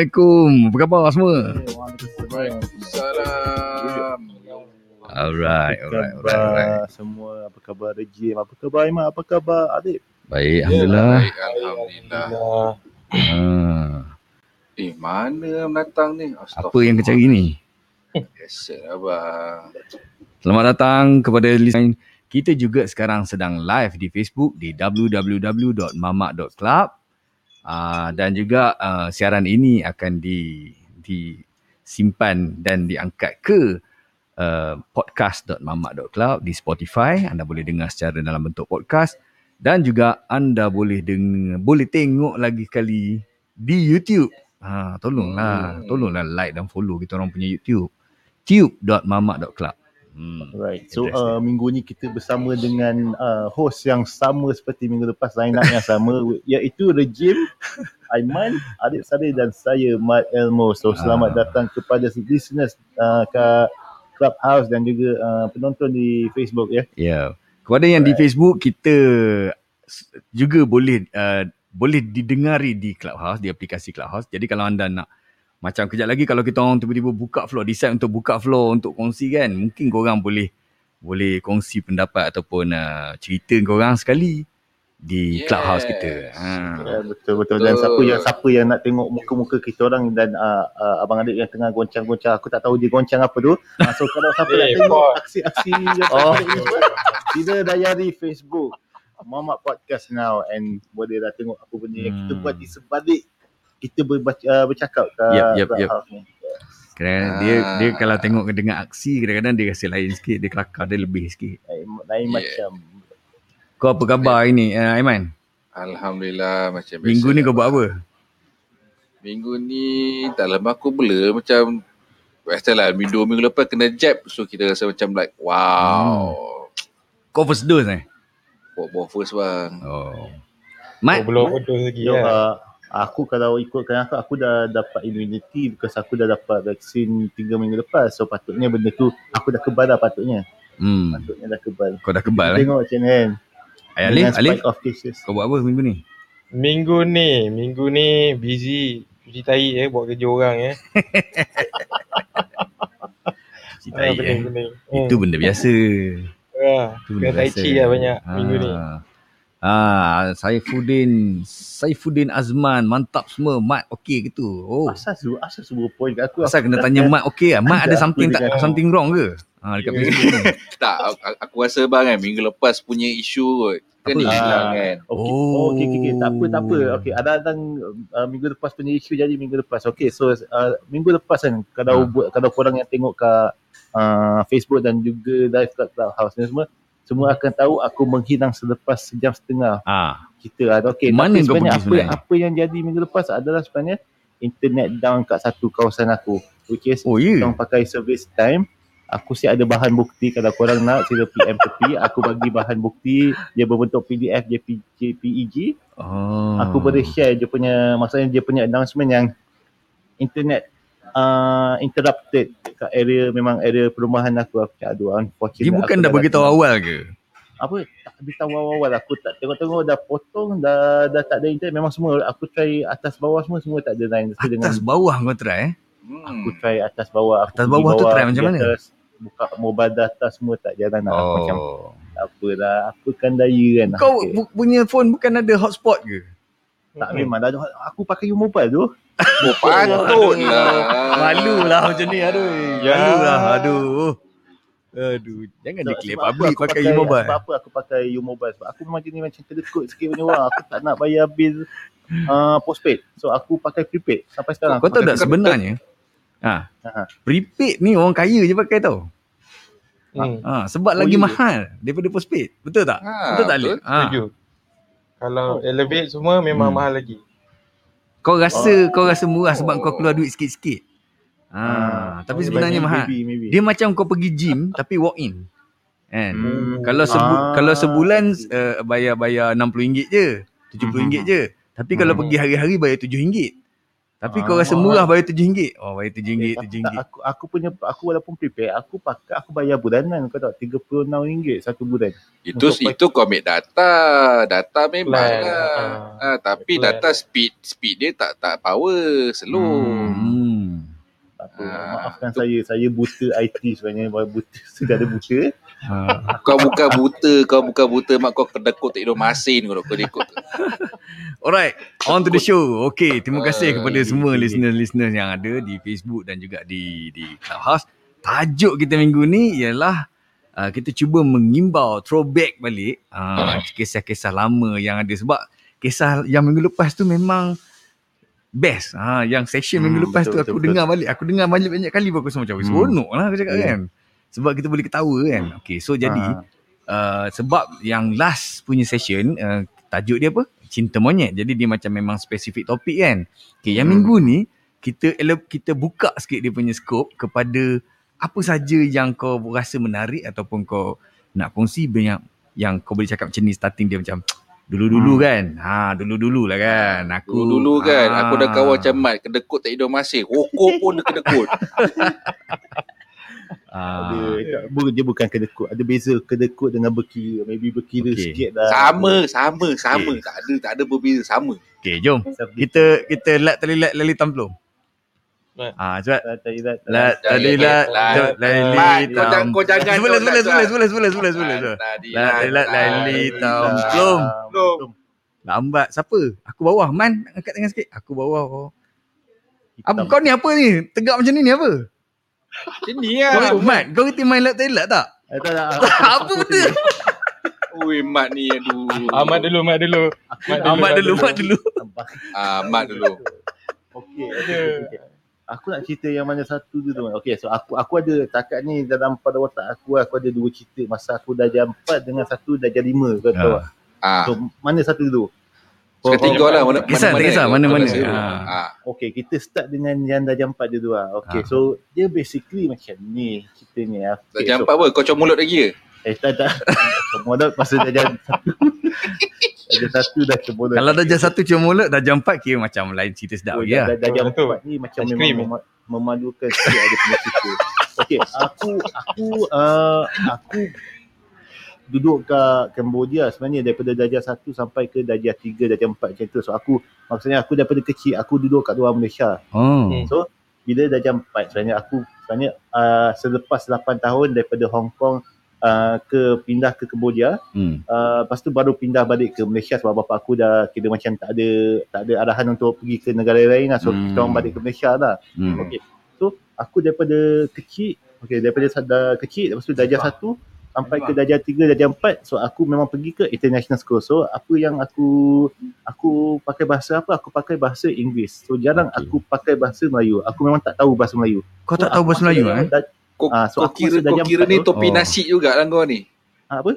Assalamualaikum. Apa khabar semua? Waalaikumsalam. Alright, alright, alright, alright. semua? Apa khabar Rejim? Apa khabar Iman? Apa khabar Adib? Baik, Alhamdulillah. Baik, Alhamdulillah. Ha, Eh, mana mendatang ni? apa yang kau cari ni? Biasa lah bang. Selamat datang kepada listener. Kita juga sekarang sedang live di Facebook di www.mamak.club. Uh, dan juga uh, siaran ini akan di disimpan dan diangkat ke uh, podcast.mamak.club di Spotify. Anda boleh dengar secara dalam bentuk podcast dan juga anda boleh dengar boleh tengok lagi sekali di YouTube. Ha, tolonglah, Hmm. tolonglah like dan follow kita orang punya YouTube. tube.mamak.club. Hmm. Right. So uh, minggu ni kita bersama dengan uh, host yang sama seperti minggu lepas, line up yang sama iaitu Rejim, Aiman, Adib Sadeh dan saya Mat Elmo. So selamat Ah. datang kepada listeners uh, kat Clubhouse dan juga uh, penonton di Facebook ya. Ya. Kepada yang di Facebook kita juga boleh uh, boleh didengari di Clubhouse, di aplikasi Clubhouse. Jadi kalau anda nak macam kejap lagi kalau kita orang tiba-tiba buka floor, decide untuk buka floor untuk kongsi kan, mungkin korang boleh boleh kongsi pendapat ataupun uh, cerita korang sekali di Yes. Clubhouse kita. Ha. Ya, betul betul dan siapa yang siapa yang nak tengok muka-muka kita orang dan uh, uh, abang adik yang tengah goncang-goncang aku tak tahu dia goncang apa tu. Uh, so kalau siapa nak Eh, tengok aksi-aksi yang Oh. dayari Facebook Mamak Podcast now and boleh dah tengok apa benda yang kita Hmm. buat di sebalik kita berbaca, uh, bercakap kat Yep, yep, yep. Clubhouse ni. Kadang-kadang dia Ah. dia kalau tengok dengar aksi kadang-kadang dia rasa lain sikit, dia kelakar dia lebih sikit. Lain, lain Yeah. macam Kau apa khabar hari ni, uh, Aiman? Alhamdulillah macam biasa. Minggu ni kau buat apa? Minggu ni tak lama aku blur macam Biasalah minggu dua minggu lepas kena jab So kita rasa macam like Wow Kau first dose eh? Buat-buat first bang Oh. Oh, Mat, belum betul lagi Yo, kan. Aku kalau ikutkan aku aku dah dapat immunity because aku dah dapat vaksin 3 minggu lepas so patutnya benda tu aku dah kebal dah patutnya hmm, patutnya dah kebal kau dah kebal eh? tengok macam ni kan Eh, Alif, Alif, of cases kau buat apa minggu ni? Minggu ni, minggu ni busy cuci tahi eh buat kerja orang eh. Cita Ah, eh. Itu benda biasa. Ah, Itu kena tai chi lah banyak minggu ni. Ah, Saifuddin, Saifuddin Azman, mantap semua. Mat okey ke tu? Oh. asal su asal sebuah point kat aku Asal kena tanya Mat okey ah. Mat ada something tak something wrong ke? Ah dekat Ya. Facebook ni. Tak aku, rasa bang kan Minggu lepas punya isu kot Kan dia hilang Ah. kan Okay. Oh. Oh, okay, okay, okay. Tak apa, tak apa. Okay, ada ada uh, minggu lepas punya isu jadi minggu lepas. Okay, so uh, minggu lepas kan kalau buat kalau korang yang tengok kat uh, Facebook dan juga live kat Clubhouse ni semua semua akan tahu aku menghilang selepas sejam setengah Ah, kita ada. Okay, Mana kau pergi apa, sebenarnya? apa yang jadi minggu lepas adalah sebenarnya internet down kat satu kawasan aku. Which is oh ya. orang pakai service time aku siap ada bahan bukti kalau korang nak sila PM tepi aku bagi bahan bukti dia berbentuk PDF JP, JPEG Oh. aku boleh share dia punya maksudnya dia punya announcement yang internet uh, interrupted kat area memang area perumahan aku aku cakap aduh unfortunate Dia bukan aku dah beritahu awal ke? apa tak beritahu awal-awal aku tak tengok-tengok dah potong dah dah tak ada internet memang semua aku try atas bawah semua semua tak ada line Tapi dengan Atas bawah kau try eh? aku hmm. try atas bawah aku Atas pergi bawah tu try macam mana? atas, buka mobile data semua tak jalan nak aku macam Oh. tak apalah apa kan daya kan Kau Okay. punya phone bukan ada hotspot ke? Tak memang dah aku pakai you mobile tu Oh patut lah Malu lah macam ni aduh. Ya. Malu lah aduh. Aduh, jangan Sebab- declare public aku pakai U-Mobile. Sebab apa aku pakai U-Mobile? Sebab aku memang jenis macam kedekut sikit punya orang. Aku tak nak bayar bil uh, postpaid. So aku pakai prepaid sampai sekarang. Kau aku tahu tak sebenarnya? Ha. Ha. Prepaid ni orang kaya je pakai tau. Hmm, Ha, sebab Oh, lagi ya. mahal daripada postpaid. Betul tak? Ha, betul tak betul. Alif? Ha. setuju. Kalau elevate semua memang Hmm. mahal lagi. Kau rasa Oh. kau rasa murah sebab kau keluar duit sikit-sikit. Ha, Ah, tapi maybe, sebenarnya mahal. Maybe, maybe. Dia macam kau pergi gym tapi walk in. Kan? Hmm. Kalau sebu- Ah. kalau sebulan uh, bayar-bayar RM60 je, RM70 Mhm. je. Tapi kalau Hmm. pergi hari-hari bayar RM7. Tapi kau Ah. rasa murah bayar RM7. Oh, bayar RM7, Eh, tapi tak, RM7. aku, aku punya aku walaupun prepare aku pakai aku bayar bulanan kau tahu RM36 satu bulan. Itu Untuk itu kau ambil data. Data memang Plan, lah. ah. Ah, tapi Plan. data speed speed dia tak tak power, slow. Hmm. Tak apa, Ah, maafkan saya. Saya buta IT sebenarnya. Buta, sudah ada buta. Ha. Kau bukan buta, kau bukan buta mak kau kedekut tak hidup masin kau kau ikut. Alright, on to the show. Okay, terima kasih Ah, kepada semua listener-listener yang ada di Facebook dan juga di di Clubhouse. Tajuk kita minggu ni ialah uh, kita cuba mengimbau throwback balik uh, kisah-kisah lama yang ada sebab kisah yang minggu lepas tu memang best. Ha, yang session minggu Hmm, lepas betul, tu aku betul, betul. dengar balik. Aku dengar banyak-banyak kali pun aku rasa macam Hmm. seronok lah aku cakap Ya. kan. Sebab kita boleh ketawa kan. Okay, so jadi Ah, uh, sebab yang last punya session uh, tajuk dia apa? Cinta monyet. Jadi dia macam memang spesifik topik kan. Okay, yang Hmm. minggu ni kita kita buka sikit dia punya skop kepada apa saja yang kau rasa menarik ataupun kau nak kongsi yang yang kau boleh cakap macam ni starting dia macam dulu-dulu Hmm. kan. Ha, dulu-dulu lah kan. Aku Dulu-dulu kan ah. aku dah kawan macam Mat kedekut tak hidup masin. Rokok pun dia kedekut. Ah. Ada, bu- dia bukan kedekut. Ada beza kedekut dengan berkira. Maybe berkira Okey. sikit lah. Sama, sama, sama. Okay. Tak ada tak ada berbeza sama. Okay, jom. Kita Kita lat tali lat lali tamplum. Lat. Ah, cepat. Lat Lat tali lat Lat. lali Mat, kau jangan tam. kau jangan. Sebelah sebelah sebelah sebelah sebelah sebelah sebelah. Tadi Lat tali lat lali tam. Belum. Belum. Lambat. Siapa? Aku bawah. Man, angkat tangan sikit. Aku bawah. Hitam. kau ni apa ni? Tegak macam ni ni apa? Macam ni Kau, lah. Mat, kau kerti main lat tali lat tak? Eh, tak, tak, Apa benda? Ui, Mat ni aduh. Ahmad dulu, Mat dulu. Mat Ahmad dulu, Mat dulu. Ah, Mat dulu. Okey. Aku nak cerita yang mana satu tu tu. Okey, so aku aku ada takat ni dalam pada otak aku aku ada dua cerita masa aku darjah 4 dengan satu darjah 5 kau tahu. Ah. tak? Ah, So mana satu dulu? Seketika lah mana Kisah, mana kisah, mana mana-mana. mana. Ah. Ah. Okey, kita start dengan yang darjah 4 dulu lah. Okey, Ah. so dia basically macam ni ceritanya. Dah Okay, jam so, 4 apa? Kau cuma mulut lagi ke? Eh tak tak. Cemolot masa darjah 1. darjah 1 dah cemolot. Kalau darjah satu cuma mulut, darjah empat kira macam lain cerita sedap Oh, lah. dah, dah jam. 4 ni macam Ice memang mema- memalukan sikit ada punya cerita. Okey, aku aku uh, aku duduk kat Cambodia sebenarnya daripada darjah 1 sampai ke darjah 3, darjah 4 macam tu. So aku maksudnya aku daripada kecil aku duduk kat luar Malaysia. Oh. Hmm. So bila darjah 4 sebenarnya aku sebenarnya uh, selepas 8 tahun daripada Hong Kong uh, ke pindah ke Cambodia Hmm. Uh, lepas tu baru pindah balik ke Malaysia sebab bapak aku dah kira macam tak ada tak ada arahan untuk pergi ke negara lain lah. So Hmm. kita orang balik ke Malaysia lah. Hmm. Okey. So aku daripada kecil, okey daripada sada kecil lepas tu darjah satu sampai ke darjah tiga, darjah empat. So aku memang pergi ke international school. So apa yang aku aku pakai bahasa apa? Aku pakai bahasa Inggeris. So jarang Okey. aku pakai bahasa Melayu. Aku memang tak tahu bahasa Melayu. Kau tak So, tahu aku bahasa Melayu eh? Kau, Ah, so kau aku kira kau kira ni tu- topi Oh. nasi juga lah kau ni. Ah, apa?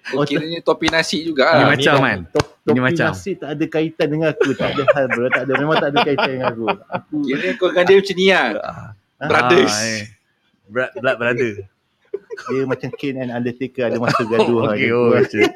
Kau Oh, kira ni topi nasi juga Ni lah. Ah, macam ni kan? Top, Ini topi macam. nasi tak ada kaitan dengan aku. Tak ada hal bro. Tak ada. Memang tak ada kaitan dengan aku. Aku Kira kau dengan dia macam ni lah. Brothers. Ah, eh. Blood brother. Dia macam Kane and Undertaker ada masa gaduh. okay, ada oh, shit.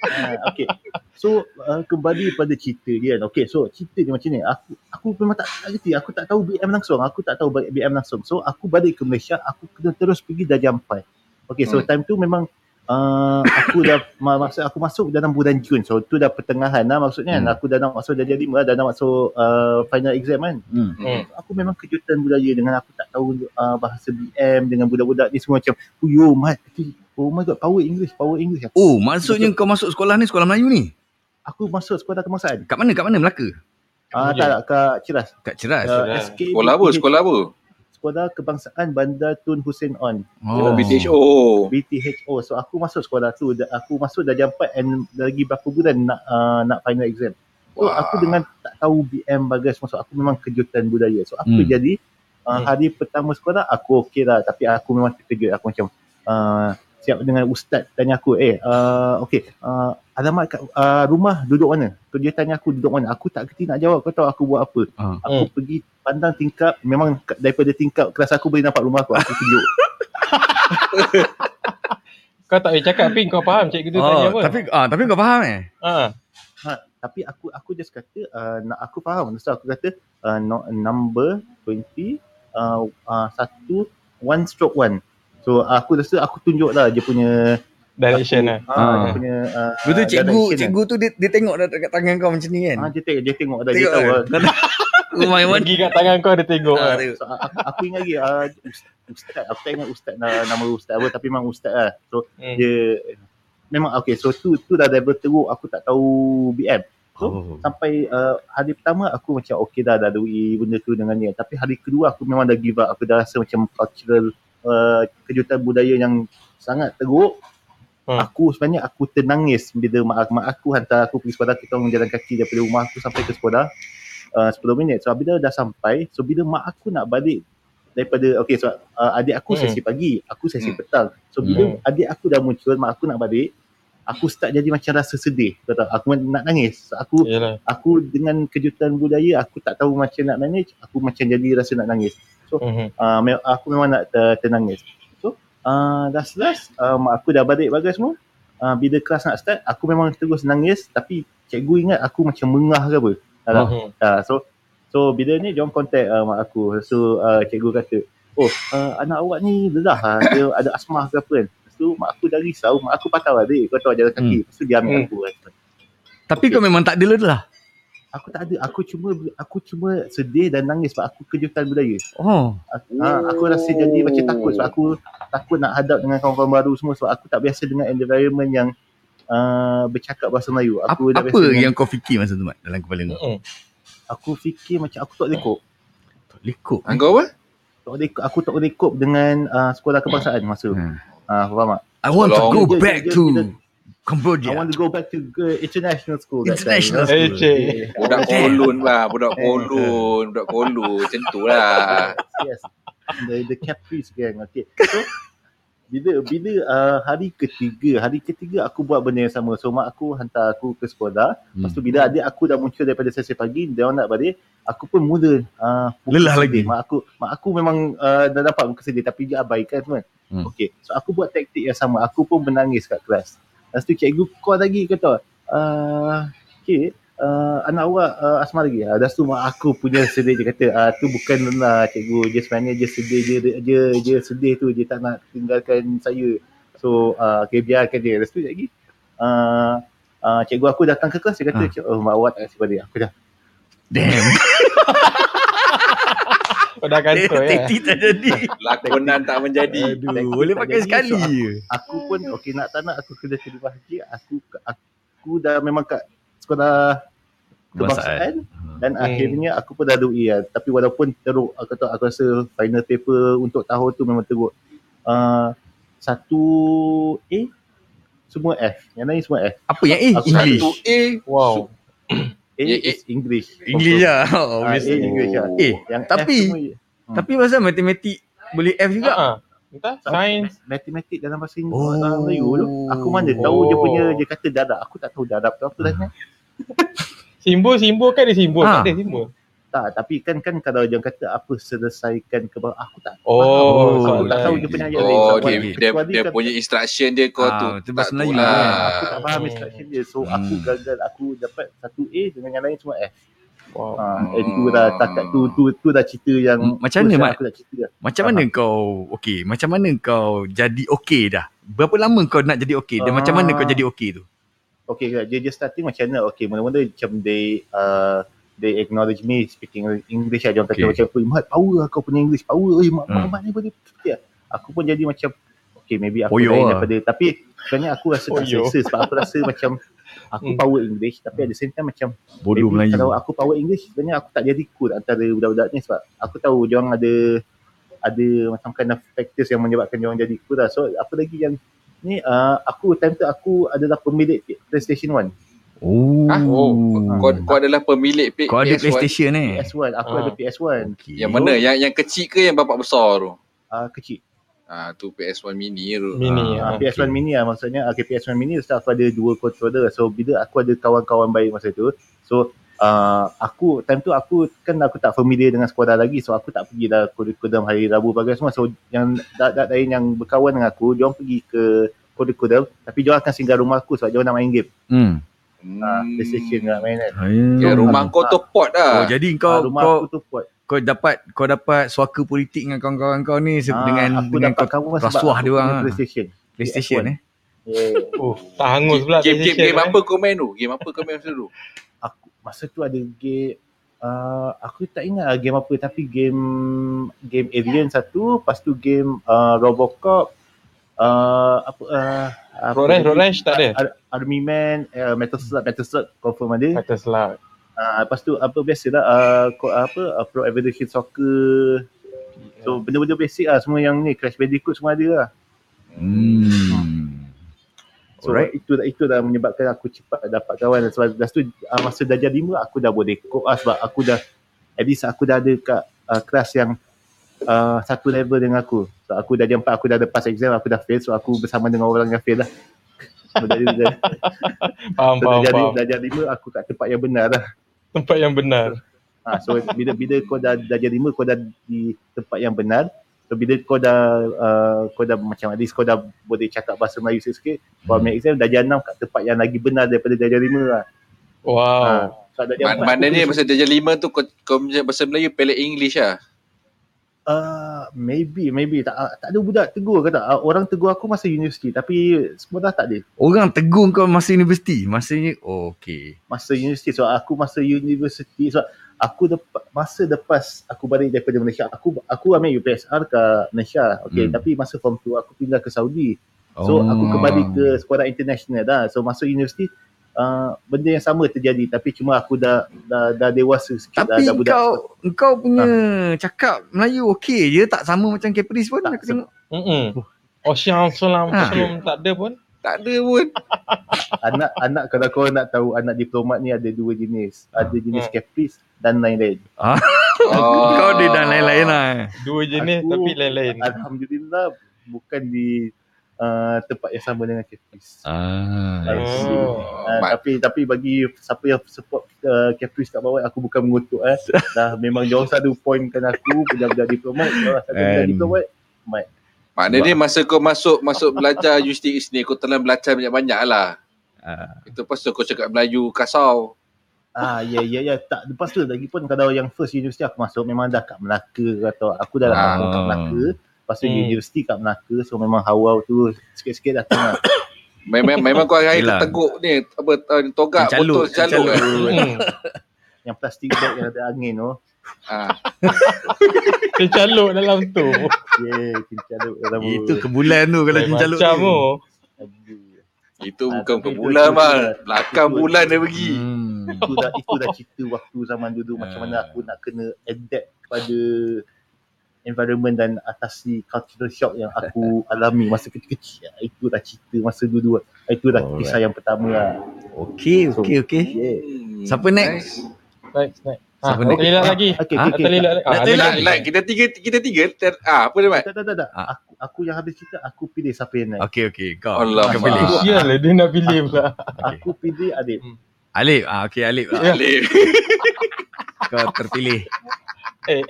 Ah, okay. So uh, kembali pada cerita dia kan. Okay so cerita dia macam ni. Aku aku memang tak, tak kerti. Aku tak tahu BM langsung. Aku tak tahu BM langsung. So aku balik ke Malaysia. Aku kena terus pergi darjah 4. Okay so Hmm. time tu memang uh, aku dah ma- maksud aku masuk dalam bulan Jun. So tu dah pertengahan lah maksudnya. Hmm. Aku dah nak masuk darjah 5 dah nak masuk uh, final exam kan. Hmm. Hmm. aku memang kejutan budaya dengan aku tak tahu uh, bahasa BM dengan budak-budak ni semua macam oh yo mat oh my god power English power English aku, Oh, maksudnya kau masuk sekolah ni sekolah Melayu ni? aku masuk sekolah kebangsaan Kat mana? Kat mana? Melaka? ah Okay. tak tak kat Ceras Kat Ceras? uh. SK Sekolah apa? Sekolah apa? Sekolah kebangsaan Bandar Tun Hussein On Oh, Oh. BTHO. BTHO so aku masuk sekolah tu aku masuk dah jam 4 and lagi berapa bulan nak uh, nak final exam so Wah. aku dengan tak tahu BM bagai semua so aku memang kejutan budaya so apa Hmm. jadi uh, Hmm. hari pertama sekolah aku okey lah tapi aku memang terkejut aku macam uh, siap dengan ustaz tanya aku eh uh, okey uh, alamat kat uh, rumah duduk mana so dia tanya aku duduk mana aku tak kerti nak jawab kau tahu aku buat apa Ah. aku pergi pandang tingkap memang daripada tingkap kelas aku boleh nampak rumah aku aku tunjuk Kau tak boleh cakap Ping kau faham cikgu tu tanya Oh, apa? tapi ah, tapi kau faham eh? Ha. tapi aku aku just kata uh, nak aku faham so aku kata uh, no, number 20 uh, uh, satu one stroke one so aku rasa aku tunjuk lah dia punya Direction aku, lah. ah, Ah. dia punya uh, Betul cikgu, direction cikgu tu dia, dia tengok dah dekat tangan kau macam ni kan. lah. ah, dia tengok dia tengok dah dia Tengok tahu kan? lah. Oh my god. Pergi kat tangan kau dia tengok. Ah, lah. tengok. So, aku, aku ingat lagi uh, ustaz aku tak ingat ustaz nama, nama ustaz apa tapi memang ustaz lah so Hmm. dia memang okay so tu tu dah level teruk aku tak tahu BM Oh. sampai uh, hari pertama aku macam okay dah dah dui benda tu dengan dia tapi hari kedua aku memang dah give up aku dah rasa macam cultural uh, kejutan budaya yang sangat teruk Hmm. aku sebenarnya aku ternangis bila mak, mak aku hantar aku pergi sekolah kita orang jalan kaki daripada rumah aku sampai ke sekolah uh, 10 minit so bila dah sampai so bila mak aku nak balik daripada okay so uh, adik aku Hmm. sesi pagi aku sesi Hmm. petang so bila Hmm. adik aku dah muncul mak aku nak balik aku start jadi macam rasa sedih kau tahu aku nak nangis So, aku Yalah. aku dengan kejutan budaya aku tak tahu macam nak manage aku macam jadi rasa nak nangis Mhm. uh, me- aku memang nak ter- ternangis so uh, last last uh, mak aku dah balik bagai semua uh, bila kelas nak start aku memang terus nangis tapi cikgu ingat aku macam mengah ke apa tak tahu. Mhm. uh, so so bila ni jom contact uh, mak aku so uh, cikgu kata oh uh, anak awak ni lelah lah dia ada asmah ke apa kan Lepas tu mak aku dah risau mak aku patah balik kau tahu jalan kaki lepas tu dia ambil Hmm. aku kan. Tapi kau memang tak ada lelah. Aku tak ada. Aku cuma aku cuma sedih dan nangis sebab aku kejutan budaya. Oh. Aku, ha, aku rasa jadi macam takut sebab aku takut nak hadap dengan kawan-kawan baru semua sebab aku tak biasa dengan environment yang uh, bercakap bahasa Melayu. Apa, Aku dah apa dengan, yang kau fikir masa tu Mat dalam kepala kau? Mhm. aku fikir macam aku tak boleh cope. Tak lekuk. Ah, Kau apa? Tak boleh aku tak boleh cope dengan uh, sekolah kebangsaan masa tu. Hmm. Ah, faham tak? I want to go Dia- dia- back dia- to dia- I Cambodia. want to go back to uh, international school. that time, International school. Eh, cik. Yeah. Budak kolon lah, budak kolon, budak kolon, macam tu lah. yes. The the Caprice gang. Okay. So bila bila uh, hari ketiga, hari ketiga aku buat benda yang sama. So mak aku hantar aku ke sekolah. Hmm. Lepas tu bila adik aku dah muncul daripada sesi pagi, dia orang nak balik, aku pun mula uh, Lelah sedih. lagi. Mak aku mak aku memang uh, dah dapat muka sedih tapi dia abaikan semua. Hmm. Okay. So aku buat taktik yang sama. Aku pun menangis kat kelas. Lepas tu cikgu call lagi kata, uh, okay, uh, anak awak uh, asma lagi. Uh, dah tu mak aku punya sedih dia kata, ah tu bukan lah cikgu, dia sebenarnya dia sedih dia dia, dia, dia sedih tu dia tak nak tinggalkan saya. So uh, okay, biarkan dia. Lepas tu lagi uh, uh, cikgu aku datang ke kelas dia kata, Ah. oh mak awak tak kasi pada aku dah. Damn. Kau dah kantor ya. Tetik tak jadi. Lakonan tak menjadi. Aduh, boleh pakai jadi, sekali so je. Aku pun okay nak tak nak aku kena terima hati. Aku aku dah memang kat sekolah kebangsaan dan Hmm. akhirnya aku pun dah dui lah. Tapi walaupun teruk aku tahu aku rasa final paper untuk tahun tu memang teruk. Uh, satu A semua F. Yang lain semua F. Apa yang eh? Aku English. Satu A. Wow. A Ya, is English. English lah. Ah, Oh, A obviously. English lah. Eh, Yang tapi F semua Hmm. tapi pasal matematik boleh F juga. Ha. Entah, sains. matematik dalam bahasa Inggeris Oh. dalam Melayu tu. Aku mana tahu dia punya dia kata darab. Aku tak tahu darab tu apa dah. Simbol-simbol kan dia simbol. Ha. Tak ada simbol. Tak, tapi kan kan kalau dia kata apa selesaikan ke bawah, aku tak Oh, Oh, aku tak tahu dia punya ayat. Oh, Sebab okay. kecuali Dia, dia kan- punya instruction dia kau Ah, tu. bahasa tak Melayu lah. lah. Aku tak faham instruction dia. So Hmm. aku gagal. Aku dapat satu A dengan yang lain semua F. Wow. Ha, eh, tu dah takat tu tu tu dah cerita yang Hmm, macam mana, dah cerita dah. Macam mana kau okey? Macam mana kau jadi okey dah? Berapa lama kau nak jadi okey? Dan Ah. macam mana kau jadi okey tu? Okay, dia dia starting macam mana? Okay, mula-mula macam they uh, they acknowledge me speaking English lah. Dia orang kata Okay. macam, "Eh, Mat, power lah kau punya English. Power. Eh, Mat, Hmm. Mat, Mat ni boleh. Ya. Aku pun jadi macam, okay, maybe aku Poyo lain lah. daripada. Tapi sebenarnya aku rasa tak Poyo. selesa sebab aku rasa macam aku Hmm. power English tapi at the same time macam Bodoh Melayu. kalau aku power English sebenarnya aku tak jadi cool antara budak-budak ni sebab aku tahu dia orang ada ada macam kind of factors yang menyebabkan dia orang jadi cool lah. So apa lagi yang ni uh, aku time tu aku adalah pemilik PlayStation 1. Oh. Ah, oh. Kau, kau adalah pemilik P- Kau ada PS1. PlayStation eh? PS1, aku Ah. ada PS1 Okey. Yang mana? Yang yang kecil ke yang bapak besar tu? uh, kecil. Ah, tu PS1 mini tu. Mini. Uh, ha. PS1 mini lah maksudnya okay, PS1 mini so aku ada dua controller so bila aku ada kawan-kawan baik masa tu so uh, aku time tu aku kan aku tak familiar dengan sekolah lagi so aku tak pergi dah kurikulum hari Rabu pagi semua so yang dak-dak lain yang berkawan dengan aku dia orang pergi ke kurikulum tapi dia akan singgah rumah aku sebab dia nak main game Hmm. Ah, PlayStation nak main kan. Ya, rumah ah, kau tu pot Oh, lah. jadi Ah, kau rumah kau aku tu pot. kau dapat kau dapat suaka politik dengan kawan-kawan kau ni Ah, dengan aku dengan dapat kau rasuah dia orang punya ah. PlayStation. PlayStation PS1. eh. Yeah. Oh, tak hangus pula Game, game, game eh. apa kau main tu? Game apa kau main masa tu? Aku masa tu ada game uh, aku tak ingat lah game apa tapi game game Alien satu, lepas tu game uh, Robocop uh, apa uh, Road Rash, tak ada? Ar- Army Man, uh, Metal Slug, Metal Slug confirm ada. Kata selak. Uh, lepas tu apa biasalah uh, ko- apa uh, Pro Evolution Soccer. So benda-benda basic lah semua yang ni Crash Bandicoot semua ada lah. Hmm. So Alright. itu itu dah menyebabkan aku cepat dapat kawan sebab lepas tu uh, masa darjah 5 aku dah boleh cope lah sebab aku dah at least aku dah ada kat uh, kelas yang uh, satu level dengan aku. So aku darjah 4 aku dah ada pass exam aku dah fail so aku bersama dengan orang yang fail lah. So, Faham, so, faham, darjah, faham. darjah 5 aku kat tempat yang benar lah. Tempat yang benar. Ha, so bila bila kau dah darjah 5 kau dah di tempat yang benar. So bila kau dah uh, kau dah macam at least kau dah boleh cakap bahasa Melayu sikit, kau ambil exam darjah 6 kat tempat yang lagi benar daripada darjah 5 lah. Wow. Ha, kat darjah Man, empat maknanya aku masa darjah lima tu kau, kau bahasa Melayu pelik English lah. Uh, maybe, maybe. Tak, tak ada budak tegur ke tak? Uh, orang tegur aku masa universiti tapi semua dah tak ada. Orang tegur kau masa universiti. Masanya oh, okey. Masa universiti. So aku masa universiti, so aku depa, masa lepas aku balik daripada Malaysia, aku aku ambil UPSR ke Malaysia. Okay, Hmm. tapi masa form 2 aku pindah ke Saudi. So aku kembali ke sekolah international dah. So masa universiti, uh, benda yang sama terjadi tapi cuma aku dah dah, dah dewasa sikit Tapi dah, dah budak. kau kau punya cakap Melayu okey je tak sama macam Caprice pun Tak, aku tengok. Mm-mm. Oh, Salam Ha. Salam tak ada pun. Tak ada pun. anak anak kalau kau nak tahu anak diplomat ni ada dua jenis. Ada jenis Hmm. caprice dan lain-lain. Oh. Kau dia dan lain-lain lah. Dua jenis Aku- tapi lain-lain. Alhamdulillah bukan di uh, tempat yang sama dengan caprice. Ah. See. Oh. Uh, tapi tapi bagi siapa yang support uh, caprice kat bawah aku bukan mengutuk eh. Dah memang jauh satu pointkan aku budak-budak diplomat, jauh satu budak And- diplomat. Mat. Maknanya masa kau masuk masuk belajar universiti sini kau telah belajar banyak-banyak lah. Ah. Itu pasal kau cakap Melayu kasau. Ah ya ya ya tak lepas tu lagi pun kalau yang first universiti aku masuk memang dah kat Melaka ke atau aku dah Ah. datang kat Melaka. Lepas tu Hmm. universiti kat Melaka so memang hawa tu sikit-sikit datang lah. Memang memang kau hari Yelah. teguk ni apa uh, togak Caluk, botol caluk. caluk. kan? Hmm. yang plastik bag yang ada angin tu. Ha. Dia caluk dalam tu. Yeah, kincaluk dalam Itu kebulan tu kalau Lain cincaluk Macam tu. tu. Itu Ah, bukan tapi ke itu- bulan mal. itu- Belakang itu- bulan dia pergi. Hmm. itu dah itu dah cerita waktu zaman dulu macam Ah. mana aku nak kena adapt pada environment dan atasi cultural shock yang aku alami masa kecil-kecil. Itu dah cerita masa dulu. Itu dah Alright. kisah yang pertama lah. Okey, okey, okey. Yeah. Hmm, Siapa next? Next, next. Ha, Siapa next? terlilat lagi. Okay, Ha? okay, okay. Terlilat lagi. Nak Ah, kita tiga kita tiga ter, ah apa dia mat? Tak, tak, tak, tak. Ah. Aku, aku yang habis cerita, aku pilih siapa yang naik. Okey, okey. Kau. Allah kau pilih. Sial dia nak pilih pula. Aku pilih Adib. Alif. Ah, okey Alif. Ah, Ya. Alif. Kau terpilih. Eh.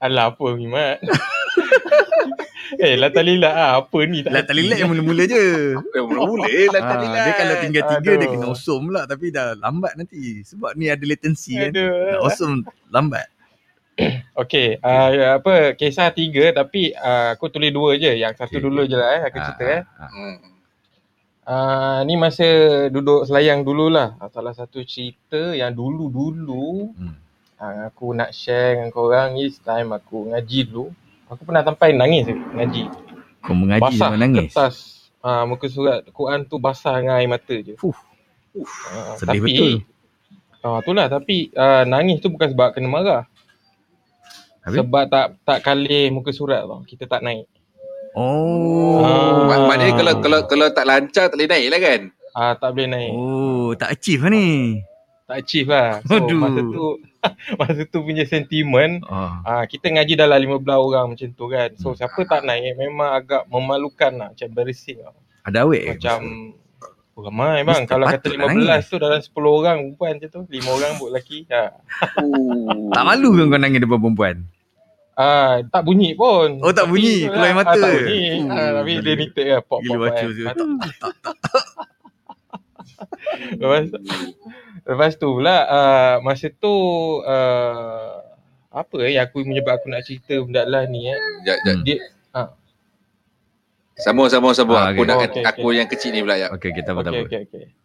Alah apa Mimat? eh lah terlilat ah. Apa ni tak Lah terlilat yang mula-mula je. Eh, Mula-mula lah Ah, tadi lah. dia kalau tinggal tiga dia Aduh. kena osum pula tapi dah lambat nanti sebab ni ada latency kan. Aduh. Nak osum lambat. Okay, uh, apa kisah tiga tapi uh, aku tulis dua je. Yang satu Okay, dulu je lah eh aku cerita eh. Ah, ah. Hmm. Uh, ni masa duduk selayang dululah. Salah satu cerita yang dulu-dulu Hmm. Uh, aku nak share dengan korang is time aku ngaji dulu. Aku pernah sampai nangis ngaji. Kau mengaji basah sama nangis. kertas uh, muka surat Quran tu basah dengan air mata je. Fuh. Uh, Sedih tapi, betul. Ah, itulah tapi uh, nangis tu bukan sebab kena marah. Habis? Sebab tak tak kalih muka surat tau. Kita tak naik. Oh. Ah. Mak- Maknanya kalau kalau kalau tak lancar tak boleh naik lah kan? Ah tak boleh naik. Oh, tak achieve lah ni. Tak achieve lah. So Aduh. masa tu masa tu punya sentimen Oh. ah kita ngaji dalam 15 orang macam tu kan. So Hmm. siapa tak naik memang agak memalukan lah. Macam embarrassing lah. Ada awet ke? Macam oh, ramai bang. Mesti Kalau kata patut lah 15 nangis. tu dalam 10 orang perempuan macam tu. 5 orang buat lelaki. Ha. Oh. Tak malu kan kau nangis depan perempuan? Ah, tak bunyi pun. Oh, tak Tapi bunyi, keluar air mata. Ah, tak bunyi. Uh, Ah, tapi dia nitik kan. Pop, Gila pop, baca kan. tu. Ah, Tak, tak, tak. Lepas lepas tu pula uh, masa tu uh, apa eh yang aku menyebab aku nak cerita benda lah ni eh. Jap, jap. Hmm. Dia ha Sambung, sambung, sambung. Ah, Aku okay. nak Oh, okay, aku okay. yang kecil ni pula ya. Okey, kita apa. okey okey.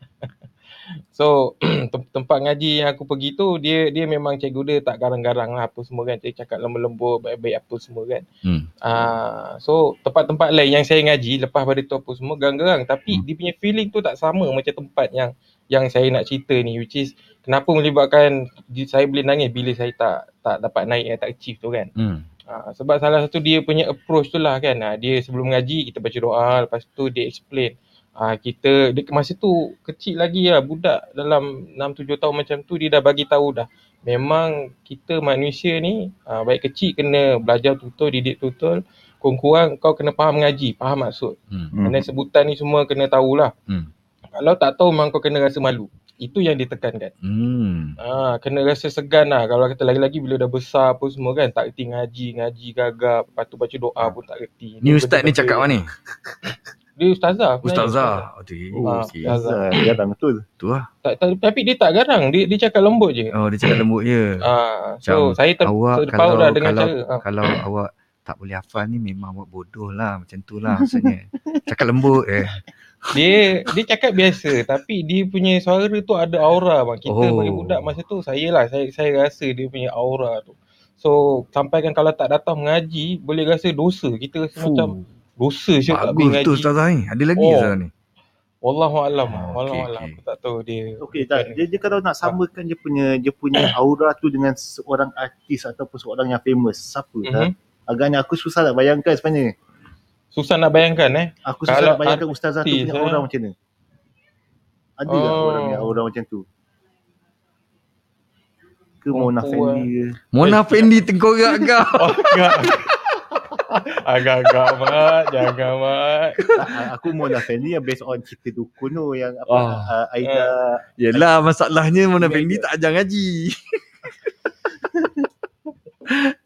So tem- tempat ngaji yang aku pergi tu dia dia memang cikgu dia tak garang-garang lah apa semua kan. Dia cakap lembut-lembut baik-baik apa semua kan. Hmm. Ah, so tempat-tempat lain yang saya ngaji lepas pada tu apa semua garang-garang tapi Hmm. dia punya feeling tu tak sama macam tempat yang yang saya nak cerita ni which is kenapa melibatkan saya boleh nangis bila saya tak tak dapat naik tak achieve tu kan. Hmm. Ha, sebab salah satu dia punya approach tu lah kan. Ha, dia sebelum ngaji kita baca doa, lepas tu dia explain. Ha, kita dia, masa tu kecil lagi lah budak dalam 6 7 tahun macam tu dia dah bagi tahu dah. Memang kita manusia ni ha, baik kecil kena belajar tutur, didik tutur. Kurang-kurang kau kena faham ngaji, faham maksud. Hmm. Hmm. Dan sebutan ni semua kena tahulah. Hmm. Kalau tak tahu memang kau kena rasa malu. Itu yang ditekankan. Hmm. Ah, kena rasa segan lah. Kalau kata lagi-lagi bila dah besar apa semua kan, tak reti ngaji, ngaji gagap, lepas tu baca doa pun tak reti. Ni ustaz ni cakap apa ni? Dia ustazah. Ustazah. Okey. Oh, Ah, Okey. ustazah. Betul. Tu lah. Tak, tak, tapi dia tak garang. Dia dia cakap lembut je. Oh, dia cakap lembut je. Ah, Macam so saya ter, awak terpaut kalau dah dengan kalau cara. Ah. kalau awak tak boleh hafal ni memang awak bodoh lah macam tu lah maksudnya. Cakap lembut eh. Dia dia cakap biasa tapi dia punya suara tu ada aura bang. Kita Oh. bagi budak masa tu saya lah saya saya rasa dia punya aura tu. So sampaikan kalau tak datang mengaji boleh rasa dosa. Kita rasa Fuh. macam dosa siap tak pergi Bagus ngaji. tu ustazah ni. Ada lagi Oh. ustazah ni. Wallahu alam. Oh, Wallahu okey, alam. okey. Aku tak tahu dia. Okey, tak. Dia, dia kalau nak samakan dia punya dia punya aura tu dengan seorang artis ataupun seorang yang famous, siapa Mhm. mm-hmm. Agaknya aku susah nak bayangkan sebenarnya. Susah nak bayangkan eh. Aku susah Kalau nak bayangkan ustazah tu punya eh. aura macam mana. Ada tak Oh. orang yang aura macam tu? Ke Mona Perempuan. Fendi ke? Mona Fendi tengkorak kau. Oh, agak. Agak-agak mat, jangan mat. Ah, aku Mona Fendi yang based on cerita dukun tu yang apa Oh. ah, Aida Yelah masalahnya Mona Fendi tak ajar ngaji.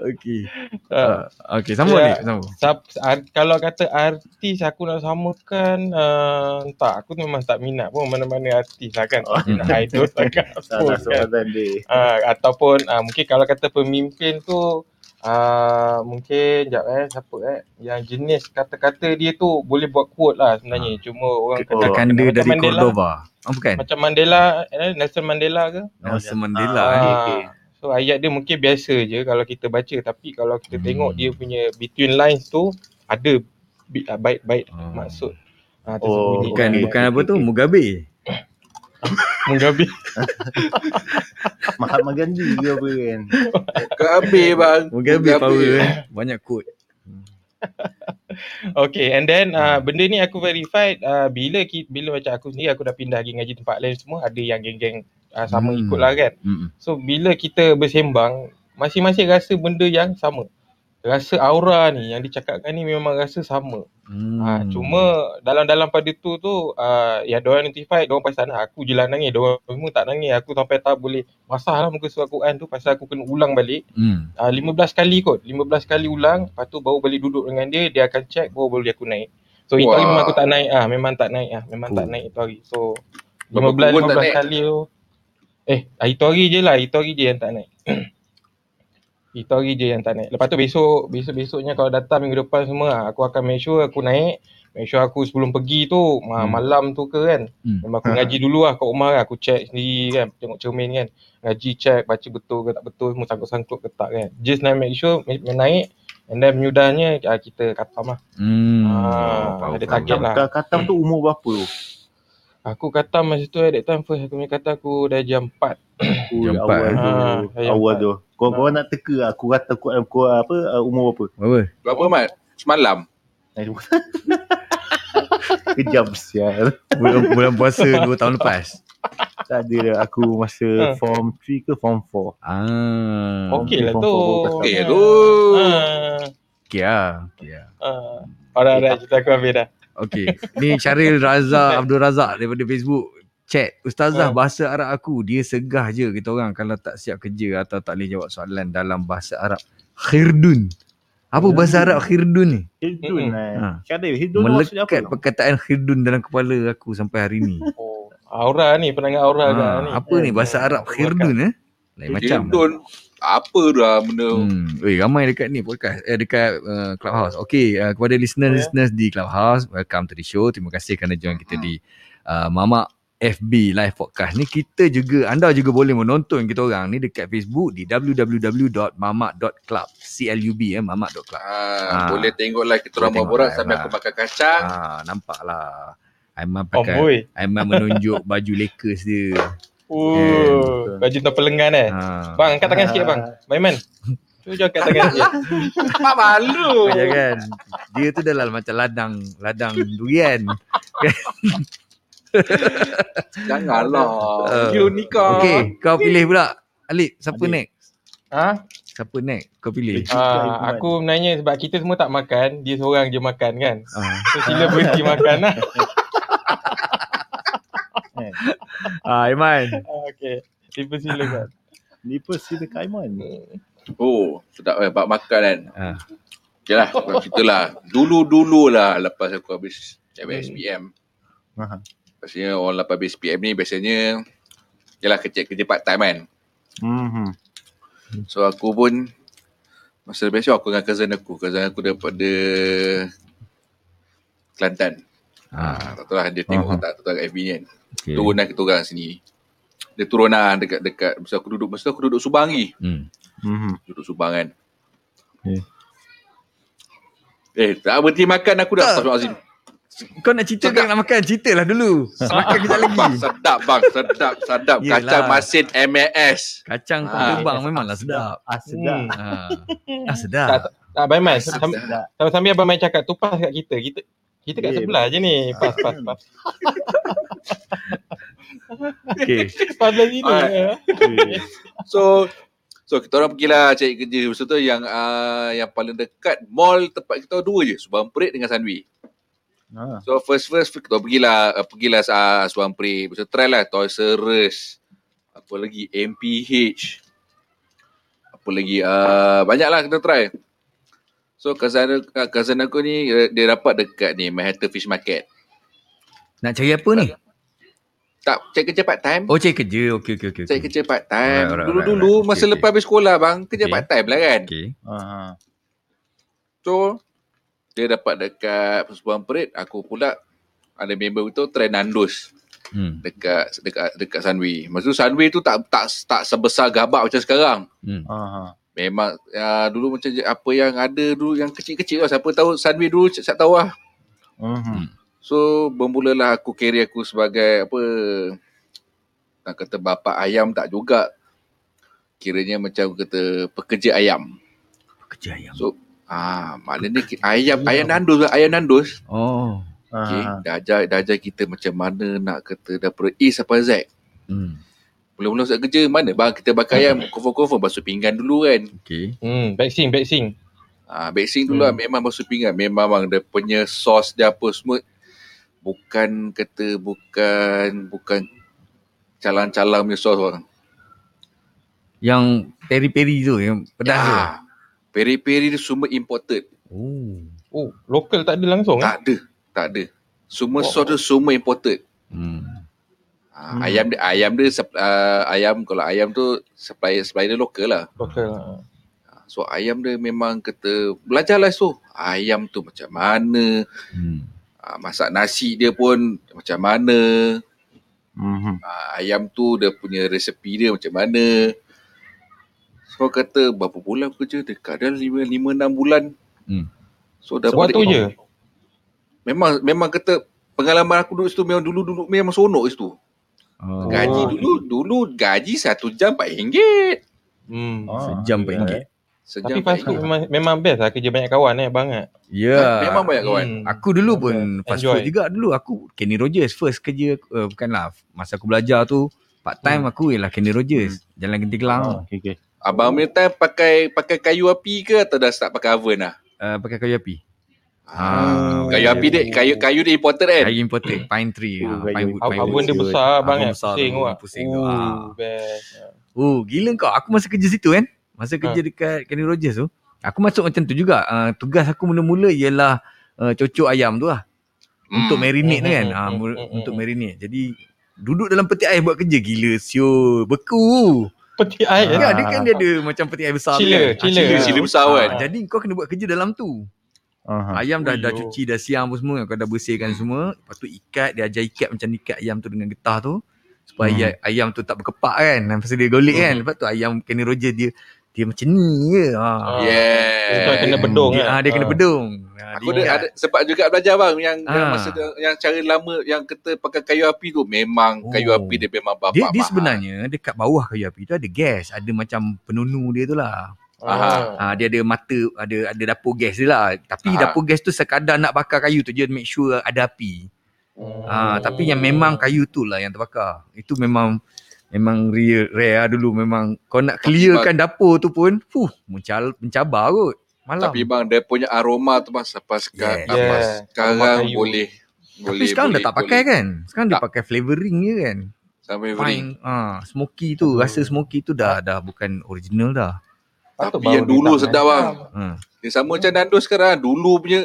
Okey. Uh, Uh, okey, sambung Ya. ni, sambung. Sap, ar, kalau kata artis aku nak samakan uh, tak aku memang tak minat pun mana-mana artis lah kan. Oh. Nak idol sangat pun salah kan. soalan dia. Uh, ataupun uh, mungkin kalau kata pemimpin tu uh, mungkin jap eh siapa eh yang jenis kata-kata dia tu boleh buat quote lah sebenarnya cuma orang Oh. kata Kakanda macam dari Mandela. Cordoba. Oh, bukan? macam Mandela eh, Nelson Mandela ke Nelson Mandela. Ah, eh. okey, Ah, okey. So ayat dia mungkin biasa je kalau kita baca tapi kalau kita Hmm. tengok dia punya between lines tu ada ah, baik-baik Oh. maksud. Ah Oh. Bukan Okey, bukan apa tu? Mugabe. Menggabi. Mahatma Gandhi ke apa kan. Gabe bang. Mugabe power eh. Banyak quote. Okay and then uh, benda ni aku verified uh, bila ki, bila macam aku sendiri aku dah pindah pergi ngaji tempat lain semua ada yang geng-geng uh, sama Hmm. ikut lah kan. Hmm. So bila kita bersembang masing-masing rasa benda yang sama. Rasa aura ni yang dicakapkan ni memang rasa sama. Hmm. Ha, cuma dalam-dalam pada tu tu uh, ya diorang notify diorang pasal nak aku je lah nangis diorang semua tak nangis aku sampai tak boleh basah lah muka surat Quran tu pasal aku kena ulang balik Hmm. uh, 15 kali kot 15 kali ulang lepas tu baru balik duduk dengan dia dia akan check baru boleh aku naik so itu hari Wah. memang aku tak naik ah memang tak naik ah memang tak Oh. naik itu hari so Berapa 15 kurun tak 15 naik? kali tu eh itu hari je lah itu hari je yang tak naik itu hari je yang tak naik lepas tu besok besok-besoknya kalau datang minggu depan semua ah, aku akan make sure aku naik make sure aku sebelum pergi tu hmm. Hmm. malam tu ke kan Hmm. memang aku ngaji dulu lah kat rumah kan aku check sendiri kan tengok cermin kan ngaji check baca betul ke tak betul semua sangkut-sangkut ke tak kan just nak make sure naik and then menyudahnya ah, kita katam lah Hmm. Ah, Faham, ada faham. target lah. Katam, katam tu umur berapa tu? Aku katam masa tu at that time first aku punya kata aku dah jam 4 Ui, Jam awal empat, tu. Ah, jam awal tu. Kau kau nak teka aku kata aku, aku apa uh, umur berapa? Apa? Berapa mat? Semalam. Kejam sial. Bulan, bulan puasa 2 tahun lepas. Tak ada dah. Aku masa Ah. form 3 ke form 4. Ah. okey lah tu Okey Ah, tu. ah, Okey lah. Okey lah. ah. Alright, alright, cerita aku habis dah. Okey. Ni Syaril Razak Abdul Razak daripada Facebook. Chat, Ustazah Hmm. bahasa Arab aku, dia segah je kita orang kalau tak siap kerja atau tak boleh jawab soalan dalam bahasa Arab. Khirdun. Apa bahasa Arab khirdun ni? Mm-mm. eh. Ha. Syaril, tu maksudnya apa? Melekat perkataan khirdun dalam kepala aku sampai hari ni. Oh, Aura ni, penangan aura Ha, ni. apa ni bahasa Arab khirdun eh? Lain macam. Hirdun. Apa dah benda. Hmm. Oi, ramai dekat ni podcast eh dekat uh, Clubhouse. Okey, uh, kepada listeners-listeners di Clubhouse, welcome to the show. Terima kasih kerana join kita di uh, Mama FB live podcast ni kita juga anda juga boleh menonton kita orang ni dekat Facebook di www.mamak.club CLUB eh mamak.club. Ah, Ah. boleh tengok lah kita orang borak sampai lah. aku makan kacang. Ah, nampak lah. Aiman Oh pakai boy. Aiman menunjuk baju Lakers dia. Oh, baju tapal lengan eh. Ha. Bang, angkat tangan sikit bang. Maiman. Cuba angkat tangan sikit. Mak malu. Ya kan. Dia tu dah lah macam ladang ladang durian. Janganlah. Ah. You nikah. Okey, kau pilih pula. Alip, siapa Alip. next? Ha? Siapa next? Kau pilih. Ah, aku menanya sebab kita semua tak makan, dia seorang je makan kan. Ah, So sila berhenti makan lah. ah Aiman. Ah, okay. Dipersilakan. Lipa sila Kaiman. Oh, sedap eh. Bak makan kan. Ah. Okay lah. Cerita lah. Dulu-dulu lah lepas aku habis Hmm. SPM. Ha. Biasanya orang lepas habis SPM ni biasanya Yalah kerja-kerja part time kan. Mhm. So aku pun masa biasa aku dengan cousin aku. Cousin aku daripada Kelantan. Ah, Ha, tak tahu lah dia tengok Aha. tak tak tahu kat FB ni kan. Okay. Turun lah kita orang sini. Dia turun lah dekat dekat masa aku duduk masa aku duduk Subang lagi. Hmm. Mhm. Duduk Subang kan. Okay. Eh, tak berhenti makan aku dah. Tak. Astagfirullahalazim. Kau nak cerita ke nak makan? Ceritalah dulu. Makan kejap lagi. Sedap bang, sedap, sedap. Yelah. Kacang masin MAS. Kacang kau Ah. terbang memanglah sedap. Ah sedap. Hmm. Ah, ah Tak, sedap. tak Baiman, Sedap. sam- sambil-sambil Abang Mai cakap tupas kat kita. Kita kita kat sebelah je ni. Pas, pas, pas. Okey. Pas belah sini. Okay. So, so kita orang pergilah cari kerja. Masa tu yang uh, yang paling dekat mall tempat kita dua je. Subang Perit dengan Sunway. Ha. So first first kita pergilah uh, pergilah uh, Subang Perit. Masa try lah Toys R Us. Apa lagi MPH. Apa lagi uh, banyak lah kita try. So cousin, uh, cousin aku ni uh, dia dapat dekat ni Manhattan Fish Market. Nak cari apa ni? Tak cari kerja part time. Oh, cari kerja. Okey, okey, okey. Cari okey. kerja part time. Dulu-dulu alright. masa Okay, lepas habis sekolah bang, kerja Okay. part time lah kan. Okey. Ha. So dia dapat dekat Subang Perit, aku pula ada member tu try Nandos Hmm. dekat dekat dekat Sunway. Masa tu Sunway tu tak tak tak sebesar gabak macam sekarang. Hmm. Ha. Memang ya, dulu macam apa yang ada dulu yang kecil-kecil lah. Siapa tahu Sunway dulu siap tahu lah. Mhm. So bermulalah aku carry aku sebagai apa nak kata bapa ayam tak juga. Kiranya macam kata pekerja ayam. Kerja ayam. So ah maknanya ki- ayam ayam nandos lah, ayam nandos. Oh. Okay, Ha. dah ajar dah ajar kita macam mana nak kata daripada A sampai Z. Hmm. Mula-mula start kerja mana bang kita bakar ayam confirm-confirm basuh pinggan dulu kan. Okey. Hmm, backsing, backsing. Ah, basing dulu lah memang basuh pinggan. Memang bang dia punya sos dia apa semua bukan kata bukan bukan calang-calang punya sos bang. Yang peri-peri tu, yang pedas tu. Ah, peri-peri dia semua imported. Oh. Oh, lokal tak ada langsung eh? Tak ada, tak ada. Semua Oh. sos dia semua imported. Hmm. Hmm. Ayam dia ayam dia ah, ayam kalau ayam tu supply supply dia lokal lah. Lokal. ah. So ayam dia memang kata belajarlah so ayam tu macam mana, Hmm. ah, masak nasi dia pun macam mana, Mhm. ah, ayam tu dia punya resepi dia macam mana. So kata berapa bulan kerja dekat dah 5 5 6 bulan. Hmm. So dah tu je. Memang memang kata pengalaman aku duduk situ memang dulu-dulu memang sonok situ. Oh. Gaji dulu dulu gaji satu jam RM4. Hmm. Ah, Sejam ya, RM4. eh. Sejam Tapi fast food RM4. memang, memang best lah kerja banyak kawan eh banget. Ya. Memang banyak kawan. Hmm. Aku dulu pun fast Enjoy. food juga dulu. Aku Kenny Rogers first kerja. Uh, bukanlah. Masa aku belajar tu. Part time aku ialah Kenny Rogers. Jalan Genting Kelang. Ah, okey okey. Abang punya time pakai pakai kayu api ke atau dah start pakai oven lah? Uh, pakai kayu api. Ah, Ah, kayu ya, api ya, dia ya. kayu kayu dia imported kan? Kayu imported. Pine tree. Oh, Ah, kayu pine wood. Pine Abang wood. dia besar Abang banget. besar Pusing tu, awak. pusing tu. Oh, Ah. Oh, gila kau. Aku masa kerja situ kan. Masa kerja dekat Kenny Rogers tu. Aku masuk macam tu juga. Uh, tugas aku mula-mula ialah uh, cocok ayam tu lah. Untuk Hmm. marinate tu kan. Hmm, Ah, hmm, mu- hmm, untuk hmm. marinate. Jadi duduk dalam peti ais buat kerja gila siul beku Peti air. kan Ah. dia kan dia ada macam peti ais besar tu Chiller, kan. chiller. Ah, Chiller besar kan. Ah, jadi kau kena buat kerja dalam tu Aha. ayam dah dah cuci dah siang apa semua kau dah bersihkan semua lepas tu ikat dia ajar ikat macam ni ikat ayam tu dengan getah tu supaya Hmm. ayam, ayam tu tak berkepak kan lepas dia golek kan Hmm. lepas tu ayam Kenny Roger dia dia macam ni je ha. Ah. Yeah. Kau kena bedung dia, kan? ah, dia kena Ah. bedung ah, Aku dia ada, sempat juga belajar bang yang, yang Ah. masa yang cara lama yang kita pakai kayu api tu memang Oh. kayu api dia memang bapak dia, dia sebenarnya dekat bawah kayu api tu ada gas ada macam penunu dia tu lah Ah. Ah, dia ada mata, ada ada dapur gas dia lah. Tapi Ah. dapur gas tu sekadar nak bakar kayu tu je make sure ada api. Oh. Ah, tapi yang memang kayu tu lah yang terbakar. Itu memang memang real rare lah dulu memang kau nak clearkan dapur tu pun fuh mencal, mencabar kot. Malam. Tapi bang dia punya aroma tu bang sampai sekarang, Yeah. apa, Yeah. sekarang Aroma kayu. boleh Tapi boleh sekarang boleh, dah tak pakai boleh. kan? Sekarang dia Tak. pakai flavoring je kan. Sampai bering. Fine. Ah, smoky tu, rasa smoky tu dah dah bukan original dah. Patut Tapi yang dulu sedap, bang. Hmm. Dia sama macam Nandos sekarang. Dulu punya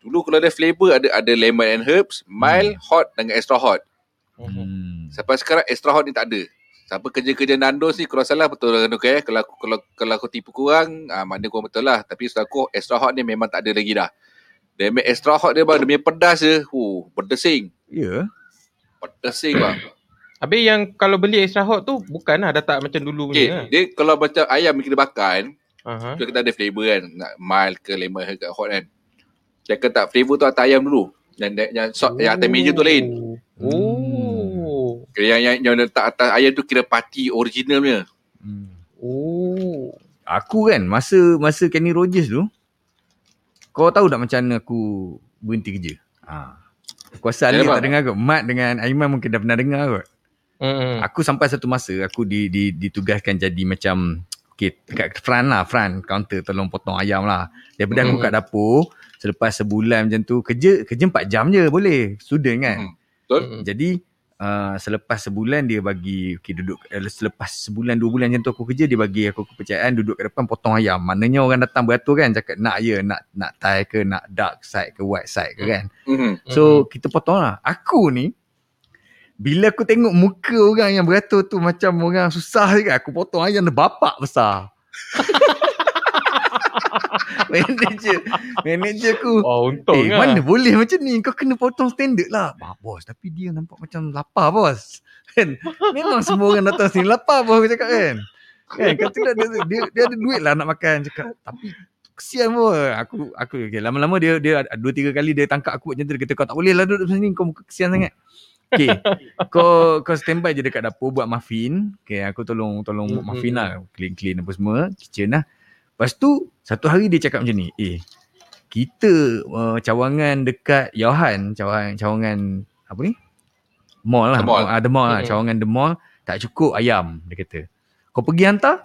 dulu kalau ada flavor ada ada lemon and herbs, mild, hot dengan extra hot. Hmm. Sampai sekarang extra hot ni tak ada. Siapa kerja-kerja Nandos ni kalau salah betul lah okay? Kalau aku kalau kalau aku tipu kurang, ah maknanya kau betul lah. Tapi setahu aku extra hot ni memang tak ada lagi dah. Dia ambil extra hot dia bang, dia punya pedas je. Huh, berdesing. Ya. Berdesing bang. Habis yang kalau beli extra hot tu bukan lah dah tak macam dulu Okay, punya. dia kalau macam ayam kita bakar kan, tu kita ada flavor kan. Nak mild ke lemon ke hot kan. Dia kata favor tu atas ayam dulu. Yang yang, so, yang atas meja tu lain. Oh. Kira yang, yang, yang letak atas ayam tu kira party original punya. Hmm. Oh. Aku kan masa masa Kenny Rogers tu kau tahu tak macam mana aku berhenti kerja? Ha. Aku rasa Ali tak dengar kot. Mat dengan Aiman mungkin dah pernah dengar kot. Hmm. Aku sampai satu masa aku di, di, ditugaskan jadi macam okay, kat front lah, front counter tolong potong ayam lah. Daripada aku Hmm. kat dapur, selepas sebulan macam tu, kerja kerja 4 jam je boleh. Student kan. Hmm. Betul? Hmm. Jadi uh, selepas sebulan dia bagi okay, duduk uh, selepas sebulan dua bulan macam tu aku kerja dia bagi aku kepercayaan duduk kat depan potong ayam. Maknanya orang datang beratur kan cakap nak ya nak nak Thai ke nak dark side ke white side ke kan. Hmm. So kita potong lah. Aku ni bila aku tengok muka orang yang beratur tu macam orang susah je kan aku potong ayam dia bapak besar. manager manager aku Oh, untung Eh, lah. mana boleh macam ni? Kau kena potong standard lah. Bah, bos, tapi dia nampak macam lapar, bos. Kan? Memang semua orang datang sini lapar, bos, aku cakap kan. Kan, kata dia, dia, dia, dia ada duit lah nak makan. Cakap, tapi kesian bos. Aku, aku okay, lama-lama dia dia dua tiga kali dia tangkap aku macam tu. Dia kata, kau tak boleh lah duduk sini. Kau muka kesian sangat. Okay, kau kau standby je dekat dapur buat muffin. Okay, aku tolong tolong buat Mhm. muffin lah. Clean-clean apa semua. Kitchen lah. Lepas tu, satu hari dia cakap macam ni. Eh, kita uh, cawangan dekat Yohan, cawangan, cawangan apa ni? Mall lah. The mall. Ah, the mall lah. Mm-mm. Cawangan the mall. Tak cukup ayam, dia kata. Kau pergi hantar?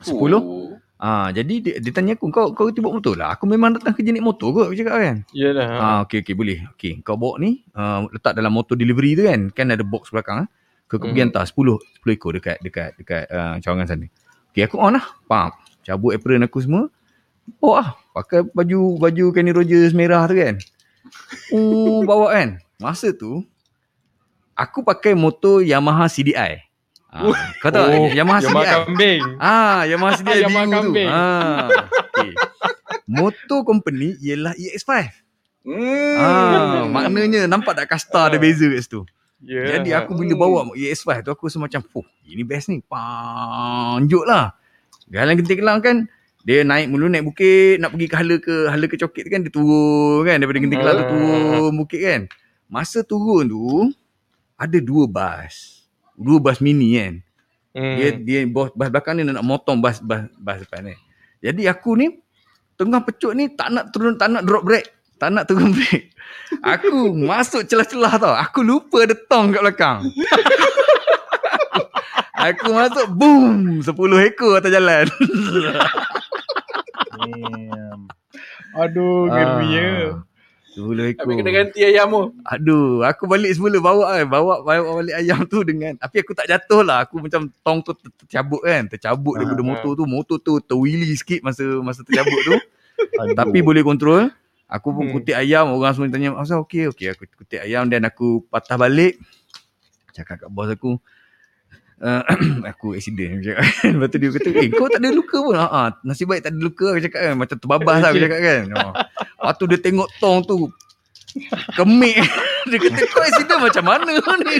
10? Oh. Ah, jadi dia, dia tanya aku, kau kau tiba motor lah. Aku memang datang kerja naik motor kot, aku cakap kan. Yalah. Ah, okey okey boleh. Okey, kau bawa ni uh, letak dalam motor delivery tu kan. Kan ada box belakang ah. Kau kau pergi Hmm. hantar 10 10 ekor dekat dekat dekat uh, cawangan sana. Okey, aku on lah. Pam. Cabut apron aku semua. Bawa lah. Pakai baju baju Kenny Rogers merah tu kan. Oh, bawa kan. Masa tu aku pakai motor Yamaha CDI. Ah, kau tahu Oh, Yamaha Yang CDI? makan kambing. Ah, Yamaha CDI Yamaha biru tu. kambing. Ah, okay. Motor company ialah EX5. Hmm. Ah, maknanya nampak tak kasta ada Ah. beza kat situ. Ya. Jadi aku bila bawa EX5 tu aku rasa macam, "Fuh, ini best ni." Panjuk lah. Jalan genting kelang kan, dia naik mulu naik bukit, nak pergi ke hala ke hala ke cokit tu kan dia turun kan daripada genting kelang tu Ah. turun bukit kan. Masa turun tu ada dua bas. Dua bas mini kan. Hmm. Dia dia bas, bas belakang ni nak motong bas bas bas depan ni. Jadi aku ni tengah pecut ni tak nak turun tak nak drop brake. Tak nak turun brake. Aku masuk celah-celah tau. Aku lupa ada tong kat belakang. aku masuk boom 10 ekor atas jalan. Damn. Aduh, Ah, geria. 10 ekor. Habis kena ganti ayam tu. Aduh, aku balik semula bawa kan. Bawa, bawa balik ayam tu dengan tapi aku tak jatuh lah. Aku macam tong tu ter- tercabut kan. Tercabut daripada Ah. motor tu. Motor tu terwheelie sikit masa masa tercabut tu. Tapi boleh kontrol. Aku pun Hmm. kutip ayam. Orang semua tanya, asal okey? Okey, aku kutip ayam dan aku patah balik. Cakap kat bos aku, uh, aku accident aku cakap kan. Lepas tu dia kata, eh kau tak ada luka pun. Ha, nasib baik tak ada luka aku cakap kan. Macam terbabas lah aku cakap kan. Ha. Lepas tu dia tengok tong tu. Kemik. dia kata kau accident macam mana ni?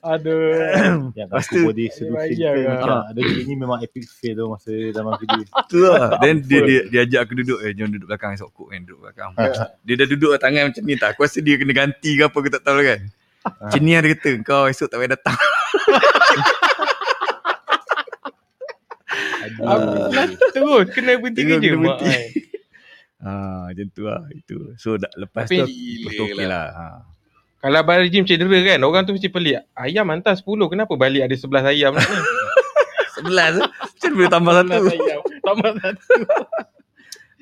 Aduh. Yang Lepas tu- body solution macam ada ni memang epic fail tu masa dalam kerja. Tu lah. Then dia, dia, dia ajak aku duduk. Eh jom duduk belakang esok kok kan. Duduk belakang. Dia dah duduk tangan macam ni tak. Aku rasa dia kena ganti ke apa aku tak tahu lah kan. Macam ni lah dia kata. Kau esok tak payah datang. Aduh. Terus kena berhenti kerja kena berhenti. Ha, macam tu lah. Itu. So dah, lepas Tapi- tu betul okey lah. Ha. Kalau abang Rejim cedera kan, orang tu mesti pelik. Ayam hantar 10, kenapa balik ada 11 ayam ni? Sebelas. Macam mana boleh tambah satu? 11 ayam. Tambah satu.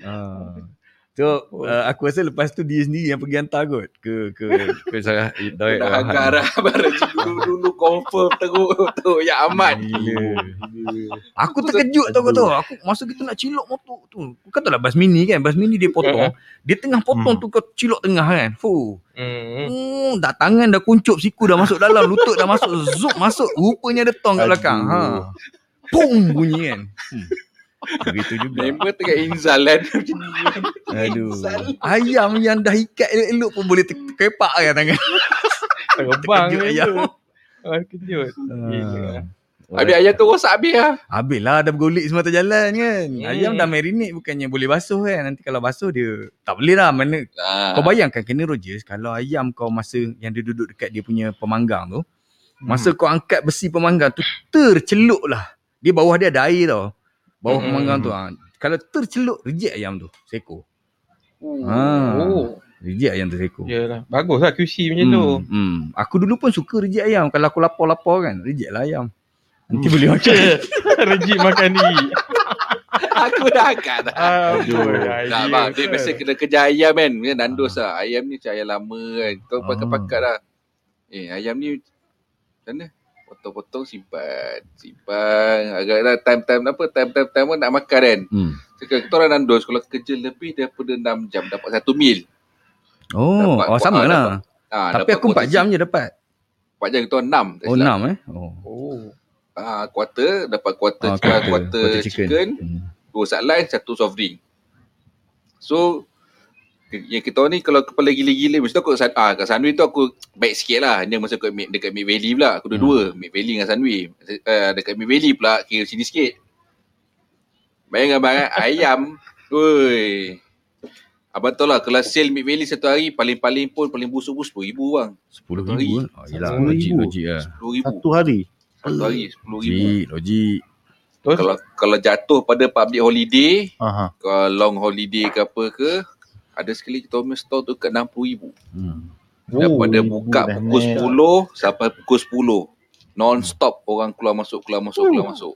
Ha. So uh, aku rasa lepas tu dia sendiri yang pergi hantar kot ke ke ke saya Daik Dah agak dah Barang dulu-dulu confirm teruk tu Ya amat Gila. Aku terkejut tau kau tahu. Aku masa kita nak cilok motor tu. Kau tahu lah bas mini kan. Bas mini dia potong. Dia tengah potong Hmm. tu kau cilok tengah kan. Fuh. Hmm. Hmm, dah tangan dah kuncup siku dah masuk dalam. Lutut dah masuk. Zup masuk. Rupanya ada tong kat belakang. Ha. Pum bunyi kan. Hmm. Begitu juga. Member tengah inzal kan Macam ni Aduh. Ayam yang dah ikat elok-elok pun boleh ter- terkepak kan tangan. Terbang Terkejut ayam. tu. Ah, kejut. Gila. Habis ayam tu rosak habis lah Habis lah dah bergolik semua atas jalan kan. Hmm. Ayam dah marinate bukannya boleh basuh kan. Nanti kalau basuh dia tak boleh lah. Mana ah. Kau bayangkan kena Rogers kalau ayam kau masa yang dia duduk dekat dia punya pemanggang tu. Masa kau angkat besi pemanggang tu terceluk lah. Dia bawah dia ada air tau. Bawah Hmm. pemanggang tu. Ha. Kalau terceluk reject ayam tu. Seko. Oh. Ha. Oh. Reject ayam tu seko. Yalah. Bagus lah QC macam tu. Hmm, hmm. Aku dulu pun suka reject ayam. Kalau aku lapar-lapar kan, reject lah ayam. Nanti boleh makan. Rejim makan ni. Aku dah agak dah Aduh. Tak bang, dia biasa kena kerja ayam kan Dia nandos lah Ayam ni macam ayam lama kan Kau Ah. pakai-pakai dah Eh ayam ni Macam mana Potong-potong simpan Simpan Agak dah time-time apa Time-time time pun nak makan kan Hmm. Sekarang kita orang nandos Kalau kerja lebih daripada 6 jam Dapat 1 mil Oh, Dapat- oh sama ah, lah. ha, Tapi aku 4 jam je dapat. 4 jam kita orang 6 Oh, 6 eh. Oh. Oh. Ah, quarter Dapat quarter, Ah, ah, quarter, quarter chicken, chicken. Hmm. Dua sideline Satu soft drink So yang kita ni kalau kepala gila-gila mesti tu aku San- ah kat Sunway tu aku baik sikit lah dia masa kat Mid, dekat Mid Valley pula aku dua-dua Mid Valley dengan Sunway uh, dekat Mid Valley pula kira sini sikit bayangkan bang eh, ayam Woi Abang tahu lah kalau sale Mid Valley satu hari paling-paling pun paling busuk pun RM10,000 bang 10 Hari. ribu. Oh, yelah, RM10,000. logik, logik lah. RM10,000 Satu hari. satu hari RM10,000 Logik, logik. Terus kalau kalau jatuh pada public holiday Aha. kalau long holiday ke apa ke ada sekali kita punya store tu kat RM60,000 Hmm. Daripada ribu buka pukul naik. 10 sampai pukul 10. Non-stop orang keluar masuk, keluar masuk, keluar masuk.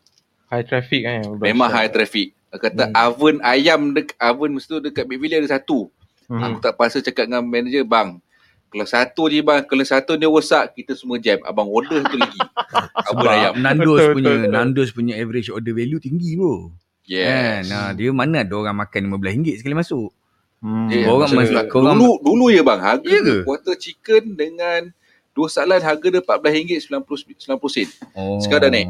high traffic kan. Memang high traffic. Kata Hmm. oven ayam dek, oven mesti tu dekat Big Valley ada satu. Hmm. Aku tak pasal cakap dengan manager, bang, kalau satu je bang, kalau satu dia rosak, kita semua jam. Abang order tu lagi. Oven ayam. Sebab Nandos Betul, punya betul, betul. Nandos punya average order value tinggi bro. Kan? Yes. Nah, dia mana ada orang makan RM15 sekali masuk. Hmm. Yeah, Korang masa mas- dulu- korang- dulu dulu ya bang, harga Ya ke? quarter chicken dengan dua salan harga dia RM14.90 90 sen. Oh. Sekarang dah naik.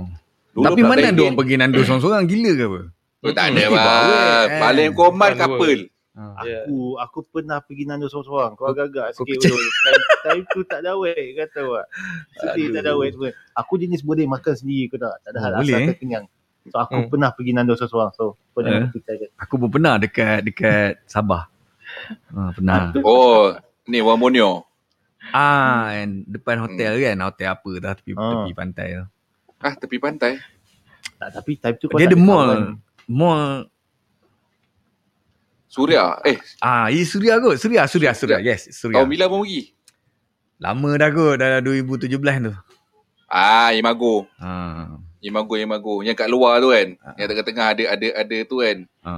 Dulu Tapi mana RM14. ada orang pergi Nandos seorang-seorang gila ke apa? Oh, tak ada bang. kan? Paling dua. couple. Ya. Aku aku pernah pergi Nando seorang-seorang. Kau agak-agak kau sikit dulu. Time, time tu tak ada wek kata awak. Sedih tak ada wek semua. Aku jenis boleh makan sendiri kau tak. Tak ada Oh, hal boleh, asalkan eh? kenyang. So aku Hmm. pernah pergi Nando seorang-seorang. So kau jangan Eh. Aku pun pernah dekat dekat Sabah. Ha, pernah. Oh, ni Wamonio. Ah, and depan hotel kan, hotel apa dah tepi Ah. tepi pantai tu. Ah, tepi pantai. Tak, tapi time tu kau Dia ada mall. Mall Suria. Eh, Ah, ini Suria kot. Suria, Suria, Suria. Yes, Suria. tahun bila pun pergi? Lama dah kot, dah 2017 tu. Ah, Imago. Ha. Imago, Imago. Yang kat luar tu kan. Ah. Yang tengah-tengah ada ada ada tu kan. Ha.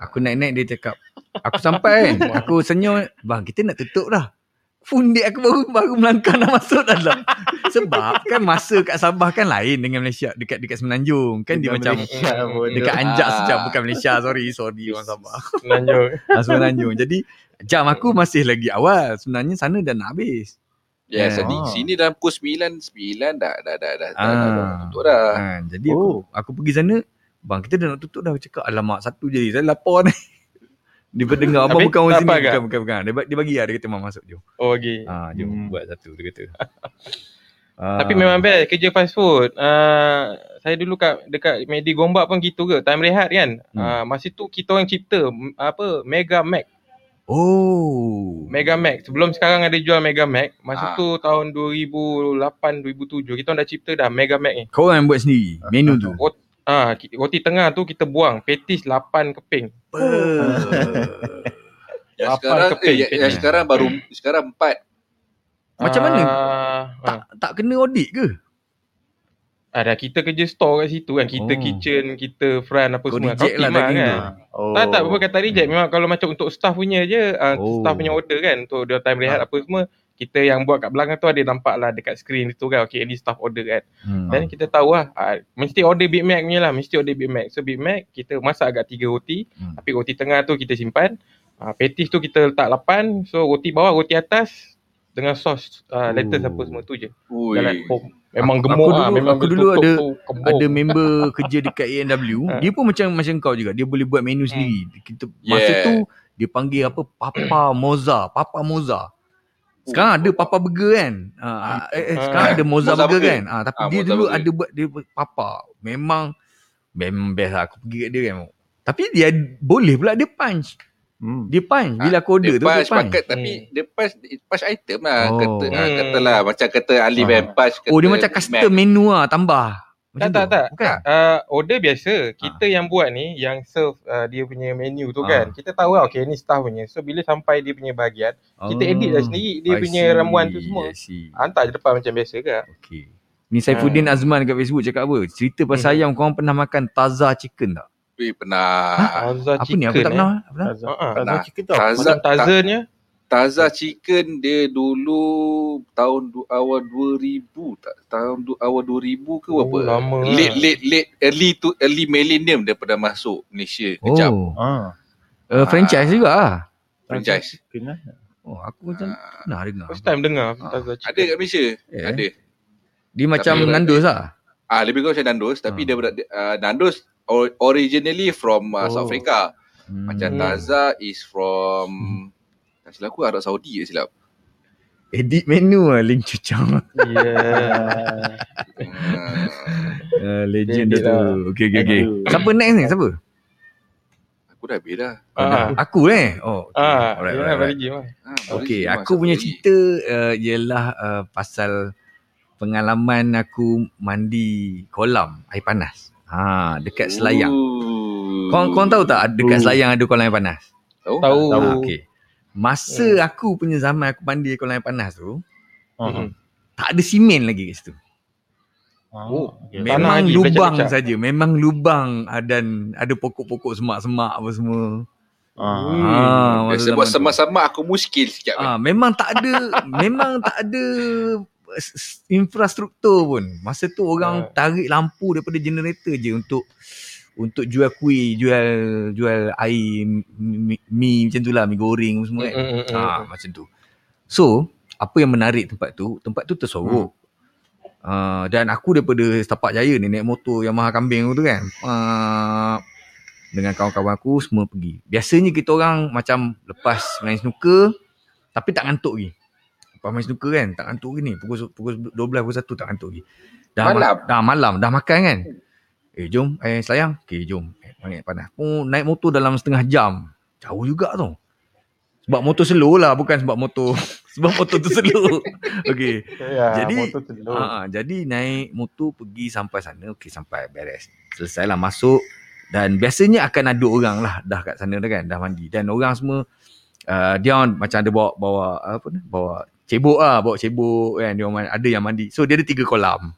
Aku naik-naik dia cakap, aku sampai kan. Aku senyum, bang kita nak tutup dah. Fundik aku baru baru melangkah nak masuk dalam. Sebab kan masa kat Sabah kan lain dengan Malaysia dekat dekat Semenanjung. Kan dia macam Malaysia dekat Ah. Anjak sejam bukan Malaysia. Sorry, sorry orang Sabah. Menanjung. Ah, Semenanjung. Jadi jam aku masih lagi awal. Sebenarnya sana dah nak habis. Ya, Ah. sini, sini dalam pukul 9, 9 dah dah dah dah, dah, dah, dah, dah Ah. tutup dah. Ha, jadi Oh. aku, aku pergi sana, bang kita dah nak tutup dah. Cakap, alamak satu je. Saya lapar ni. Dia dengar abang bukan orang sini. ke? Bukan, bukan, bukan. Dia, ba- dia bagi lah. Dia kata, mam masuk jom. Oh, okay. Ha, jom Hmm. buat satu. Dia kata. Tapi Ah. memang best kerja fast food. Uh, saya dulu kat dekat Medi Gombak pun gitu ke. Time rehat kan. Hmm. Uh, masa tu kita orang cipta apa Mega Mac. Oh. Mega Mac. Sebelum sekarang ada jual Mega Mac. Masa Ah. tu tahun 2008 2007 kita orang dah cipta dah Mega Mac ni. Kau yang buat sendiri menu tu. Rot, ah, ki- roti tengah tu kita buang. Petis 8 keping. Yang Lapan sekarang eh, keping, yang, keping. yang sekarang baru sekarang 4. Macam mana? Ah, tak ah. tak kena audit ke? Ada kita kerja store kat situ kan. Kita Oh. kitchen, kita front apa Kau semua. reject lah kan. Oh. Tak tak bukan kata reject memang kalau macam untuk staff punya je uh, Oh. staff punya order kan untuk dia time rehat Ah. apa semua kita yang buat kat belakang tu ada nampak lah dekat screen tu kan. Okay ni staff order kan. Hmm. dan kita tahu lah uh, mesti order Big Mac punya lah. Mesti order Big Mac. So Big Mac kita masak agak 3 roti. Hmm. tapi roti tengah tu kita simpan. Uh, petis tu kita letak 8 so roti bawah roti atas dengan sos uh, lettuce Oh. apa semua tu je. Ui. jalan oh, memang gemuk aku ah dulu- memang aku dulu ada- tu kembung. ada member kerja dekat Ha. dia pun macam macam kau juga. Dia boleh buat menu sendiri. Kita masa Yeah. tu dia panggil apa? Papa moza. Papa moza sekarang ada papa burger kan ah, eh, eh, Ah. sekarang ada moza, Moza burger, burger. kan ah, tapi Ah, dia Moza dulu burger. ada buat dia buat papa memang memang best lah aku pergi kat dia kan tapi dia boleh pula dia punch Hmm. dia punch bila aku order dia tu punch dia punch paket tapi dia punch punch item lah Oh. kata ah, Hmm. katalah macam kata Ali Ah. Ben punch kata oh dia macam custom Mac. menu lah tambah macam Tak, tak, tu? tak. bukan uh, order biasa. Kita yang buat ni, yang serve uh, dia punya menu tu Ah. kan. Kita tahu lah, okay ni staff punya. So, bila sampai dia punya bahagian, kita edit lah sendiri dia Oh, I punya see, ramuan tu semua. Hantar je depan macam biasa ke. Okay. Ni Saifuddin Ah. Azman kat Facebook cakap apa? Cerita pasal Hmm. ayam korang pernah makan taza chicken tak? Eh, pernah Taza Apa ni? Aku chicken tak pernah. Eh? pernah? Taza. Ah. Taza Pernah. chicken tu. Taza- Macam Tarzannya. Taza Chicken dia dulu tahun du, awal 2000 tak tahun du, awal 2000 ke Oh, berapa? lama lah. late late late early to early millennium dia pernah masuk Malaysia kejap Oh. Ah. Uh, franchise juga lah. franchise. Chicken lah. Oh, aku macam Ah, pernah dengar. First time dengar Ah. Taza ada chicken. kat Malaysia. Eh. Ada. Dia macam Tapi- Nandos lah. Ah lebih kurang macam Nandos tapi Ah. dia berada uh, Nandos or, originally from uh, Oh. South Africa. Hmm. Macam Hmm. Taza is from tak silap aku Arab Saudi tak silap. Edit menu lah link cucang. Yeah. Hmm, Uh, legend Edit dah lah. tu. Okay, okay, okay. Siapa next ni? Siapa? aku dah habis dah. Ah. Aku eh. Oh, okay. Ah, alright, dia alright, alright. lah. Ah, Okay, lima, aku punya lagi. cerita uh, ialah uh, pasal pengalaman aku mandi kolam air panas. Ha, dekat Selayang. Kau kau tahu tak dekat Oh. Selayang ada kolam air panas? Tahu? Tahu. Ha, okay. Masa Hmm. aku punya zaman aku mandi kolam air panas tu. Mm-mm. tak ada simen lagi kat situ. Ah. Oh. Okay. Tanah Memang lagi, lubang saja. Memang lubang dan ada pokok-pokok semak-semak apa semua. Ah. Ah, zaman tu. sama-sama aku muskil sikit. Ah, memang tak ada memang tak ada infrastruktur pun. Masa tu orang Ah. tarik lampu daripada generator je untuk untuk jual kuih, jual jual air mi, mi macam tu lah, mi goreng semua kan. Mm, mm, mm, Ah, mm. macam tu. So, apa yang menarik tempat tu? Tempat tu tersorok. Uh, dan aku daripada Setapak Jaya ni naik motor Yamaha kambing tu kan. Uh, dengan kawan-kawan aku semua pergi. Biasanya kita orang macam lepas main snooker tapi tak ngantuk lagi. Lepas main snooker kan tak ngantuk lagi ni. Pukul pukul 12 pukul 1 tak ngantuk lagi. Dah Malam? Ma- dah malam dah makan kan. Eh jom air selayang. Okay jom. Eh, Main panas. Oh, naik motor dalam setengah jam. Jauh juga tu. Sebab motor slow lah bukan sebab motor sebab motor tu slow. Okay. Ya, Jadi, motor telur. Ha, jadi naik motor pergi sampai sana. Okey sampai beres. Selesailah masuk dan biasanya akan ada orang lah dah kat sana dah kan dah mandi dan orang semua uh, dia macam ada bawa bawa apa ni bawa cebok lah bawa cebok kan dia ada yang mandi so dia ada tiga kolam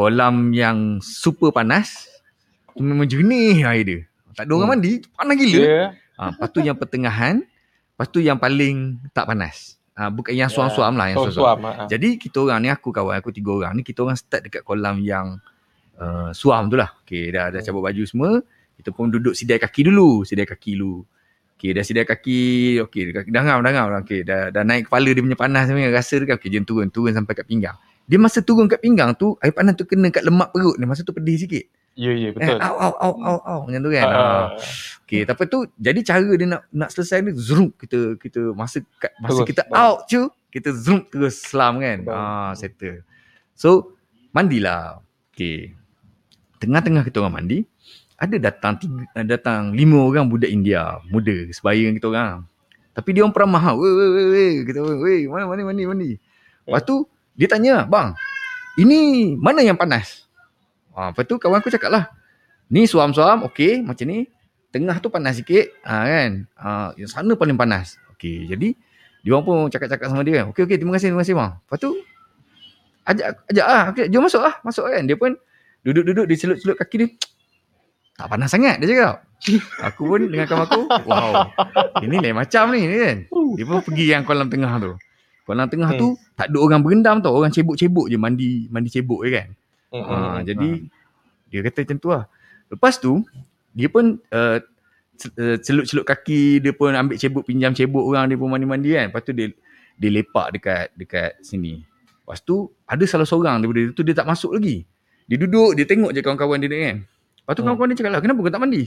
kolam yang super panas tu memang jernih air dia tak ada orang Hmm. mandi panas gila Ya. Ha, lepas tu yang pertengahan, lepas tu yang paling tak panas. Ah, bukan yang suam-suam lah, yang suam-suam. Ah. Jadi kita orang ni aku kawan aku tiga orang ni kita orang start dekat kolam yang uh, suam tu lah. Okay, dah dah Hmm. cabut baju semua. Kita pun duduk sidai kaki dulu, sidai kaki dulu. Okay, dah sidai kaki, okay, dah ngam, dah ngam. Okay, dah, dah naik kepala dia punya panas sebenarnya, rasa dia kan. Okay, jom turun, turun sampai kat pinggang. Dia masa turun kat pinggang tu, air panas tu kena kat lemak perut ni. Masa tu pedih sikit. Ya, ya, Eh, betul. au, au, au, au, au. Macam tu kan. Ah. Okay, tapi tu jadi cara dia nak nak selesai ni zoom kita kita masa kat, masa Terus, kita bang. out je kita zoom terus selam kan. Bang. Ah settle. So mandilah. Okay. Tengah-tengah kita orang mandi ada datang tiga, eh, datang lima orang budak India muda sebaya dengan kita orang. Tapi dia orang peramah. Weh weh weh kita orang, weh mana mandi mandi mandi. Lepas tu dia tanya, "Bang, ini mana yang panas?" Ah, lepas tu kawan aku cakap lah, Ni suam-suam, okey, macam ni. Tengah tu panas sikit, ha, kan. Ha, yang sana paling panas. Okey, jadi dia orang pun cakap-cakap sama dia kan. Okey, okey, terima kasih, terima kasih bang. Lepas tu, ajak, ajak ah, okay, jom masuk ah, masuk kan. Dia pun duduk-duduk, dia celup-celup kaki dia. Tak panas sangat, dia cakap. Aku pun dengan kawan aku, wow, ini lain macam ni kan. Dia pun pergi yang kolam tengah tu. Kolam tengah tu, tak ada orang berendam tau. Orang cebok-cebok je mandi mandi cebok je kan. Hmm, Ha, hmm. jadi dia kata macam tu lah. Lepas tu dia pun uh, ce- celup-celup kaki, dia pun ambil cebok pinjam cebok orang dia pun mandi-mandi kan. Lepas tu dia dia lepak dekat dekat sini. Lepas tu ada salah seorang daripada tu dia tak masuk lagi. Dia duduk, dia tengok je kawan-kawan dia ni kan. Lepas tu Hmm. kawan-kawan dia cakap lah, kenapa kau tak mandi?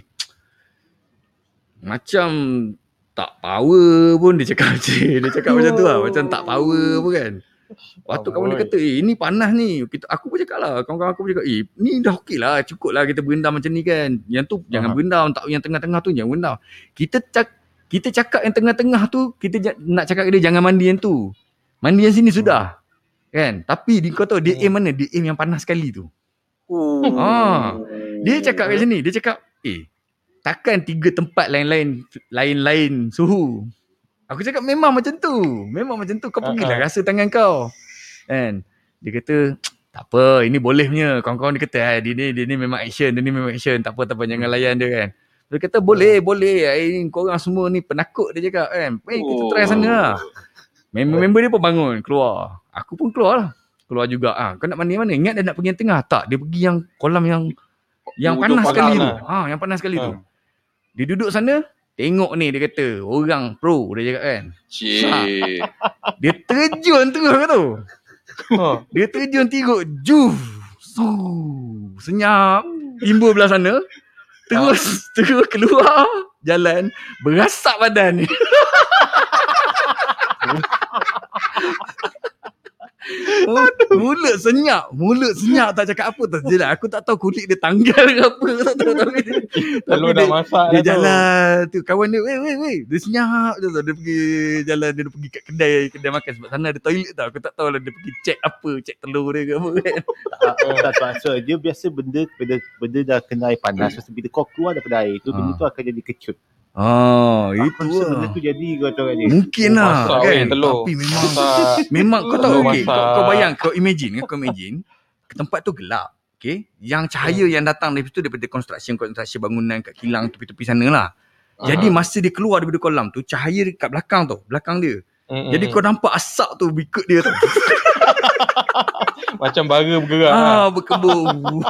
Macam tak power pun dia cakap macam dia cakap macam tu lah. Macam tak power pun kan. Lepas tu kawan dia kata eh ini panas ni. Kita, aku pun cakap lah. Kawan-kawan aku pun cakap eh ni dah okey lah. Cukup lah kita berendam macam ni kan. Yang tu jangan berendam. Tak yang tengah-tengah tu jangan berendam. Kita cak, kita cakap yang tengah-tengah tu kita ja- nak cakap dia jangan mandi yang tu. Mandi yang sini sudah. Kan? Tapi dia kau tahu dia aim mana? Dia aim yang panas sekali tu. Oh. Ah. Dia cakap kat sini, dia cakap, eh, takkan tiga tempat lain-lain lain-lain suhu. Aku cakap memang macam tu. Memang macam tu. Kau Ah, pergilah ah. rasa tangan kau. Kan? Dia kata, tak apa, ini boleh punya. Kawan-kawan dia kata, ah, dia ni, dia ni memang action, dia ni memang action. Tak apa, tak apa, jangan layan dia kan. Dia kata, boleh, boleh. Eh, korang semua ni penakut dia cakap kan. Eh, kita try sana lah. Member-member dia pun bangun, keluar. Aku pun keluar lah. Keluar juga. Ah, kau nak mandi mana? Ingat dia nak pergi yang tengah? Tak, dia pergi yang kolam yang yang Ujung panas kolam sekali tu. lah. Ha, yang panas sekali tu. Ha. Dia duduk sana, tengok ni dia kata, orang pro dia cakap kan. Cik. Dia terjun terus kau tahu. Oh. Dia terjun tiruk, juf. Su, senyap, timbul belah sana. Terus terus keluar jalan berasap badan ni. Oh, mulut senyap. Mulut senyap tak cakap apa tak Dia aku tak tahu kulit dia tanggal ke apa. Tak tahu tapi dia, tapi dah dia, masak dia jalan tu. Kawan dia weh weh weh. Dia senyap tau dia pergi jalan dia pergi kat kedai kedai makan. Sebab sana ada toilet tau. Aku tak tahu lah dia pergi check apa check telur dia ke apa. Kan tak, tak, tak, so, dia biasa benda benda, benda dah kena air panas. So, bila kau keluar daripada air tu benda Ah. tu akan jadi kecut oh Aku itu rasa benda lah tu jadi kau tahu kan dia mungkin Oh, lah masak kan weh, telur. tapi memang Masak. Memang kau tahu okey. Kau, kau bayang, kau imagine, kau imagine ke tempat tu gelap. Okey. Yang cahaya yang datang dari situ daripada construction construction bangunan kat kilang tepi-tepi sana lah. Jadi masa dia keluar daripada kolam tu cahaya dekat belakang tu, belakang dia. Mm, Jadi kau nampak asap tu ikut dia tu. Macam bara bergerak. ah berkebun.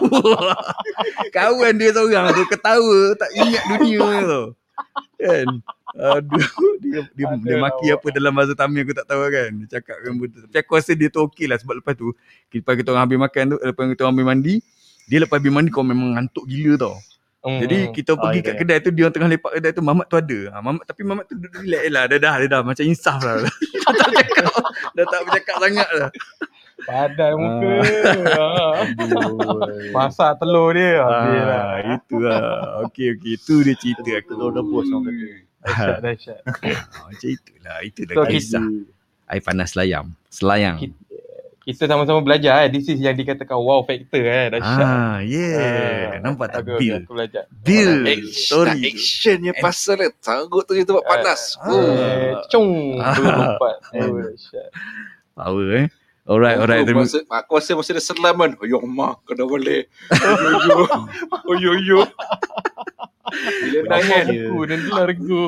Kawan dia seorang tu ketawa tak ingat dunia tu. Kan? Aduh, dia dia, dia Aduh, maki apa dalam bahasa Tamil aku tak tahu kan. Dia cakap kan tu. Tapi aku rasa dia tu okey lah sebab lepas tu lepas kita orang habis makan tu, lepas kita orang habis mandi, dia lepas habis mandi kau memang ngantuk gila tau. Mm, Jadi kita pergi ya, kat ya. kedai tu dia orang tengah lepak kedai tu Mamat tu ada. Ha, Mamat tapi Mamat tu duduk relax lah. Dah dah, dah, dah macam insaf lah. dah tak bercakap. Dah tak bercakap sangat lah. Padan muka. Ah. Masak telur dia. Habis lah. Ah, itu lah. Okey okey itu dia cerita aku. Telur rebus orang kata. Dahsyat, dahsyat. Ah, macam itulah. Itu dah So, kisah. Air panas selayam. Selayang. Kita- Kita sama-sama belajar eh. This is yang dikatakan wow factor eh. Dahsyat. Ah, yeah. Ah, Nampak tak? Aku, Bill. aku belajar. Bill. Action, Story. actionnya pasal dia. Sanggup tu dia tempat panas. Ah. Oh. Eh, cung. Ah. Dua lompat. Ah. Oh, dahsyat. Power eh. Alright, alright. Aku masa, aku rasa masa dia selam kan. Oh, ya mak, kau dah boleh. Oh, yo, yo. Oh, yo, yo. Bila naik kan, Buku dan gelar regu.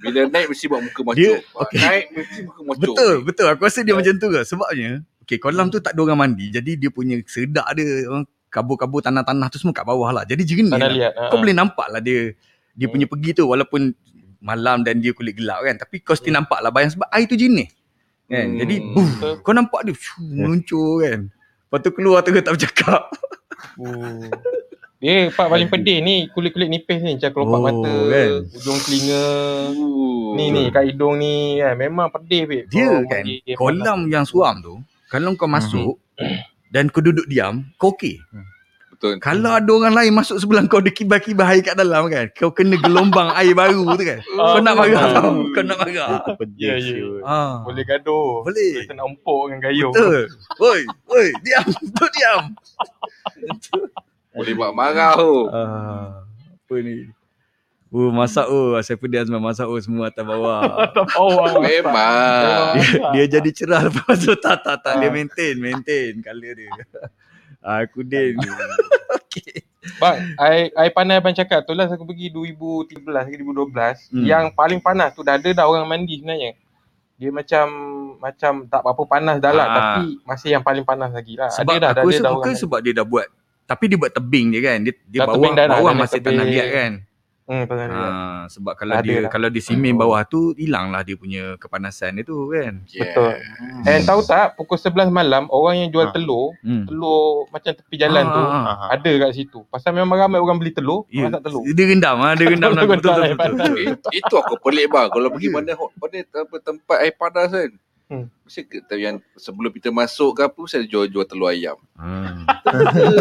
bila naik mesti buat muka maco. Dia- Ah, okey. Naik mesti muka maco. Betul, betul. Aku rasa dia macam tu ke. Sebabnya, okay, kolam tu tak ada orang mandi. Jadi dia punya sedak dia, orang kabur-kabur tanah-tanah tu semua kat bawah lah. Jadi jernih lah. liat. Kau boleh nampak lah dia dia punya pergi tu walaupun malam dan dia kulit gelap kan. Tapi kau still nampak lah bayang sebab air tu jernih. Kan? Hmm. Jadi, buh, Betul. kau nampak dia shoo, meluncur kan. Lepas tu keluar tu tak bercakap. Oh. Dia part paling pedih ni kulit-kulit nipis ni macam kelopak Oh, mata, kan? hujung telinga. Uh. Ni ni kat hidung ni kan memang pedih babe. Dia Kau kan, dia kolam yang suam tu, kalau kau masuk dan kau duduk diam, kau okey. Betul. Kalau ada orang lain masuk sebelah kau ada kibar-kibar air kat dalam kan. Kau kena gelombang air baru tu kan. Kau nak marah tau. Kau nak marah. Pedih Ya, ya. siul. Ah. boleh gaduh. Boleh. Kita nak empuk dengan gayung. Betul. Woi, woi, diam. Tu diam. Boleh buat marah tu. Ah, apa ni? Oh, masak oh, saya pedih Azman masak oh semua atas bawah. Tak bawah. Memang. dia, dia jadi cerah lepas tu tak tak tak dia maintain, maintain color dia. Aku din. Okey. Bang, I, I pandai abang cakap tu lah aku pergi 2013 ke 2012 Hmm. yang paling panas tu dah ada dah orang mandi sebenarnya. Dia macam macam tak apa-apa panas dah lah Ah. tapi masih yang paling panas lagi lah. Sebab ada dah, aku ada rasa dah bukan orang. sebab dia dah buat tapi dia buat tebing dia kan. Dia dia Dah bawah dah dah, bawah dah masih tanah liat kan. Hmm, dia. Ha, sebab kalau Ada dia lah. kalau dia simen bawah tu hilanglah dia punya kepanasan dia tu kan. Yeah. Betul. And tahu tak pukul 11 malam orang yang jual telur, Hmm. telur macam tepi jalan Ah, tu. Aha. ada kat situ. Pasal memang ramai orang beli telur, orang tak telur. Dia rendam ah, dia rendam Betul, betul betul. It- Itu aku pelik bang. Kalau pergi Ya. mana tempat air panas kan. Hmm. Mesti ke, yang sebelum kita masuk ke apa ada jual-jual telur ayam. Ah.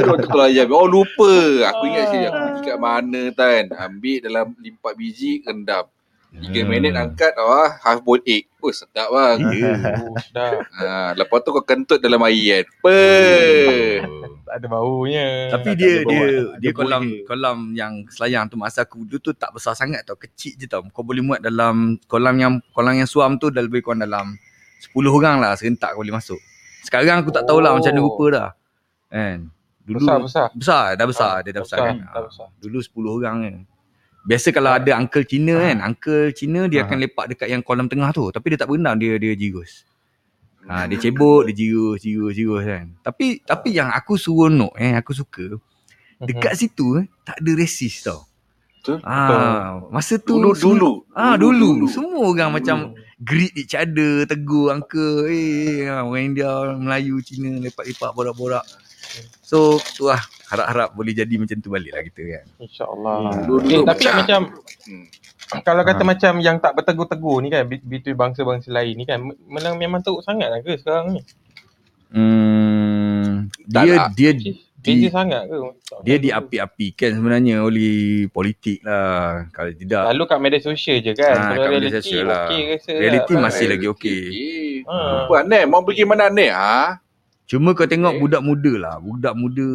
jual telur ayam. Oh lupa. Aku ingat sekali aku pergi kat mana kan. Ambil dalam 4 biji rendam. 3 Hmm. minit angkat oh, half boiled egg. Oh sedap bang. Ya. Oh, dah. Ha, lepas tu kau kentut dalam air kan. Pe. Oh. Tak ada baunya. Tapi Tak dia ada dia dia kolam boleh. kolam yang selayang tu masa aku dulu tu tak besar sangat tau, kecil je tau. Kau boleh muat dalam kolam yang kolam yang suam tu dah lebih kurang dalam 10 orang lah serentak kau boleh masuk. Sekarang aku tak tahulah Oh. macam mana rupa dah. Kan. Dulu besar besar. besar, dah besar, Ah, dia dah besar, besar, kan. dah Ah, besar. Dulu 10 orang kan. Biasa kalau ada uncle Cina kan, uncle Cina dia Ah. akan lepak dekat yang kolam tengah tu. Tapi dia tak berendam, dia dia jirus. Ha, dia cebok, dia jirus, jirus, jirus kan. Tapi tapi yang aku seronok eh, aku suka dekat situ eh, tak ada resis tau. Betul. Ah, masa tu Dulu dulu. Ah dulu, semua orang Hmm. macam greet each other, tegur uncle, eh ah, orang India, orang Melayu, Cina lepak-lepak borak-borak. So tu lah harap-harap boleh jadi macam tu balik lah kita kan. InsyaAllah. Dulu- Eh, dulu tapi macam- macam Hmm. kalau kata Ha. macam yang tak bertegur-tegur ni kan be- between bangsa-bangsa lain ni kan memang memang teruk sangat lah ke sekarang ni? Hmm, dia lah. dia Beza di, sangat ke? Tak dia diapi-apikan sebenarnya oleh politik lah. Kalau tidak Lalu kat media sosial je kan. Kalau kat media reality sosial lah. okey rasa Reality lah. masih lagi okey. Okay. Ha. Apa? Mau pergi mana Nek? Ha? Cuma kau tengok Okay. budak muda lah. Budak muda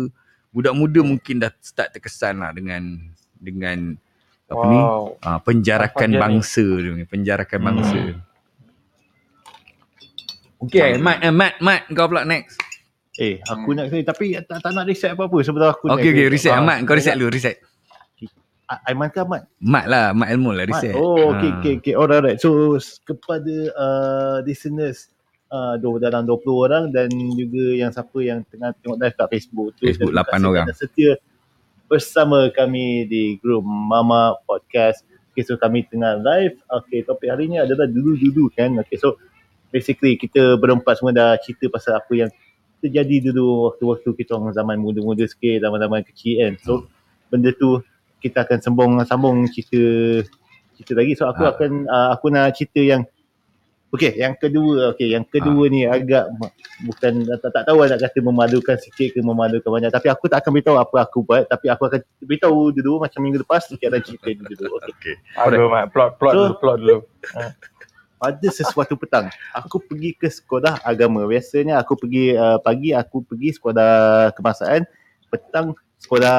budak muda mungkin dah start terkesan lah dengan dengan apa ni? Ah, penjarakan Apa ni? bangsa dia ni, penjarakan Hmm. bangsa. Okay, Mat, eh, Mat, Mat, kau pula next. Eh, aku nak say tapi tak, tak nak reset apa-apa sebab aku okay, say. reset. Ah, Mat, kau reset dulu, reset. Aiman ke Ahmad? Mat lah, Mat ilmu lah, Mat. reset. Oh, okay, Ah. okay, okay. Alright, alright. So, kepada uh, listeners uh, dalam 20 orang dan juga yang siapa yang tengah tengok live kat Facebook tu. Facebook, terima lapan kasih orang. kerana setia bersama kami di grup Mama Podcast. Okay, so kami tengah live. Okay, topik hari ni adalah dulu-dulu kan. Okay, so basically kita berempat semua dah cerita pasal apa yang terjadi dulu waktu-waktu kita orang zaman muda-muda sikit, zaman-zaman kecil kan. So, benda tu kita akan sambung sambung cerita cerita lagi. So aku Ah. akan uh, aku nak cerita yang Okey, yang kedua, okey, yang kedua ni agak bukan tak, tak tahu nak kata memalukan sikit ke memalukan banyak tapi aku tak akan beritahu apa aku buat tapi aku akan beritahu dulu macam minggu lepas sikit ada cerita dulu. Okey. Okay. Aduh, Mat. Plot, plot So- dulu, plot dulu. pada sesuatu petang aku pergi ke sekolah agama biasanya aku pergi uh, pagi aku pergi sekolah kebangsaan petang sekolah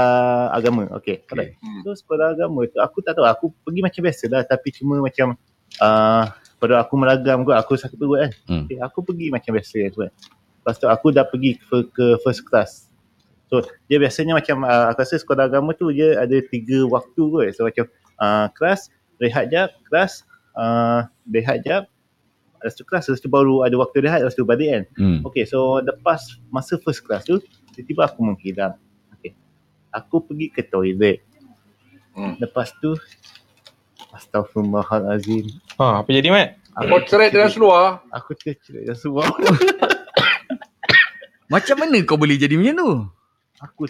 agama okey Okay. Hmm. so sekolah agama tu aku tak tahu aku pergi macam biasa lah tapi cuma macam uh, pada aku meragam kot aku sakit perut kan Hmm. okay, aku pergi macam biasa tu kan lepas tu aku dah pergi ke, ke first class so So dia biasanya macam uh, aku rasa sekolah agama tu dia ada tiga waktu kot. So macam uh, kelas, rehat jap, kelas, uh, rehat jap, lepas tu kelas, lepas tu baru ada waktu rehat, lepas tu balik kan. Hmm. Okay, so lepas masa first class tu, tiba-tiba aku menghilang. Okay. Aku pergi ke toilet. Hmm. Lepas tu, Astaghfirullahalazim. Ha, apa jadi Mat? Kau cerai dengan seluar. Aku tercerai dan semua. Macam mana kau boleh jadi macam tu? aku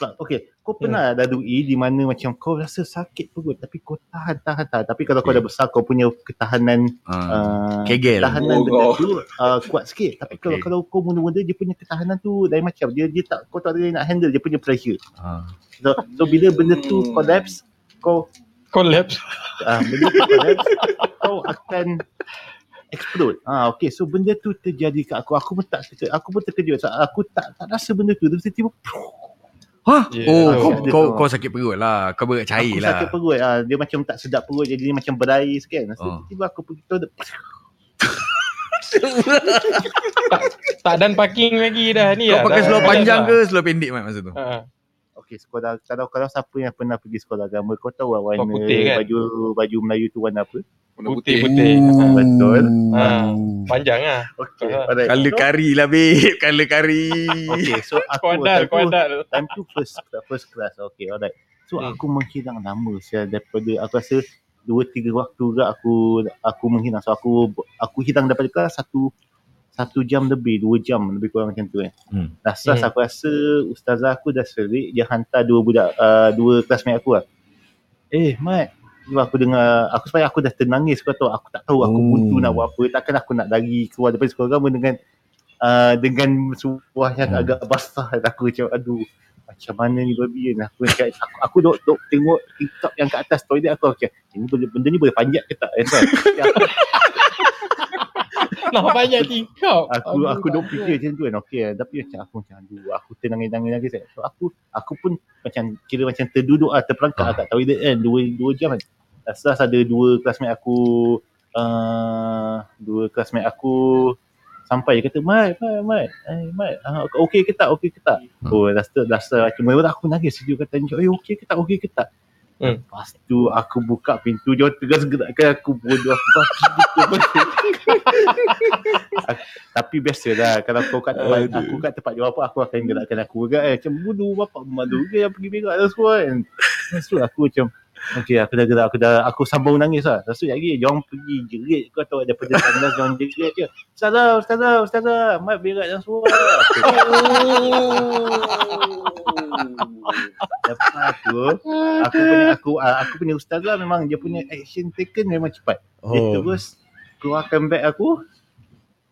se- sebab okay, kau pernah lalui di mana macam kau rasa sakit perut tapi kau tahan, tahan, tahan. Tapi kalau kau dah besar, kau punya ketahanan Ha. uh, Kegel. ketahanan Oh, benda tu uh, kuat sikit. Tapi kalau Okay. kalau kau mula-mula dia punya ketahanan tu lain macam. Dia dia tak kau tak boleh nak handle dia punya pressure. Ha. So, so bila benda tu Hmm. collapse, kau Collapse. uh, benda tu collapse, kau akan explode. Ah okay, so benda tu terjadi kat aku. Aku pun tak terkejut. Aku pun terkejut. Sebab aku tak tak rasa benda tu. Tiba-tiba Ha? Yeah. Oh, Aku kau, kau, tu. kau sakit perut lah. Kau berat cair aku lah. sakit perut. Ah dia macam tak sedap perut jadi dia macam berair sikit. So Oh. tiba-tiba aku pergi toilet. Tak dan parking lagi dah ni Kau dah. pakai seluar panjang dah. ke seluar pendek Mat masa tu? Ha. Okey, sekolah kalau kalau siapa yang pernah pergi sekolah agama, kau tahu lah warna putih kan? baju baju Melayu tu warna apa? Warna Putih putih. putih. Ha. Betul. Ha. Panjang lah. Okey, Ah. alright. Color So, kari lah babe. Color kari. Okey, so aku Kuadal, time kuadal. time tu first first class. Okey, alright. So Hmm. aku menghilang lama saya daripada aku rasa dua tiga waktu juga aku aku menghilang. So aku aku hilang daripada kelas satu satu jam lebih, dua jam lebih kurang macam tu kan. Hmm. Dah start Hmm. aku rasa ustazah aku dah serik, dia hantar dua budak, uh, dua classmate aku lah. Eh, Mat, aku dengar, aku supaya aku dah ternangis kau tahu, aku tak tahu aku Oh. buntu nak buat apa. Takkan aku nak lari keluar daripada sekolah agama dengan uh, dengan suah yang Hmm. agak basah. Dan aku macam, aduh, macam mana ni babi kan. Aku, macam, aku, aku duk, duk tengok TikTok yang kat atas toilet aku macam, ini boleh, benda ni boleh panjat ke tak? Kan? Nak banyak tingkap. aku, aku duk fikir macam tu kan. Okay, tapi macam aku macam, aduh, aku ternangis-nangis lagi. kan. So aku, aku pun macam, kira macam terduduk lah, terperangkap Ah. kat toilet kan. Dua, dua jam kan. Last ada dua classmate aku, uh, dua classmate aku sampai dia kata, Mat, Mat, Mat, eh, Mat, uh, okey ke tak, okey ke tak? Hmm. Oh, dah start, dah start. Mana aku nangis. Dia kata, eh, okey ke tak, okey ke tak? Hmm. Lepas tu aku buka pintu, dia tegas gerakkan aku bodoh aku bagi gitu. Tapi biasalah kalau kau kat tempat Aduh. aku kat tempat dia apa aku akan gerakkan aku juga kan. Macam bodoh bapak malu ke yang pergi berak dah semua kan. Lepas tu aku macam Okay, aku dah gerak, aku dah, aku sambung nangis lah. Lepas tu lagi, diorang pergi jerit, kau tahu daripada tandas diorang jerit je. Ustazah, Ustazah, Ustazah, mat berak dah semua. Lepas tu, aku punya, aku, ah, aku punya ustazah memang dia punya action taken memang cepat. Dia Oh. terus keluarkan beg aku.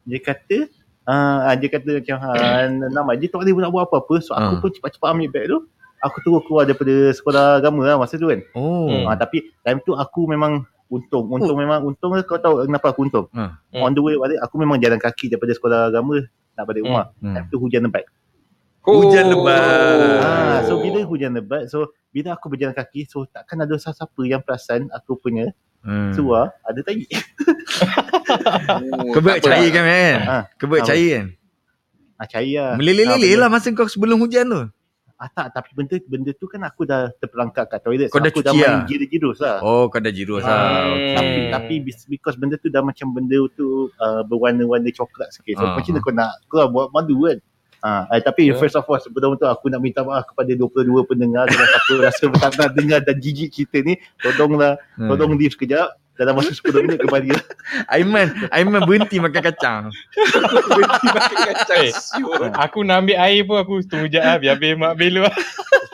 Dia kata, uh, dia kata macam, uh, nama dia tak boleh nak buat apa-apa. So aku Ah. pun cepat-cepat ambil beg tu. Aku terus keluar daripada sekolah agama lah masa tu kan. Oh. Hmm. Ah, tapi time tu aku memang untung. Untung memang untung lah. Kau tahu kenapa aku untung? Ah. Hmm. On the way balik, aku memang jalan kaki daripada sekolah agama nak balik Hmm. rumah. Hmm. Time tu hujan lebat. Hujan lebat. Ah, so bila hujan lebat, so bila aku berjalan kaki, so takkan ada siapa yang perasan aku punya Hmm. suar ada tai. Oh, apa. cair kan? Ah, Kebak apa? cair kan? Ah, cair lah. Meleleh-leleh Ah, lah masa kau sebelum hujan tu. Ah, tak, tapi benda benda tu kan aku dah terperangkap kat toilet. Kau so dah aku dah main lah? jiru-jirus lah. Oh, kau dah jirus Ah, lah. Hmm. Tapi tapi because benda tu dah macam benda tu uh, berwarna-warna coklat sikit. So Ah. macam mana kau nak kau buat malu kan? Ah, eh, tapi Ya. first of all betul-betul aku nak minta maaf kepada 22 pendengar kalau siapa rasa tak nak dengar dan jijik cerita ni, tolonglah Hmm. tolong leave sekejap dalam masa 10 minit kembali. Aiman, Aiman berhenti makan kacang. Berhenti makan kacang Eh. siul. Aku nak ambil air pun aku tunggu jap lah. Biar habis mak belu lah.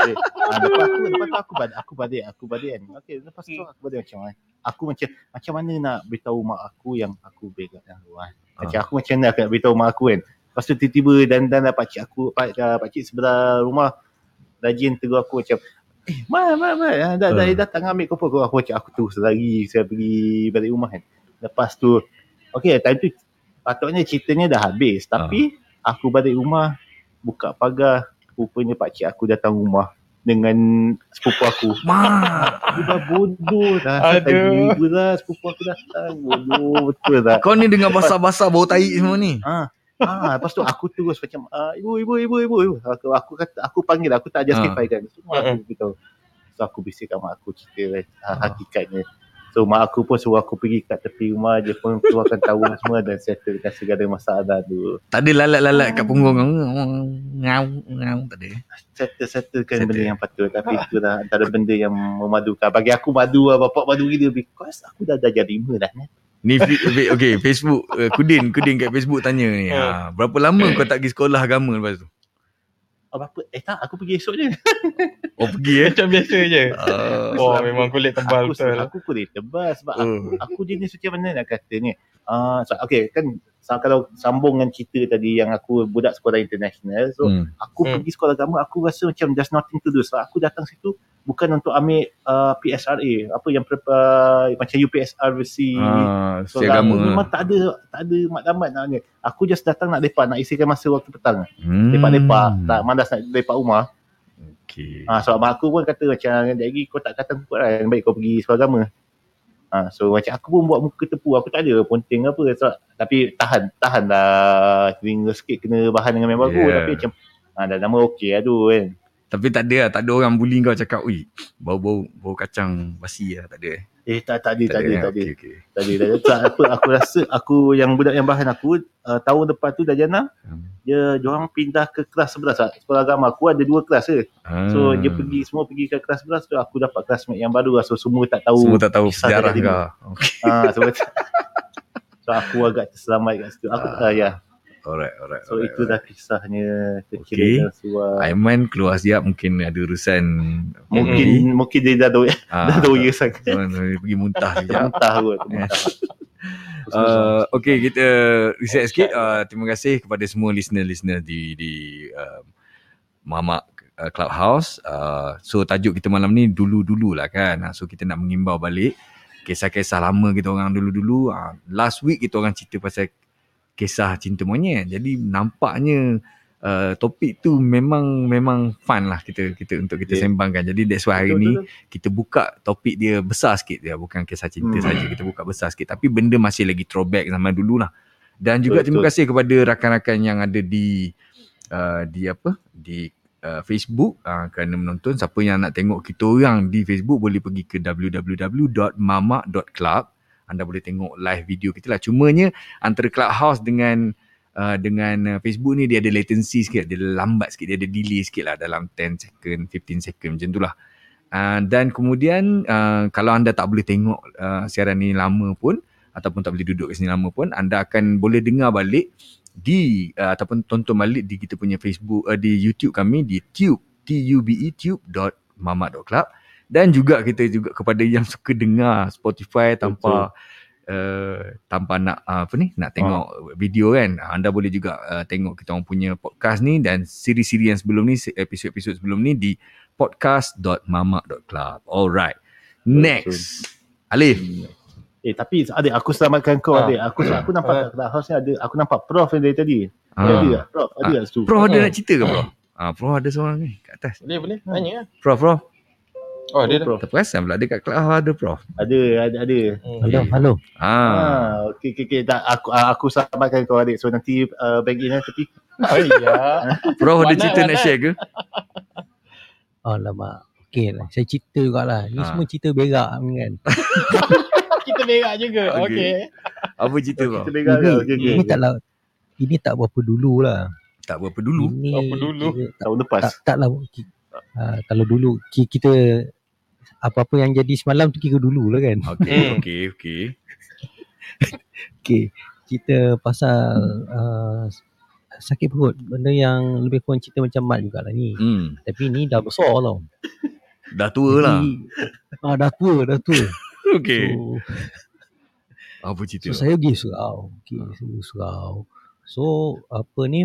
Okay. Ah, lepas tu lepas tu aku balik aku balik aku balik kan. Okey, lepas tu aku balik macam mana? Aku macam macam mana nak beritahu mak aku yang aku berak dalam luar. Macam aku macam mana aku nak beritahu mak aku kan. Lepas tu tiba-tiba dan dan pak cik aku pak, uh, pak cik sebelah rumah rajin tegur aku macam Eh, Mat, Mat, Mat. Ah, Dah, dah, Hmm. datang ambil koper aku. Aku macam aku terus lari. Saya pergi balik rumah kan. Lepas tu, okay, time tu patutnya ceritanya dah habis. Tapi, aku balik rumah, buka pagar. Rupanya pakcik aku datang rumah dengan sepupu aku. Mak, Aku dah bodoh dah. Aduh. Tadi lah sepupu aku datang. Bodoh betul tak? kau ni dengan basah-basah bau tai semua ni. Ah, ah, lepas tu aku terus macam ah, ibu, ibu, ibu, ibu, ibu. Aku, aku kata, aku panggil, aku tak justify kan. Semua aku beritahu. So aku bisikkan mak aku cerita ah, hakikatnya. So mak aku pun suruh aku pergi kat tepi rumah dia pun keluarkan tawar semua dan settlekan segala masalah tu. Tak ada lalat-lalat kat punggung kau. Ngau, ngau, tak ada. Settle-settlekan Settle. benda yang patut. Tapi itulah antara benda yang memadukan. Bagi aku madu lah, bapak madu gila. Because aku dah darjah lima dah. Kan? Ni okay Facebook uh, Kudin Kudin kat Facebook tanya ni ha, Berapa lama kau tak pergi sekolah agama lepas tu Oh, apa? Eh tak, aku pergi esok je. Oh pergi eh Macam biasa je. uh, Oh, memang kulit tebal aku, betul. Aku kulit tebal sebab Oh. aku, aku jenis macam mana nak kata ni. Uh, so, okay, kan so, kalau sambung dengan cerita tadi yang aku budak sekolah international. So, hmm. aku Hmm. pergi sekolah agama, aku rasa macam just nothing to do. Sebab aku datang situ bukan untuk ambil uh, PSRA. Apa yang uh, macam UPSR versi Ah, So, agama memang tak ada tak ada makdamat nak ni. Aku just datang nak lepak, nak isikan masa waktu petang. hmm. Lepak-lepak, tak malas nak lepak rumah. okay. Ha, sebab mak aku pun kata macam lagi kau tak kata kuat kan, baik kau pergi sekolah agama. Ha, so macam aku pun buat muka tepu, aku tak ada ponting apa. So, tapi tahan, tahan lah. Telinga sikit kena bahan dengan member aku. Yeah. Tapi macam, ha, dah nama okey lah tu kan. Tapi tak ada lah Tak ada orang bully kau cakap Ui Bau-bau Bau kacang basi lah Tak ada eh Eh tak, tak ada, tak tak ada. okay. Tak ada, apa, aku rasa aku yang budak yang bahan aku, uh, tahun depan tu dah jana, Hmm. dia diorang pindah ke kelas sebelah lah. sekolah agama aku ada dua kelas je so Ah. dia pergi semua pergi ke kelas sebelah so aku dapat classmate yang baru lah so semua tak tahu Semua tak tahu sejarah kau okay. ah so, so aku agak terselamat kat situ aku ah, ya Alright alright so alright, itu dah kisahnya kecil Okay. dan suar Aiman keluar siap Mungkin ada urusan mungkin mungkin dia dah doya ah, dah doya sangat ah, Pergi muntah sekejap muntah kot muntah Uh, okay, kita reset sikit. Uh, terima kasih kepada semua listener-listener di di uh, Mamak uh, Clubhouse. Uh, so tajuk kita malam ni dulu-dulu lah kan. Uh, so kita nak mengimbau balik kisah-kisah lama kita orang dulu-dulu. Uh, last week kita orang cerita pasal kisah cinta monyet. Jadi nampaknya uh, topik tu memang memang fun lah kita kita untuk kita Yeah. sembangkan. Jadi that's why hari Betul, ni betul. kita buka topik dia besar sikit dia bukan kisah cinta Hmm. saja kita buka besar sikit tapi benda masih lagi throwback zaman dulu lah dan juga Betul, terima betul. kasih kepada rakan-rakan yang ada di uh, di apa di uh, Facebook uh, kerana menonton siapa yang nak tengok kita orang di Facebook boleh pergi ke www.mamak.club anda boleh tengok live video kita lah. Cumanya antara Clubhouse dengan uh, dengan uh, Facebook ni dia ada latency sikit dia lambat sikit dia ada delay sikit lah dalam 10 second 15 second macam tu lah. Uh, dan kemudian uh, kalau anda tak boleh tengok uh, siaran ni lama pun ataupun tak boleh duduk kat sini lama pun anda akan boleh dengar balik di uh, ataupun tonton balik di kita punya Facebook uh, di YouTube kami di tube t u b e tube.mamak.club dan juga kita juga kepada yang suka dengar Spotify tanpa uh, tanpa nak uh, apa ni nak tengok video kan anda boleh juga uh, tengok kita orang punya podcast ni dan siri-siri yang sebelum ni episod-episod sebelum ni di podcast.mamak.club alright next Alif eh tapi adik aku selamatkan kau Ah. adik aku aku nampak kat house ni ada aku nampak prof yang dari tadi Ah. ada tak prof ada situ Prof ada Hmm. nak cerita ke Prof? Ah, Prof ada seorang ni kat atas. Boleh, boleh. Tanya lah. Prof, Prof. Oh, dia dah. prof Tak perasan pula dia kat kelas ada Prof. ada ada ada Hmm. Halo, halo. Ah. Ah, okey okey okey. Tak, aku ah, aku selamatkan kau adik. So nanti uh, bank in lah tepi. Oh, ya. Prof ada Mana, cerita nak mana? share ke? Oh lama. Okey lah. Saya cerita jugalah. Ni Ah. semua cerita berak kan. Kita berak juga. Okey. Okey. Apa cerita Prof? Kita ini, lah. Okey okey. ini taklah ini tak berapa dulu lah. Tak berapa dulu. Ini Berapa dulu? tak, Tahun lepas. tak, taklah. Uh, kalau dulu ki- kita apa-apa yang jadi semalam tu kira dulu lah kan. Okey, Hmm. okey, okey. Okey. Cerita pasal uh, sakit perut. Benda yang lebih kurang cerita macam mat jugalah ni. Hmm. Tapi ni dah besar tau. Dah tua lah. Jadi, Ah, dah tua, dah tua. Okey. So, Apa cerita? So saya pergi surau. Okay, Ha. saya pergi surau. So apa ni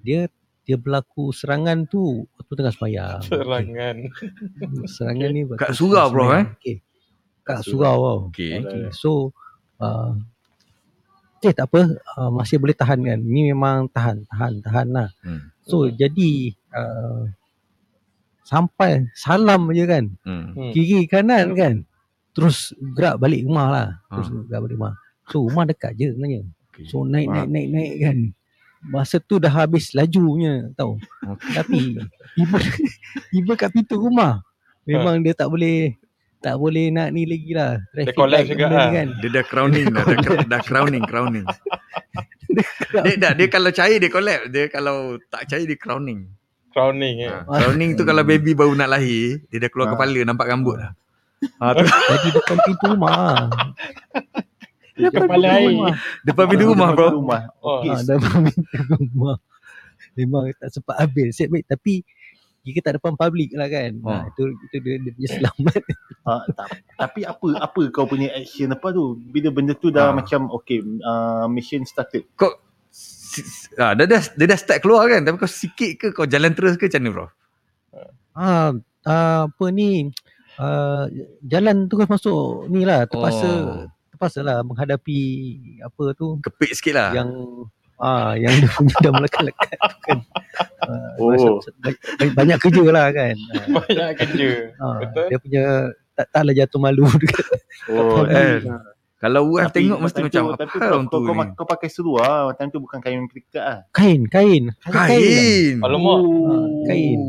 dia dia berlaku serangan tu waktu tengah sembahyang. Serangan. Okay. Serangan ni waktu Kat surau, bro, eh? Okay. Kat surau tau. Okey. Okay. So uh, okay, tak apa uh, masih boleh tahan kan. Ni memang tahan, tahan, tahan lah. Hmm. So jadi uh, sampai salam je kan. Hmm. Hmm. Kiri kanan kan. Terus gerak balik rumah lah. Terus Ha. gerak balik rumah. So rumah dekat je sebenarnya. Okay. So naik naik naik naik kan. Masa tu dah habis lajunya tau. Okay. Tapi tiba tiba kat pintu rumah. Memang dia tak boleh tak boleh nak ni lagi lah. Traffic collapse light juga lah. kan. Dia dah crowning dah, dah, dah crowning, crowning. Dia dah dia kalau cair dia collapse, dia kalau tak cair dia crowning. Crowning eh. Ha, crowning tu kalau baby baru nak lahir, dia dah keluar Ah. kepala nampak rambut dah. Ha, tu, Jadi depan pintu rumah. Kepala air. depan pintu rumah bro. Rumah. Oh, Ha, depan pintu rumah. Memang tak sempat habis. Set baik tapi jika tak depan public lah kan. Oh. Ha, itu itu dia, dia punya selamat. Ah, tak, tapi apa apa kau punya action apa tu bila benda tu dah Ah. macam okay uh, mission started Kau si- si- ah, dia dah dia dah start keluar kan tapi kau sikit ke kau jalan terus ke macam mana bro? Ah, ah, apa ni? Uh, jalan terus masuk ni lah terpaksa Oh. Terpaksa lah menghadapi apa tu Kepik sikit lah. yang ah yang dia punya dah melekat-lekat tu kan. Uh, Oh. banyak, banyak kerja lah kan. Ah, Banyak kerja. ah, Betul. dia punya tak taklah jatuh malu dekat oh eh. Kalau wife tengok mesti macam tu, apa tapi orang kau, tu kau, ni? kau, kau pakai seluar time tu bukan kain pelikat ah kain, kain. Kain. kan? Kain. Alamak. Ah, kain.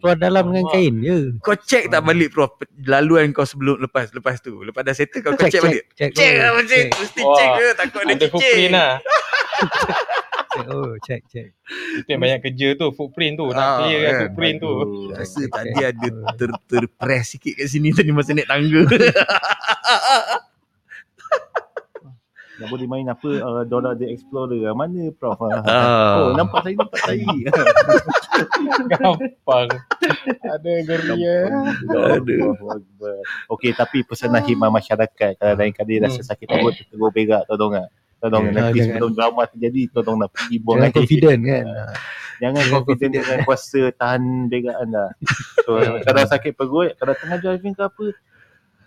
Keluar dalam dengan kain je. Kau check tak balik bro laluan kau sebelum lepas lepas tu. Lepas dah settle kau, kau check, balik. Check, Check lah oh, mesti check, mesti Wah. check ke takut ada Ada footprint lah. check, oh, check, check. Itu yang banyak kerja tu. Footprint tu. Nak Ah, clear kan kan. footprint tu. Rasa tadi ada ter, terpress sikit kat sini tadi masa naik tangga. Yang boleh main apa uh, Dora the Explorer ah. mana prof ah. Ah. oh nampak saya nampak saya Gampang. Ada geria. Aduh. Okey tapi pesanan khidmat masyarakat kalau lain kali rasa sakit perut tegur berak tolong ah tolong Ya, nanti jangan. sebelum drama terjadi tolong nak pergi buang Jangan air confident kan. jangan Jangan confident confident. dengan kuasa tahan berak anda so kalau sakit perut kalau tengah driving ke apa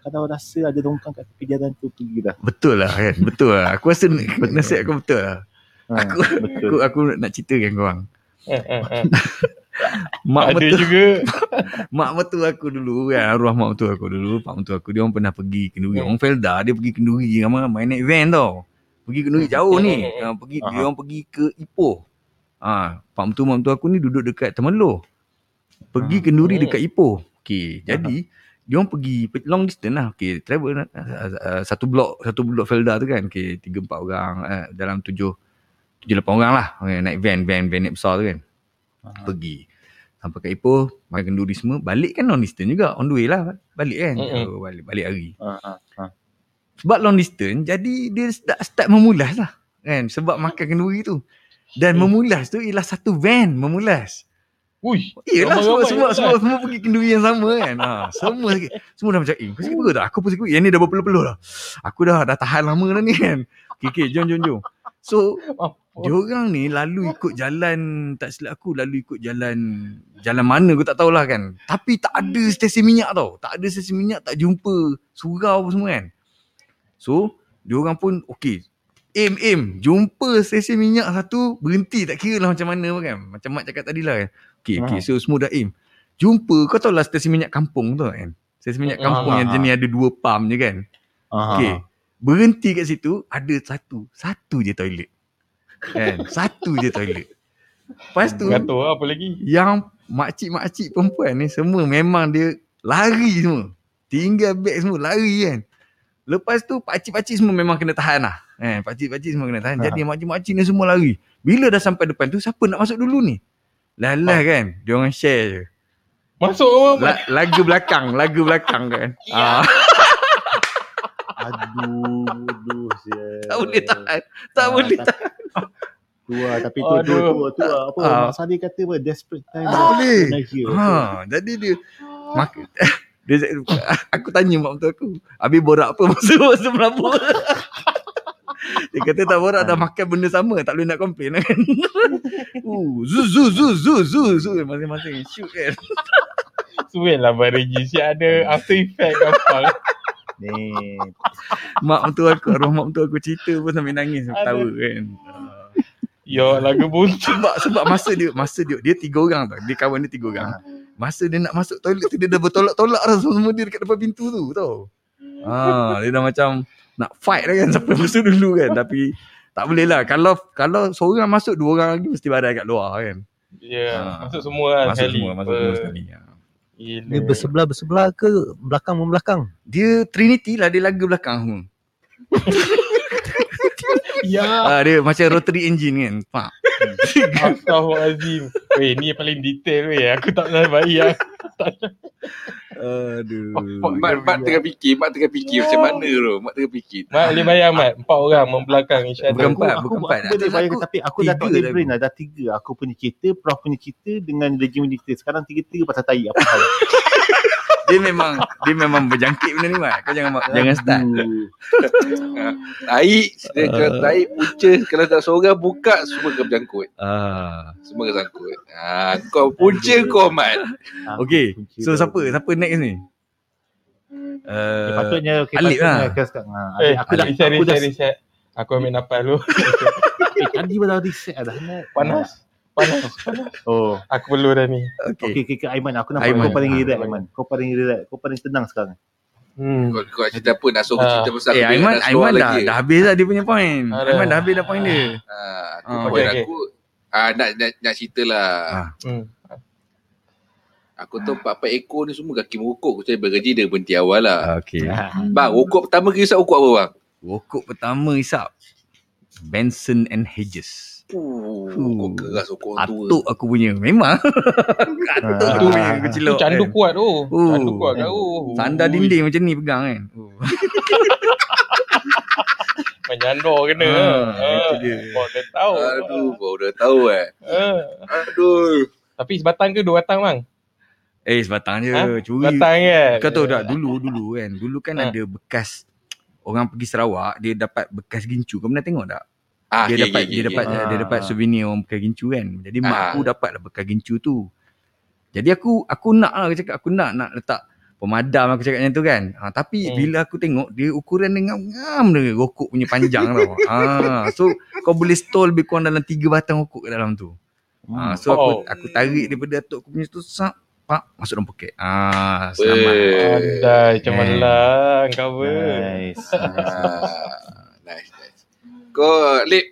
kalau rasa ada longkang kat tepi jalan tu pergilah Betul lah kan. Betul lah. Aku rasa nasihat kau betul lah. ha, Aku- betul Aku aku nak ceritakan kau orang. Eh, eh, eh. Mak Ada betul juga. mak betul aku dulu kan. Arwah mak betul aku dulu. Mak betul aku dia orang pernah pergi kenduri. Orang Felda dia pergi kenduri ramai-ramai naik van tau. Pergi kenduri jauh ni. Ha, pergi Aha. dia orang pergi ke Ipoh. Ha, pak mentua mak mentua aku ni duduk dekat Temerloh. Pergi Ah. kenduri dekat Ipoh. Okey, jadi dia orang pergi long distance lah. Okey, travel uh, uh, satu blok satu blok Felda tu kan. Okey, tiga empat orang uh, dalam tujuh tujuh lapan orang lah. Okay, naik van van van naik besar tu kan. Ah. Pergi. Sampai kat Ipoh, main kenduri semua. Balik kan long distance juga. On the way lah. Balik kan. Oh, balik, balik hari. ha, ha, ha. Sebab long distance, jadi dia start, start memulas lah. Kan? Sebab makan kenduri tu. Dan Hmm. memulas tu ialah satu van memulas. Ui. Yelah semua, semua, kan? semua, semua pergi kenduri yang sama kan. Ha, semua. Semua dah macam, eh kau sakit perut tak? Aku pun sakit perut. Yang ni dah berpeluh-peluh dah. Aku dah dah tahan lama dah ni kan. Okay, okay, jom, jom, jom. So, Oh, dia orang ni lalu ikut jalan, tak silap aku, lalu ikut jalan, jalan mana aku tak tahulah kan. Tapi tak ada stesen minyak tau. Tak ada stesen minyak, tak jumpa surau apa semua kan. So, dia orang pun, okay, aim, aim. Jumpa stesen minyak satu, berhenti. Tak kira lah macam mana pun kan. Macam Mak cakap tadi lah kan. Okay, okay. Ah. So, semua dah aim. Jumpa, kau tahu lah stesen minyak kampung tu kan. Stesen minyak Ah, kampung ah, yang ah. jenis ada dua pump je kan. Ah, Okay. Berhenti kat situ, ada satu. Satu je toilet. Kan? Satu je toilet. Lepas tu, Gatul lah apa lagi. yang makcik-makcik perempuan ni semua memang dia lari semua. Tinggal beg semua, lari kan. Lepas tu pakcik-pakcik semua memang kena tahan lah. Eh, pakcik-pakcik semua kena tahan. Ha. Jadi makcik-makcik ni semua lari. Bila dah sampai depan tu, siapa nak masuk dulu ni? Lalah kan. Dia orang share je. Masuk orang. La, lagu belakang, lagu belakang kan. Ya. Ah, aduh aduh sial. tak boleh tahan. Tak Ah, boleh tak- tahan. tu lah tapi tu tu Aduh. tu tu lah apa Ah. Mak Sadi kata apa desperate time Tak boleh. Ha, jadi dia mak, dia aku tanya mak mentua aku, habis borak apa masa masa melabur? Dia kata tak borak dah makan benda sama, tak boleh nak complain kan. uh, zu zu zu zu zu zu masing-masing shoot kan. Suwen lah Regis. Siap ada after effect gampang. ni Mak mentua aku, arwah mak mentua aku cerita pun sambil nangis ketawa kan. Ya lagu buntu. Sebab sebab masa dia masa dia dia tiga orang tau. Dia kawan dia tiga orang. Masa dia nak masuk toilet tu dia dah bertolak-tolak dah semua dia dekat depan pintu tu tau. Ha, dia dah macam nak fight dah kan siapa masuk dulu kan tapi Tak boleh lah. Kalau kalau seorang masuk, dua orang lagi mesti badai kat luar kan. Ya, Ah. masuk semua lah Masuk sekali. semua, masuk semua sekali. Ha. Gila. Dia bersebelah-bersebelah ke belakang-membelakang? Dia Trinity lah, dia lagu belakang semua. Ya. Ah, dia macam rotary engine kan. Pak. Astaghfirullahaladzim. Weh, ni yang paling detail weh. Aku tak pernah bayang. Aduh. Mat, mat tengah fikir, Mat tengah fikir macam mana tu. Mat tengah fikir. Mat boleh bayang Mat. Empat orang membelakang other. Bukan Aku, empat, aku, bukan aku, empat. aku boleh Atas bayangkan aku tapi aku dah tiga tak dah boleh brain lah. Dah tiga. Aku punya cerita, Prof punya cerita dengan cerita. Sekarang tiga-tiga pasal tai. Apa hal? Dia memang dia memang berjangkit benda ni Mat. Kau jangan jangan start. Taik, dia kalau taik punca, kalau tak seorang buka, semua akan berjangkut. Ah. Semua akan sangkut. Ha, kau punca kau, Mat. Ah, Okay. kunci So siapa? Siapa next ni? Eh, Uh, patutnya okay, Alip patutnya lah. kan sekarang. Ha, Eh, Alip, aku dah reset, aku dah reset, reset. Aku ambil nafas dulu. eh, tadi pun dah reset dah. Panas. Panas. Panas. Oh. Aku perlu dah ni. okay. Okey, okay, okay, Aiman, aku nampak Aiman. kau paling Ah, relax, Aiman. Aiman. Kau paling relax. Kau paling tenang sekarang. Hmm. Kau, kau cerita apa? Nak suruh Ah. cerita pasal Eh, Aiman, Aiman dah, dah habis lah dia punya point. Ada. Aiman dah habis dah point dia. Ha, aku point okey, okey. aku. Ah, nak, nak, nak cerita lah. Ah. Hmm. Aku tahu empat-empat ekor ni semua kaki merokok. Aku cari bergaji dia berhenti awal lah. Okay. Bang, rokok pertama kisah rokok apa bang? Rokok pertama isap. Benson and Hedges. Puh, Fuh. rokok keras, orang tua. Atuk aku punya. Memang. Atuk aku punya. Aku Tu celok. candu kan. kuat tu. Oh. Candu kuat kau. Sandar dinding macam ni pegang kan. Oh. Menyandor kena. Ah, itu dia. Kau dah tahu. Aduh, kau dah tahu eh. Ah. Aduh. Tapi sebatang ke dua batang bang? Eh sebatang je. Ha? Curi. Batang kan? Kau tahu tak dulu dulu kan. Dulu kan Ha. ada bekas orang pergi Sarawak dia dapat bekas gincu. Kau pernah tengok tak? Ah, dia okey, dapat okey, dia okey. dapat okey. dia dapat Ah. souvenir orang bekas gincu kan. Jadi mak Ah. aku dapat lah bekas gincu tu. Jadi aku aku nak lah aku cakap aku nak nak letak pemadam aku cakap macam tu kan. Ha, tapi Hmm. bila aku tengok dia ukuran dia ngam-ngam dia rokok punya panjang tau. Ha, so kau boleh store lebih kurang dalam tiga batang rokok kat dalam tu. Ha, so aku Oh. aku tarik daripada atuk aku punya tu sap pak masuk dalam poket. Ah, selamat. Andai cemerlang kau. Nice. Ah, nice, nice. Kau, Lip,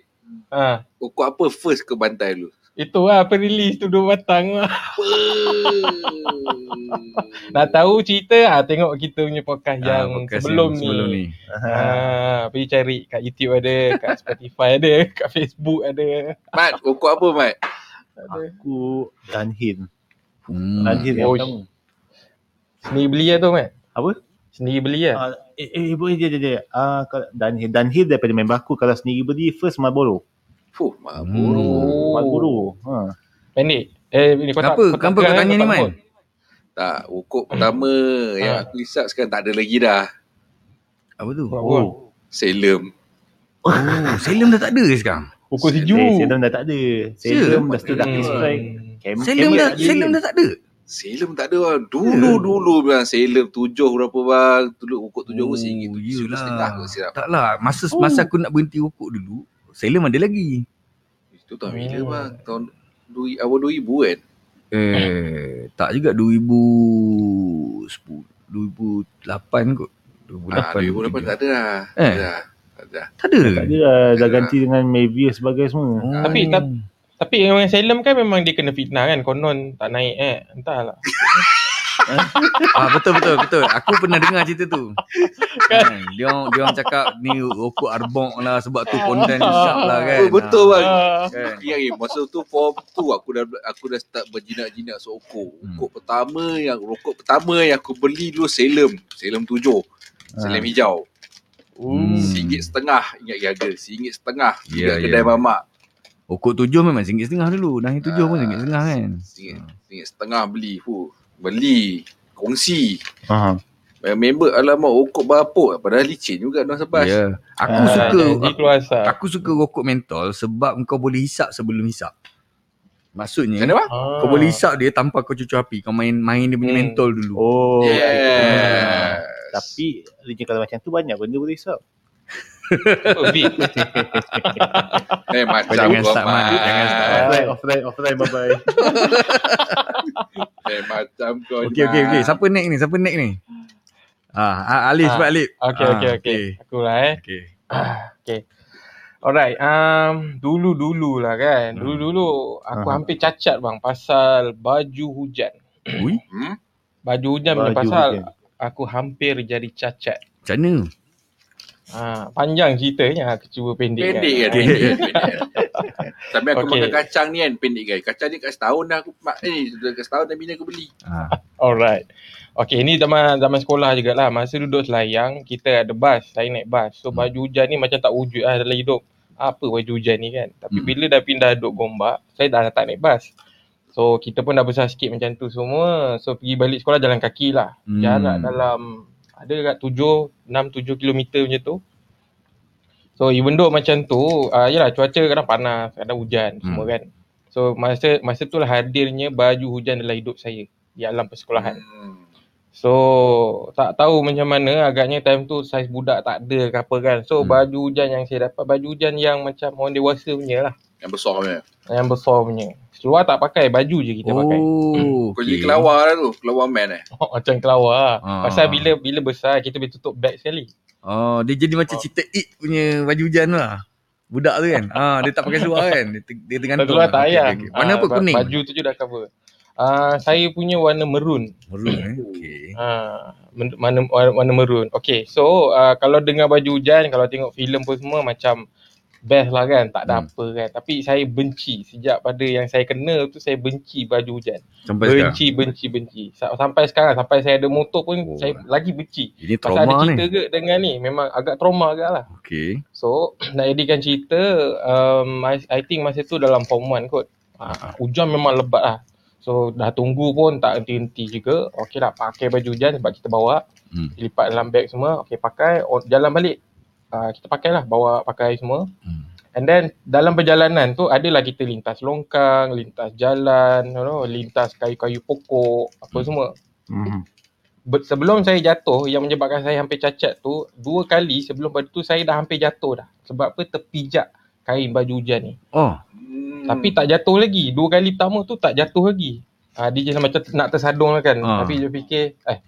Ha. rokok apa first ke bantai lu? Itu lah apa release tu dua batang lah. Nak tahu cerita ah tengok kita punya podcast Ah, yang podcast sebelum, yang ni. Sebelum ni. Ah, pergi cari kat YouTube ada, kat Spotify ada, kat Facebook ada. Mat, rokok apa, Mat? Aku Dunhill. Hmm. Dunhill yang Oh, pertama. Sendiri beli lah tu Mat? Apa? Sendiri beli lah? Ah, eh, eh, boleh je, je, je. Ah, kalau Dunhill. Dunhill daripada member aku. Kalau sendiri beli, first Marlboro. Fuh, Marlboro. Hmm. Marlboro. Ha. Pendek? Eh, ni kotak. Kenapa? Kenapa kau tanya ni Man? Tak, rokok pertama yang Ah. aku hisap sekarang tak ada lagi dah. Apa tu? Buat Oh. oh. Salem. Oh, Salem dah tak ada sekarang. Eh, sejuk. Salem dah tak ada. Salem dah tu Lucky Hmm. Strike. Salem dah ada. Salem dah tak ada. Salem tak ada bang. Dulu-dulu bang. Salem tujuh berapa bang. Dulu rokok tujuh pun RM1. Oh, RM1 yelah. setengah ke silap. Tak lah, masa masa aku nak berhenti rokok dulu, Salem ada lagi. Itu tahun bila Oh. bang? Tahun dua- awal 2000 kan? Eh, tak juga 2010, 2008 kot. 2008. Ah, 2008 tak ada lah. Eh. Tak ada. Tak ada. Tak ada. Tak ada lah. Dah ganti dengan Mavius sebagai semua. Oh. Tapi tak- Tapi yang Salem kan memang dia kena fitnah kan. Konon tak naik eh. Entahlah. ah betul betul betul. Aku pernah dengar cerita tu. kan dia orang dia orang cakap ni rokok arbok lah sebab tu kondan hisap lah kan. Oh, betul bang. Ah. Kan? Ya, ya, masa tu form tu aku dah aku dah start berjinak-jinak sokok. Hmm. Rokok pertama yang rokok pertama yang aku beli dulu Salem, Salem 7. Salem hijau. Hmm. Singgit setengah ingat harga. Singgit setengah. Ya, ya. kedai mamak. Rokok tujuh memang singgit setengah dulu. Dah yang tujuh pun Ah, singgit setengah kan. Singgit, singgit setengah beli. Fuh. Beli. Kongsi. Ha. Yang member alamak rokok bapuk. Padahal licin juga Tuan. Ya. Aku Ah, suka asap. aku suka rokok mentol sebab kau boleh hisap sebelum hisap. Maksudnya Macam mana bang? Ah. kau boleh hisap dia tanpa kau cucuk api. Kau main main dia punya Hmm. mentol dulu. Oh. Yeah. Tapi Rijin kalau macam tu banyak benda boleh hisap. Eh macam jangan start, Mat. Jangan start. Offline, offline, offline, bye-bye. Eh macam kau. Okey okey okey. Siapa next ni? Siapa next ni? Ah, ah Alif Ah, sebab Alif. Okey, Ah, okey, okey. Aku lah eh. Okey. Okay. Alright, um, dulu-dulu lah kan. Hmm. Dulu-dulu aku hampir cacat bang pasal baju hujan. Ui, Hmm? Baju hujan Baju pasal hujan. aku hampir jadi cacat. macam mana? Ha, panjang ceritanya aku cuba pendek Pendek kan? kan. Pendek, pendek. Tapi aku Okey. makan kacang ni kan pendek kan. Kacang ni kat setahun dah aku mak ni sudah kat setahun dah bini aku beli. Ha. Alright. Okay, ini zaman zaman sekolah jugalah. Masa duduk selayang, kita ada bas. Saya naik bas. So, Hmm. baju hujan ni macam tak wujud lah dalam hidup. Apa baju hujan ni kan? Tapi Hmm. bila dah pindah duduk Gombak, saya dah tak naik bas. So, kita pun dah besar sikit macam tu semua. So, pergi balik sekolah jalan kaki lah. Hmm. Jarak dalam, ada kat 7, 6-7 kilometer macam tu. So, even though macam tu, uh, yalah cuaca kadang panas, kadang hujan semua Hmm. kan. So, masa masa tu lah hadirnya baju hujan dalam hidup saya di alam persekolahan. Hmm. So tak tahu macam mana agaknya time tu saiz budak tak ada ke apa kan. So Hmm. baju hujan yang saya dapat baju hujan yang macam orang dewasa punya lah. Yang besar punya. Yang besar punya. Seluar tak pakai, baju je kita pakai. Oh, Kau jadi kelawar lah tu. Kelawar man eh. macam kelawar. Ah. Pasal bila bila besar kita boleh tutup bag sekali. Oh, dia jadi macam cerita It punya baju hujan tu lah. Budak tu kan. Ah, dia tak pakai seluar kan. Dia, te- dia tergantung. Seluar tak Okey, payah. Warna Ah, apa kuning? Baju tu je dah cover. Ah, saya punya warna merun. Merun eh. Okey. Ha, men- mana warna, warna merun. Okay, so uh, kalau dengar baju hujan, kalau tengok filem pun semua macam best lah kan, tak ada Hmm. apa kan. Tapi saya benci sejak pada yang saya kena tu saya benci baju hujan. Sampai sekarang. benci, benci, benci. Sa- Sampai sekarang, sampai saya ada motor pun Oh. saya lagi benci. Ini Pasal ada trauma cerita ni. ke dengan ni, memang agak trauma agak lah. Okey. So, nak jadikan cerita, um, I, I think masa tu dalam form 1 kot. Uh, hujan memang lebat lah. So, dah tunggu pun tak henti-henti juga. Okey lah, pakai baju hujan sebab kita bawa. Hmm. Lipat dalam beg semua. Okey, pakai. Jalan balik. Uh, kita pakai lah, bawa pakai semua. Hmm. And then, dalam perjalanan tu, adalah kita lintas longkang, lintas jalan, you know, lintas kayu-kayu pokok, apa Hmm. semua. Mhm. Be- sebelum saya jatuh, yang menyebabkan saya hampir cacat tu, dua kali sebelum pada tu saya dah hampir jatuh dah. Sebab apa? Terpijak kain baju hujan ni. Oh, Hmm. Tapi tak jatuh lagi. Dua kali pertama tu tak jatuh lagi. Ah dia je macam nak tersadung lah kan. Ah. Tapi dia fikir, eh,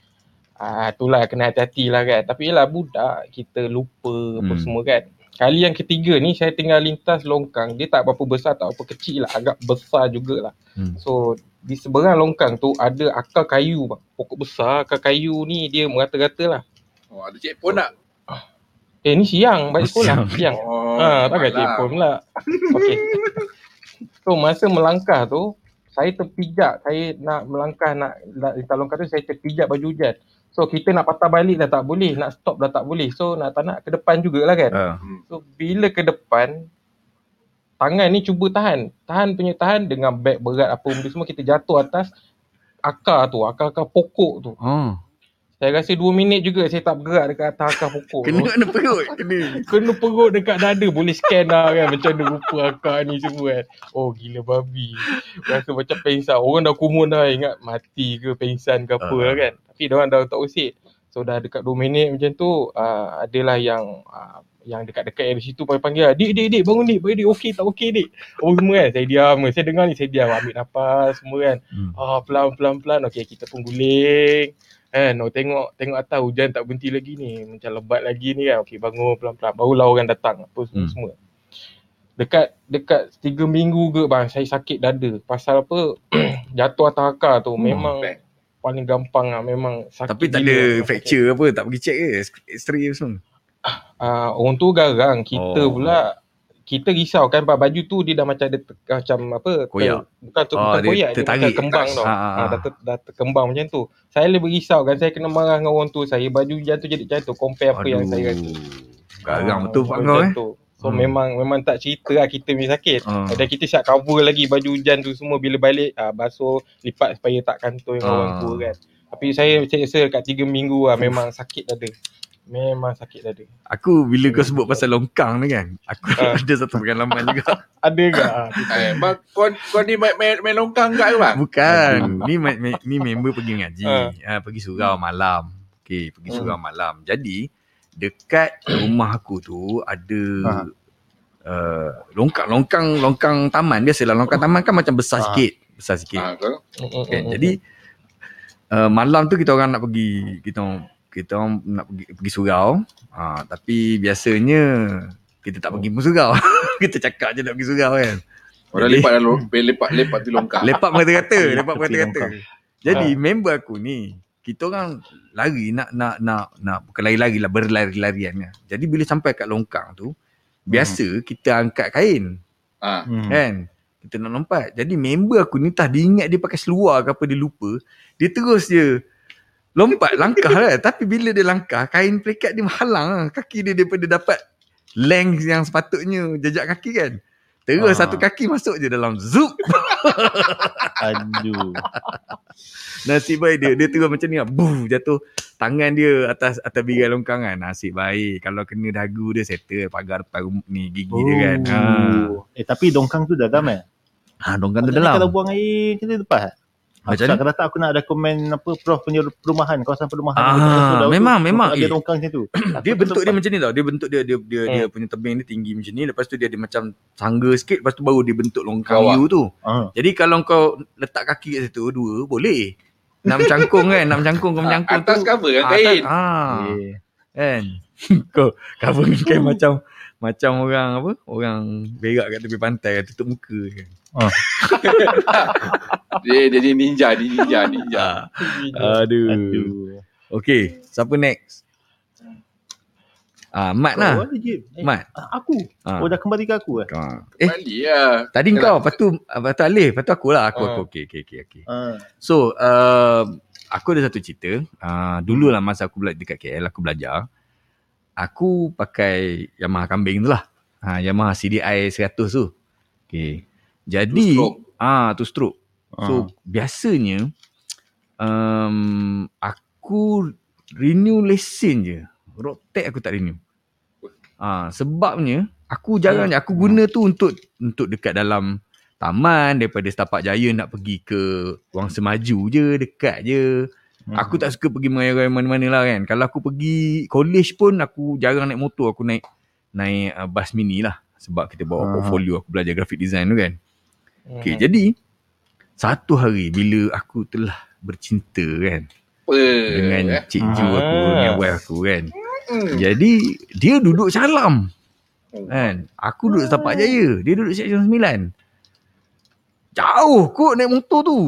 ah itulah kena hati-hati lah kan. Tapi yelah budak, kita lupa apa Hmm. semua kan. Kali yang ketiga ni saya tinggal lintas longkang. Dia tak berapa besar, tak berapa kecil lah. Agak besar jugalah. Hmm. So, di seberang longkang tu ada akar kayu bang. Pokok besar, akar kayu ni dia merata-rata lah. Oh, ada cek pun tak? Eh ni siang balik Oh, sekolah. siang. Siang. Oh, Ha, takkan malam. telefon pula. Okey. So masa melangkah tu, saya terpijak. Saya nak melangkah nak nak lintas longkang tu saya terpijak baju hujan. So kita nak patah balik dah tak boleh, nak stop dah tak boleh. So nak tak nak ke depan jugalah kan. ah. So bila ke depan tangan ni cuba tahan. Tahan punya tahan dengan beg berat apa benda semua kita jatuh atas akar tu, akar-akar pokok tu. Oh. Saya rasa 2 minit juga saya tak bergerak dekat atas akar pokok. Kena kena perut, kena. Kena perut dekat dada. Boleh scan lah kan Macam mana rupa akar ni semua kan. Oh gila babi. Rasa macam pengsan. Orang dah kumun dah Ingat mati ke pengsan ke apa Ah. lah kan. Tapi diorang dah tak usik So dah dekat 2 minit macam tu uh, Adalah yang uh, yang dekat-dekat dari situ panggil-panggil Dik, dik, dik, bangun dik, bangun dik, okey tak? Okey dik Oh semua kan, saya diam, saya dengar ni, saya diam, ambil nafas semua kan. Hmm. Ah pelan pelan pelan. Okey kita pun guling. Kan oh, tengok tengok atas hujan tak berhenti lagi ni. Macam lebat lagi ni kan. Okey bangun pelan pelan. Barulah orang datang apa semua Hmm. semua. Dekat dekat 3 minggu ke bang saya sakit dada. Pasal apa? Jatuh atas akar tu Hmm. memang paling gampang lah memang sakit. Tapi tak ada fracture apa, tak pergi check ke? X-ray apa semua. Ah orang tu garang. Kita Oh. pula kita risau kan Pak, baju tu dia dah macam ada ter, macam apa ter- Koyak. bukan tu Oh, bukan koyak dia tertarik kembang atas. tau Ha, dah, ter, dah terkembang macam tu saya lebih risau kan saya kena marah dengan orang tu saya baju tu jadi tu compare apa yang saya rasa Garang Ah, betul Pak kau eh. tu. so Hmm. memang memang tak cerita lah kita punya sakit Ah. dan kita siap cover lagi baju hujan tu semua bila balik ah, basuh lipat supaya tak kantoi dengan Ah. orang tua kan tapi saya saya rasa kat 3 minggu lah memang sakit dada memang sakit dada Aku bila kau sebut pasal longkang ni kan, aku Ah. ada satu pengalaman juga. ada ke ah, Eh, bang, kau, kau ni main, main, main longkang kat ke bang? Bukan. Ni ma- ma- ni member pergi ngaji. Ah. Ha, pergi surau malam. Okey, pergi Hmm. surau malam. Jadi dekat rumah aku tu ada Ha. uh, longkang longkang longkang taman biasalah longkang taman kan macam besar Ah. sikit, besar sikit. Kau? Mm, Kan? mm, Jadi uh, malam tu kita orang nak pergi kita orang kita orang nak pergi pergi surau. Ha, tapi biasanya kita tak pergi pun surau. kita cakap je nak pergi surau kan. Orang Jadi- lepak dalam lepak lepak di longkang. Lepak kata-kata, lepak kata-kata. Jadi Ha. member aku ni, kita orang lari nak nak nak nak bukan lari-lari lah berlari-larian lah. Jadi bila sampai kat longkang tu, biasa kita angkat kain Ah. Hmm. kan. Kita nak lompat. Jadi member aku ni tak dia ingat dia pakai seluar ke apa dia lupa. Dia terus je lompat langkah lah. Tapi bila dia langkah, kain pelikat dia menghalang lah. Kaki dia daripada dapat length yang sepatutnya jejak kaki kan. Terus Ah. satu kaki masuk je dalam zup. Aduh. Nasib baik dia dia terus macam ni lah. Buh, jatuh tangan dia atas atas birai longkang kan. Nasib baik. Kalau kena dagu dia settle pagar depan ni gigi dia kan. Ha. Oh. Eh tapi dongkang tu dalam eh? Ha longkang tu Maksudnya dalam. Kalau buang air kita lepas. Macam mana? Tak aku nak rekomen apa Prof punya perumahan, kawasan perumahan. Ah, Pulau tu, memang, memang. Ada Eh. macam tu. Dia bentuk dia macam ni tau. Dia bentuk dia dia dia, dia Hmm. punya tebing dia tinggi macam ni. Lepas tu dia ada macam tangga sikit. Lepas tu baru dia bentuk longkang. U tu. Ah. Jadi kalau kau letak kaki kat situ dua boleh. Nak mencangkung kan. Nak mencangkung kau mencangkung Atas tu. cover dengan Ah, kain. atas- Ah. Eh. Kan Kau cover dengan kain macam Macam orang apa Orang berak kat tepi pantai Tutup muka kan Dia dia dia ninja, dia ninja, ninja. ah. Aduh. Aduh. Okay Siapa next Ah, Mat lah. Eh, Mat ah, aku. ah. Oh dah kembali ke aku eh? Ah. Eh Balik lah. Tadi kau Lepas tu Lepas tu Alif Lepas tu aku lah Aku Ah. aku Okay okay okay, okay. Ah. So uh, Aku ada satu cerita uh, Dulu lah masa aku belajar dekat KL Aku belajar Aku pakai Yamaha kambing tu lah ha, Yamaha CDI 100 tu Okay Jadi stroke. Ah, tu stroke. Ah. So biasanya um, aku renew lesen je. Road tag aku tak renew. Ah, sebabnya aku jarang je aku guna tu untuk untuk dekat dalam taman daripada Setapak Jaya nak pergi ke Wang Semaju je dekat je. Hmm. Aku tak suka pergi merayai mana-mana lah kan. Kalau aku pergi college pun aku jarang naik motor. Aku naik naik uh, bus mini lah. Sebab kita bawa Ah. portfolio aku belajar graphic design tu kan. Hmm. Jadi satu hari bila aku telah bercinta kan Apa? dengan eh? cikgu Ah. aku, dengan wife aku kan. Hmm. Jadi dia duduk calam kan. Aku duduk Setapak Jaya, dia duduk section 9. Jauh kot naik motor tu.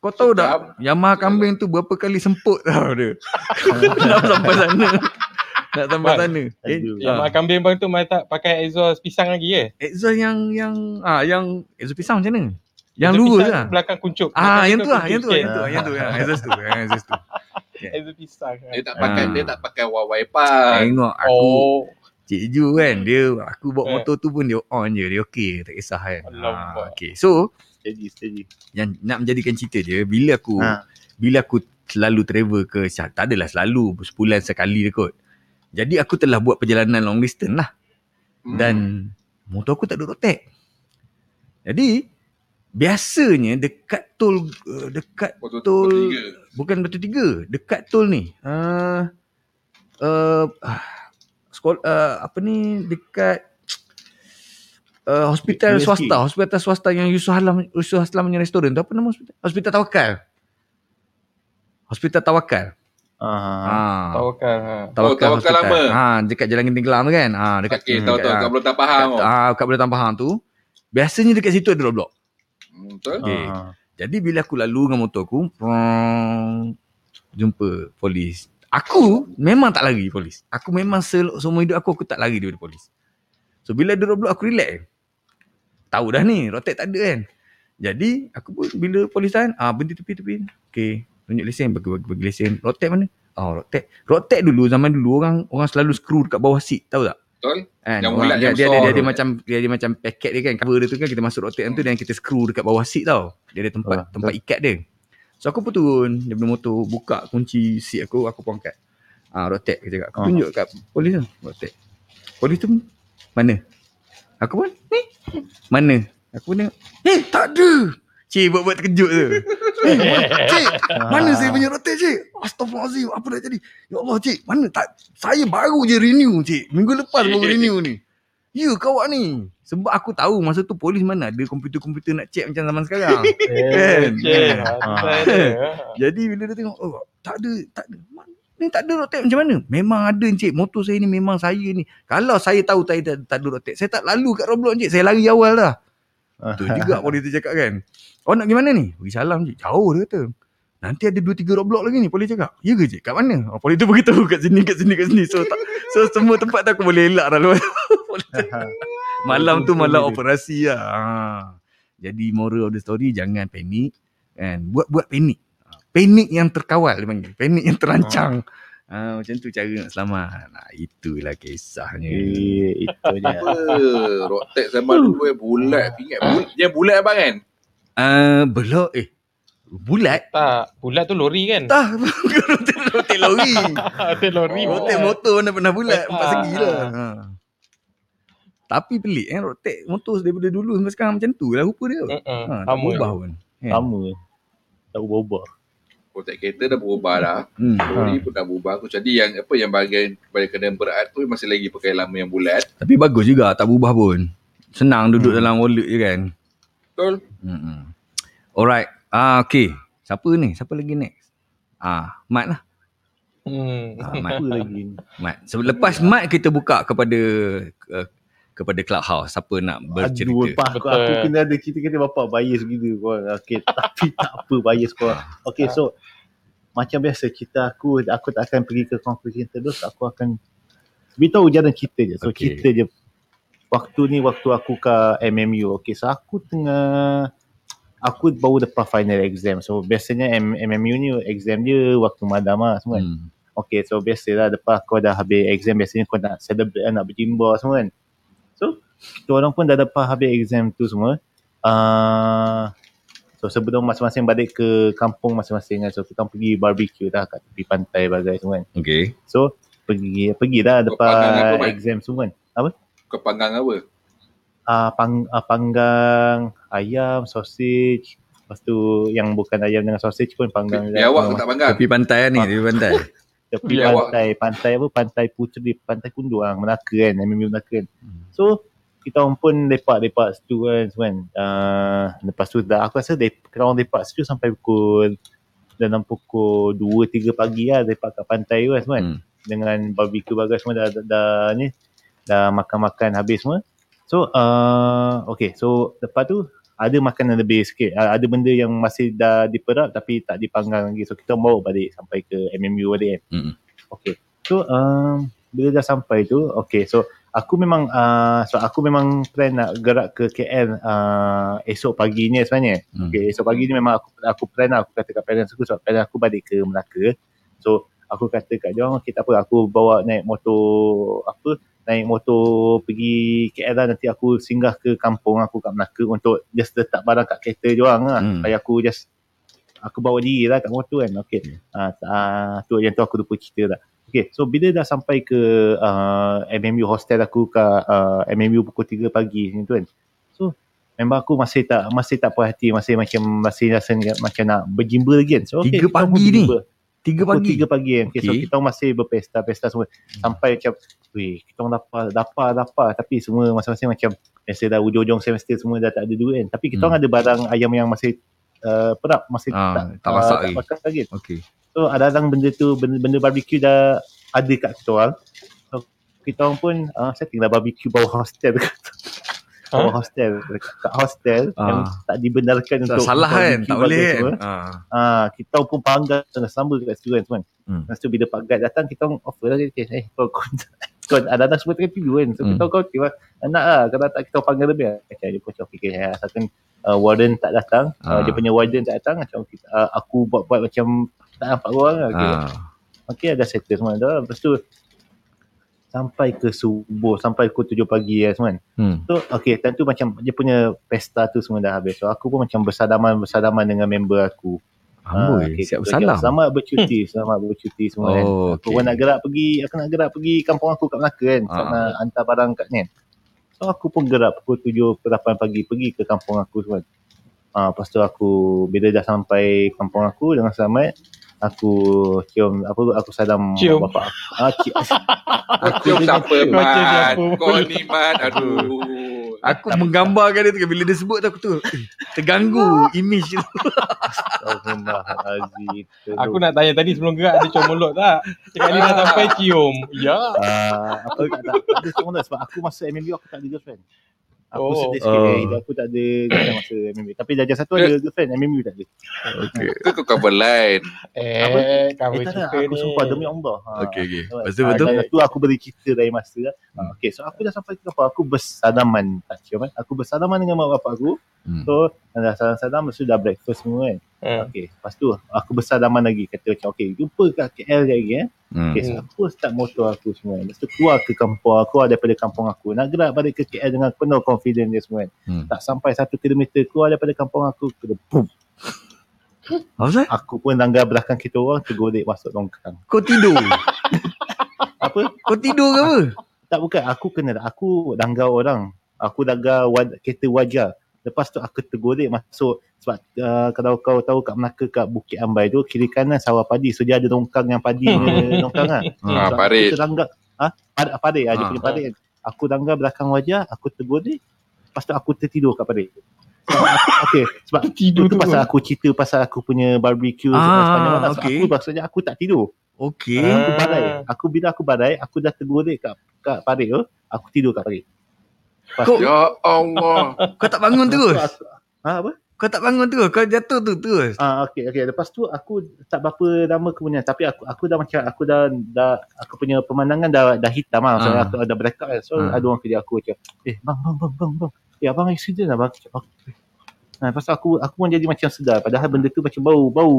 Kau tahu tak Yamaha kambing tu berapa kali semput tau dia. Nak sampai sana. Nak sampai Mat, sana. Eh, aduh. Yang mak kambing bang tu mai tak pakai exhaust pisang lagi eh? exhaust yang yang ah yang exhaust pisang macam mana? Yang Exhaust lurus lah. Belakang kuncup. Ah, Belakang yang tu tu lah, yang tu, sikit. yang tu, yang tu, yang exhaust tu, yang exhaust tu. Exhaust pisang. Dia tak pakai Ah. dia tak pakai wiper. Tengok aku, Oh. cikgu kan, dia, aku bawa Eh. motor tu pun dia on je, dia okey, tak kisah kan. Ah, okay, so, Steady, steady. yang nak menjadikan cerita dia, bila aku, Ha. bila aku selalu travel ke, tak adalah selalu, sebulan sekali dia kot. Jadi aku telah buat perjalanan long distance lah. Hmm. Dan motor aku tak ada road tag. Jadi, biasanya dekat tol, uh, dekat Betul tol, tiga. bukan Batu Tiga, dekat tol ni. Uh, uh, sekolah, uh, apa ni, dekat uh, hospital USG. swasta, hospital swasta yang Yusuf Halam, Yusuf Haslam punya restoran tu, apa nama hospital? Hospital Tawakal. Hospital Tawakal. Ah. Ah. Tawakal. Ha. Oh, Tawakal lama. Ha, dekat Jalan Genting Kelang tu kan. Ha, dekat Okey, tahu tahu ah, kau belum tak faham. kat, oh. ah, kat Belah Tampahan tu. Biasanya dekat situ ada roadblock. Hmm, Betul? Okey. Ah. Jadi bila aku lalu dengan motor aku, prong, jumpa polis. Aku memang tak lari polis. Aku memang sel- semua hidup aku, aku tak lari daripada polis. So bila ada roadblock aku relax. Tahu dah ni, rotek tak ada kan. Jadi aku pun bila polis tahan, ah berhenti tepi-tepi. Okay, tunjuk lesen, bagi, bagi, bagi lesen. Rotek mana? Oh, rotek. Rotek dulu, zaman dulu orang orang selalu screw dekat bawah seat, tahu tak? Betul? Kan? Yang Orang- bulat, dia, yang dia, besar dia, dia, tu. macam dia ada macam paket dia kan cover dia tu kan kita masuk rotek tu dan kita screw dekat bawah seat tau. Dia ada tempat Ah, tempat ikat dia. So aku pun turun daripada motor buka kunci seat aku aku pun angkat. Ah rotek dia cakap. Aku Ah. tunjuk kat polis tu rotek. Polis tu mana? Aku pun ni mana? Aku pun tengok. Eh tak ada. Cik buat-buat terkejut tu. Eh, cik, mana saya punya rotek cik? Astaghfirullahalazim, apa dah jadi? Ya Allah cik, mana tak saya baru je renew cik. Minggu lepas baru renew ni. Ya kau awak ni. Sebab aku tahu masa tu polis mana ada komputer-komputer nak check macam zaman sekarang. Kan? Cik. Kan? Ha, Ah. ada. Jadi bila dia tengok, oh tak ada, tak ada. Ni tak ada road tape macam mana? Memang ada encik. Motor saya ni memang saya ni. Kalau saya tahu tak, tak ada road tape, saya tak lalu kat roadblock encik. Saya lari awal dah. Betul juga polis tu cakap kan. Awak nak pergi mana ni? Bagi salam je. Jauh dia kata. Nanti ada 2 3 roadblock lagi ni polis cakap. Ya ke cik? Kat mana? Oh, polis tu beritahu kat sini kat sini kat sini. So tak, so semua tempat tu aku boleh elak dah lepas. Malam tu malam operasi lah. Ha. Jadi moral of the story jangan panik kan. Buat-buat panik. Ha, Panik yang terkawal dia panggil. Panik yang terancang. Ha, macam tu cara nak selamat. Nah, itulah kisahnya. Eh, itu je. Apa? Rotek sama dulu eh bulat. Ingat bulat. Dia bulat abang kan? Uh, belok eh. Bulat? Tak, bulat tu lori kan? Tak, rotek, rotek lori. Ada lori. Oh. Rotek motor mana pernah bulat. Empat Ah, segi lah. Ha. Tapi pelik eh. Rotek motor daripada dulu sampai sekarang macam tu lah rupa dia. Uh-uh, Ha, tak sama. berubah pun. Kan? Sama. Tak berubah. Rotek kereta dah berubah dah. Hmm. Lori pun dah berubah. Aku jadi yang apa yang bahagian pada kena berat tu masih lagi pakai lama yang bulat. Tapi bagus juga tak berubah pun. Senang duduk Hmm. dalam wallet je kan. Betul? Hmm. Alright. Ah okay. Siapa ni? Siapa lagi next? Ah, Mat lah. Hmm. Ah, Mat. Apa lagi? Mat. So, lepas Mat kita buka kepada uh, kepada Clubhouse. Siapa nak Aduh, bercerita? pak, aku, Betul. aku kena ada cerita kata bapak bias gitu korang. Okay, tapi tak apa bias korang. Okay, so macam biasa cerita aku, aku tak akan pergi ke conclusion terus. Aku akan beritahu jalan cerita je. So Okay. cerita je. Waktu ni waktu aku ke MMU. Okay, so aku tengah aku baru lepas final exam. So biasanya M- MMU ni exam dia waktu malam lah semua kan. Hmm. Okay, so biasalah lepas kau dah habis exam, biasanya kau nak celebrate nak berjimba semua kan. So, kita orang pun dah lepas habis exam tu semua. Uh, so, sebelum masing-masing balik ke kampung masing-masing kan. So, kita pergi barbecue dah kat tepi pantai bagai semua kan. Okay. So, pergi pergi dah apa, lepas Mat? exam semua kan. Apa? Kau panggang apa? Uh, pang, uh, panggang, ayam, sausage. Lepas tu yang bukan ayam dengan sausage pun panggang. Biar awak tak panggang. Tepi pantai ni, tepi pantai. tepi pantai pantai apa pantai Puteri pantai Kundur ah Melaka kan MMU Melaka kan so kita orang pun lepak-lepak situ kan semua kan. Uh, lepas tu dah aku rasa dep- kita orang lepak situ sampai pukul dalam pukul 2-3 pagi lah lepak kat pantai tu kan semua kan. Hmm. dengan barbecue bagai semua dah, dah, dah ni dah makan-makan habis semua. So uh, okay. So lepas tu ada makanan lebih sikit. Uh, ada benda yang masih dah diperap tapi tak dipanggang lagi. So kita bawa balik sampai ke MMU balik kan. Hmm. okay. So um, bila dah sampai tu okay so aku memang uh, so aku memang plan nak gerak ke KL uh, esok pagi ni sebenarnya Hmm. Okay, esok pagi ni memang aku aku plan lah, aku kata kat parents aku sebab parents aku balik ke Melaka. So, aku kata kat dia orang, okay, tak apa, aku bawa naik motor, apa, naik motor pergi KL lah, nanti aku singgah ke kampung aku kat Melaka untuk just letak barang kat kereta dia orang lah. Hmm. Supaya aku just, aku bawa diri lah kat motor kan. Okay, ah, ah, tu yang tu aku lupa cerita lah. Okay, so bila dah sampai ke uh, MMU hostel aku kat uh, MMU pukul 3 pagi macam tu kan. So, member aku masih tak masih tak puas hati, masih macam masih rasa ni- macam nak berjimba lagi kan. So, okay, Tiga kita pun pagi ni? berjimba. Tiga Pukul pagi. tiga pagi kan. Okay, so Okay. kita masih berpesta-pesta semua. Sampai macam, weh, kita orang lapar, lapar, lapar. Tapi semua masing-masing macam, biasa dah ujung-ujung semester semua dah tak ada duit kan. Tapi kita Hmm. orang ada barang ayam yang masih uh, perap, masih Ah, tak, tak masak tak lagi. masak lagi. Okay. So ada-ada benda tu, benda, benda barbecue dah ada kat kita orang. So kita orang pun uh, setting lah barbecue bawah hostel dekat Ha? Bawah hostel dekat kat hostel Ah. yang tak dibenarkan Tak untuk salah kan? Tak boleh kan? semua. Ah. Ah, kita pun panggang tengah sambal dekat situ kan semua. Hmm. Lepas tu bila Pak Guide datang kita offer lah okay, eh kau kau, kau ada-ada semua tengah tidur kan. So Hmm. kita kau tiba nak lah kalau tak kita panggil lebih. Macam dia pun cakap okay, okay asalkan uh, warden tak datang, uh, Ah. dia punya warden tak datang macam kita, uh, aku buat-buat macam tak nampak orang lah. Okay. Ah. Okay, ada settle semua dah. Lepas tu sampai ke subuh, sampai pukul 7 pagi ya semua. kan. Hmm. So, okay, time tu macam dia punya pesta tu semua dah habis. So, aku pun macam bersadaman-bersadaman dengan member aku. Amboi, okay, siap okay, bersalam. Selamat bercuti, selamat bercuti semua kan. Oh, Aku okay. pun nak gerak pergi, aku nak gerak pergi kampung aku kat Melaka kan. Ah. nak hantar barang kat ni kan. So, aku pun gerak pukul 7 ke 8 pagi pergi ke kampung aku semua. Ah, lepas tu aku bila dah sampai kampung aku dengan selamat aku cium apa aku salam Cium. bapak aku. Ah, cium. Aku siapa man? Kau ni man. Aduh. Aku menggambarkan dia tu bila dia sebut tu aku tu eh, terganggu image tu. Astagfirullahalazim. Aku nak tanya tadi sebelum gerak ada cium mulut tak? Cakap ni dah sampai cium. Ya. Ah, aku tak ada, tak sebenarnya sebab aku masa MMU aku tak ada girlfriend. Aku Oh. sedih sikit Oh. oh. aku tak ada girlfriend masa MMU. Tapi darjah satu ada girlfriend, MMU tak ada. Okey. Ke kau cover line? Eh, cover Eh tak ada, cerita aku ni. sumpah demi Allah. Ha. Okey okey. Alright. Lepas tu Ah, betul. dan tu aku beri cerita dari masa ha, okay, so aku dah sampai ke kapal aku bersalaman tak cium kan aku bersalaman dengan mak bapak aku Hmm. so dah salam-salam lepas tu dah breakfast semua kan Hmm. okay, lepas tu aku bersalaman lagi kata macam okay jumpa kat KL lagi eh Hmm. okay, so aku start motor aku semua lepas tu keluar ke kampung aku daripada kampung aku nak gerak balik ke KL dengan penuh confidence dia semua kan Hmm. tak sampai satu kilometer keluar daripada kampung aku kena boom Apa aku pun langgar belakang kita orang tergolek masuk longkang Kau tidur. apa Kau tidur ke apa? Tak bukan aku kena aku langgar orang. Aku langgar wad, kereta wajar. Lepas tu aku tergolek masuk sebab uh, kalau kau tahu kat Melaka kat Bukit Ambai tu kiri kanan sawah padi. So dia ada longkang yang padi punya longkang kan. Ah, So, parit. Aku terlanggar ha? Parit, parit dia Ah. punya parit kan. Aku langgar belakang wajah, aku tergolek. Lepas tu aku tertidur kat parit. Okay, sebab Tidur tu tu. pasal aku cerita pasal aku punya barbecue Ah, sepanjang malam. So, okay. Aku maksudnya aku tak tidur. Okey. Ah, Aku badai. Aku bila aku badai, aku dah tergolek kat kat parit tu, aku tidur kat parit. Kau- Ya Allah. Kau tak bangun terus? Ha apa? Kau tak bangun terus? Kau jatuh tu terus? Ah okey okey. Lepas tu aku tak berapa lama kemudian tapi aku aku dah macam aku dah dah aku punya pemandangan dah dah hitam lah. So Ah. aku ada blackout kan. So Ah. ada orang kerja aku macam, "Eh, bang bang bang bang bang. Eh, abang accident lah bang." "Okay." Nah, lepas tu aku aku pun jadi macam sedar padahal benda tu macam bau bau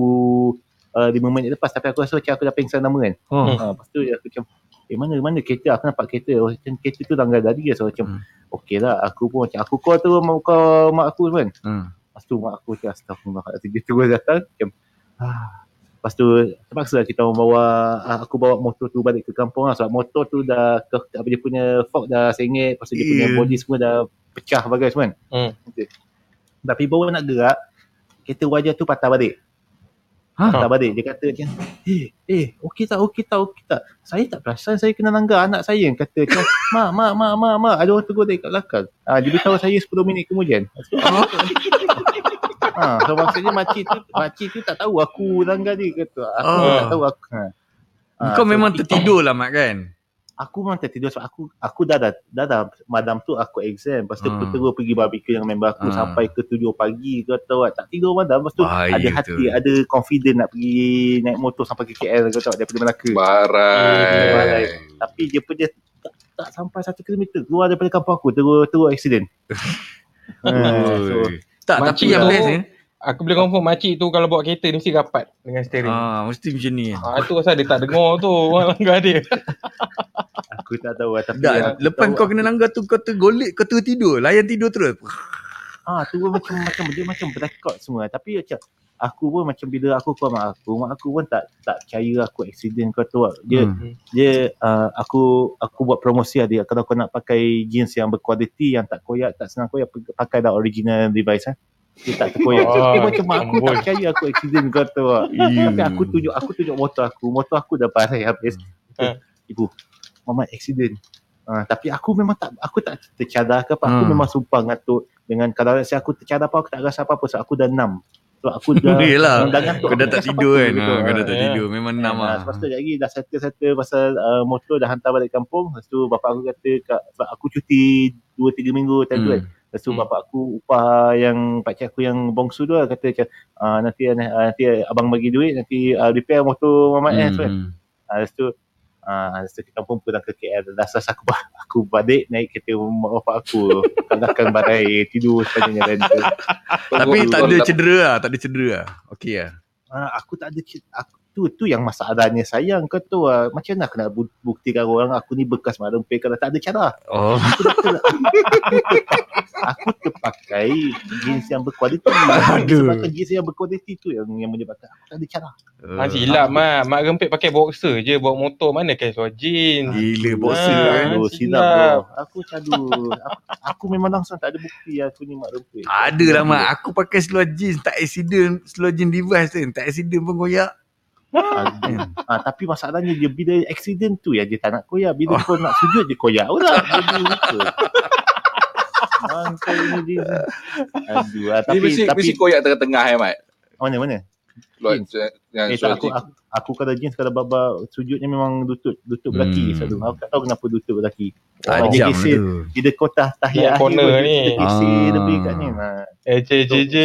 uh, 5 minit lepas tapi aku rasa macam aku dah pingsan lama kan. Oh. Ha, lepas tu aku macam eh mana mana kereta aku nampak kereta oh, macam kereta tu langgar tadi so macam Hmm. okey lah aku pun macam aku call tu mak call mak aku kan Hmm. lepas tu mak aku macam astagfirullahaladzim dia terus datang macam ah. lepas tu terpaksa lah kita bawa ah, aku bawa motor tu balik ke kampung lah sebab motor tu dah ke, apa dia punya fork dah sengit lepas tu dia punya Yeah. body semua dah pecah bagai semua kan Hmm. okay. tapi baru nak gerak kereta wajah tu patah balik Ha? patah balik dia kata macam eh eh okey tak okey tak okey tak saya tak perasan saya kena langgar anak saya yang kata macam mak mak mak mak mak ada orang tegur dekat belakang ah dia beritahu saya 10 minit kemudian so, ha, so maksudnya makcik tu makcik tu tak tahu aku langgar dia kata aku Oh. tak tahu aku ha. Ah, Kau so, memang tertidur lah Mat kan? Aku memang tertidur sebab aku aku dah dah dah, dah malam tu aku exam lepas tu aku Hmm. terus pergi barbecue dengan member aku Hmm. sampai ke 7 pagi ke tahu tak tidur malam lepas tu Bahaya ada tu. hati ada confident nak pergi naik motor sampai ke KL kau tahu daripada Melaka Barai. Barai. tapi dia punya tak, tak sampai satu kilometer keluar daripada kampung aku terus terus accident Ah, so. Tak, tapi yang tu- best eh. Aku boleh confirm makcik tu kalau bawa kereta ni mesti rapat dengan steering. Ah, mesti macam ni. Ah, tu pasal dia tak dengar tu orang langgar dia. aku tak tahu lah tapi Tak, lepas tahu kau kena langgar tu kau tergolek kau terus tidur. Layan tidur terus. Ah, tu pun macam macam dia macam blackout semua. Tapi macam aku pun macam bila aku call mak aku, mak aku pun tak tak percaya aku accident kau tak. Dia Hmm. dia uh, aku aku buat promosi lah dia kalau kau nak pakai jeans yang berkualiti yang tak koyak tak senang koyak pakai dah original device eh. Dia tak terkoyak. Oh, dia macam mak aku tak percaya aku accident kau. Iu. Tapi aku tunjuk aku tunjuk motor aku. Motor aku dah barai habis. Hmm. Ibu, Muhammad accident. Uh, tapi aku memang tak aku tak tercadar ke apa. Aku Hmm. memang sumpah ngantuk dengan kalau let's say aku tercadar apa aku tak rasa apa-apa sebab aku dah enam. Sebab aku dah Yelah. dah ngantuk. Kau dah tak tidur kan. Ha, kau dah Ah. tak Ya. tidur. Memang enam Ah, lah. Lepas tu lagi dah settle-settle pasal uh, motor dah hantar balik kampung. Lepas tu bapak aku kata kat, sebab aku cuti 2-3 minggu time tu kan. Hmm. Lepas tu Hmm. bapak aku upah yang pakcik aku yang bongsu tu lah kata macam uh, nanti uh, nanti abang bagi duit nanti uh, repair motor Mamat eh. So, Hmm. uh, lepas tu uh, lepas tu kita pun pulang ke KL. Dah selesai aku aku balik naik kereta mak bapak aku belakang barai tidur sepanjang jalan tu. Tapi tak ada cedera lah. Tak ada cedera lah. Okey lah. Uh, aku tak ada aku tu tu yang masalahnya sayang kau tahu lah. macam mana aku nak bu- buktikan orang aku ni bekas mak kalau tak ada cara Oh. aku terpakai jeans yang berkualiti Aduh. sebabkan jeans yang berkualiti tu yang yang menyebabkan aku tak ada cara Ha, silap mak. Mak rempit pakai boxer je bawa motor. Mana kain seluar jeans. Gila Ah, boxer kan. Aduh, silap. silap bro aku cadu aku, aku memang langsung tak ada bukti aku ni mak rempeh Tak ada lah mak. Aku pakai seluar jeans. Tak accident. Seluar jeans device tu. Tak accident pun koyak. Ah, tapi masalahnya dia bila accident tu ya dia tak nak koyak bila kau nak sujud dia koyak pula lupa ni dia aduh ah, Tapi, tapi mesti, tapi mesti koyak tengah-tengah eh, Mat. Mana mana? Keluar Jeans. yang Eh tak aku, aku aku kalau jeans kalau baba sujudnya memang lutut lutut berlaki Hmm. selalu. Aku tak tahu kenapa lutut berlaki. Tajam dia tu. dia kotah tahiyat Yang corner ni. dia Ah. lebih kat ni. Ha. Eh, JJJ.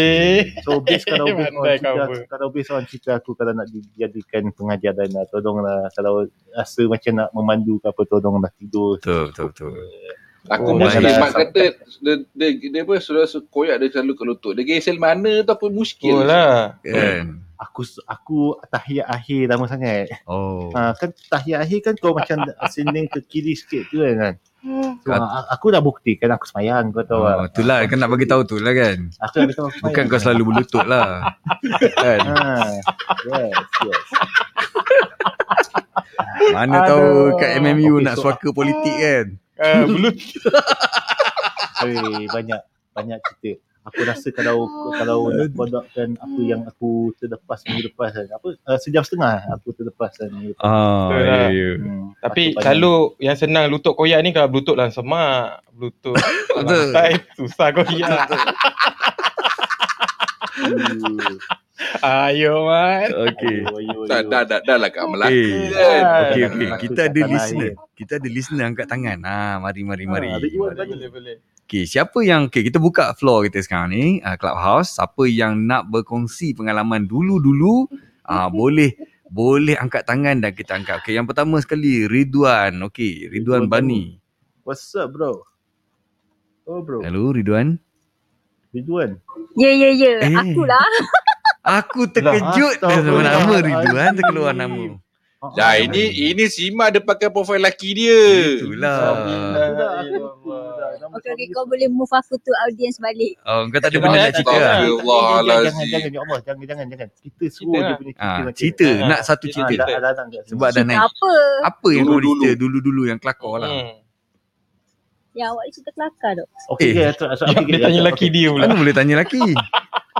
So based kalau based on Pandai cerita, kalau based on cerita aku kalau nak dijadikan pengajaran lah, tolonglah kalau rasa macam nak memandu ke apa tolonglah tidur. Betul, betul, betul. Aku Oh, muskil. Mak kata dia, dia, dia apa sudah koyak dia selalu ke lutut. Dia geser mana tu apa muskil. Oh lah. Kan? Aku aku tahiyat akhir lama sangat. Oh. Ha, kan tahiyat akhir kan kau macam sending ke kiri sikit tu kan. So, a- aku dah buktikan aku semayang kau tahu Oh, tak? itulah kan nak bagi tahu tu lah kan. Aku beritahu aku Bukan semayang. kau selalu berlutut lah. kan? Ha, yes, yes. Mana Aduh. tahu kat MMU Okey, nak so- suaka politik kan. Uh, belut. Hey, banyak banyak cerita. Aku rasa kalau kalau nak bodokkan apa yang aku terlepas minggu lepas kan. Apa uh, sejam setengah aku terlepas kan. minggu lepas. Ah, Betul ya, lah. ya. Hmm, Tapi selalu yang senang lutut koyak ni kalau lutut dalam semak. Lutut Betul. susah koyak. Ayo man. Okey. Dah, dah, dah, dah lah kat Melaka Eh, kan. Okey, okey. Kita ada listener. Kita ada listener angkat tangan. Ah, mari, mari, mari. Ah, Boleh, boleh, boleh. Okey, siapa yang okey kita buka floor kita sekarang ni, uh, Clubhouse. Siapa yang nak berkongsi pengalaman dulu-dulu, uh, boleh boleh angkat tangan dan kita angkat. Okey, yang pertama sekali Ridwan. Okey, Ridwan Bani. What's up bro? Oh bro. Hello Ridwan. Ridwan. Ya, ya, ya. Eh. Akulah. Aku terkejut Lah, dengan nama astagfirullahaladzim. Ridwan terkeluar nama. Dah ini ini Sima dia pakai profil laki dia. Itulah. Okey, okey. Kau boleh move aku to audience balik. Oh, kau tak ada benda nak cerita lah. Jangan, jangan, jangan, ya Allah, jangan, jangan, jangan. Kita suruh dia lah. punya cerita. Ah, macam cerita. Ah, Nak satu. Ah, cerita. Sebab dah naik. Apa? Apa yang kau Dulu-dulu. cerita dulu-dulu yang kelakar lah. Yang awak cerita kelakar tu. Okey, Eh. so, Yang dia tanya laki dia pula. Mana boleh tanya lelaki?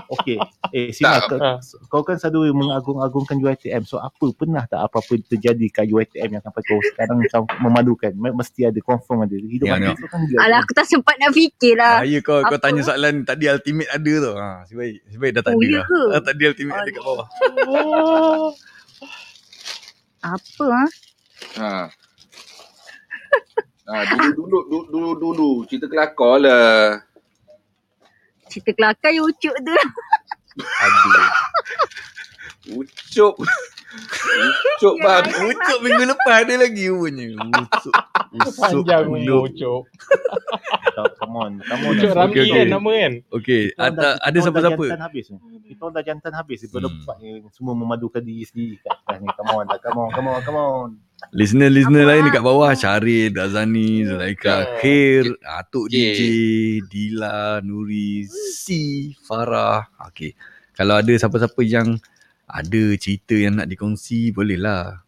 Okey. Eh, Sima, kau, Ah. kau kan selalu mengagung-agungkan UiTM. So, apa pernah tak apa-apa terjadi kat UiTM yang sampai kau sekarang macam memalukan? Mesti ada, confirm ada. Hidup Ya, mati ya. tu kan dia. Alah, aku tak sempat nak fikir lah. Bahaya kau kau Apa? tanya soalan tadi ultimate ada tu. Ha, sebaik sebaik dah tak Oh, ada. ya lah. ke? Ah, tadi ultimate ada kat bawah. Apa ha? Ha. Ha, dulu dulu dulu dulu dulu cerita kelakar lah. Cerita kelakar yang ucuk tu lah. Aduh. Ucup. Ucup Ya, bang. ayat. Ucuk minggu lepas ada lagi punya. Ucuk. Usuk. Panjang Cok. Tak, Come on. Come on. Okey, Ramli okey. kan nama kan? Okey, Kita orang ada dah- ada kita orang dah siapa-siapa? jantan habis ni. Kita orang dah jantan habis. Daripada Hmm. empat ni. Semua memadukan diri sendiri kat atas ni. Come on lah. Come on. Come on. Come on. Listener-listener lain dekat bawah Syaril, Dazani, Zulaika, Ah. Khair, Atuk. DJ, Dila, Nuri, Si, Farah. Okey. Kalau ada siapa-siapa yang ada cerita yang nak dikongsi, bolehlah.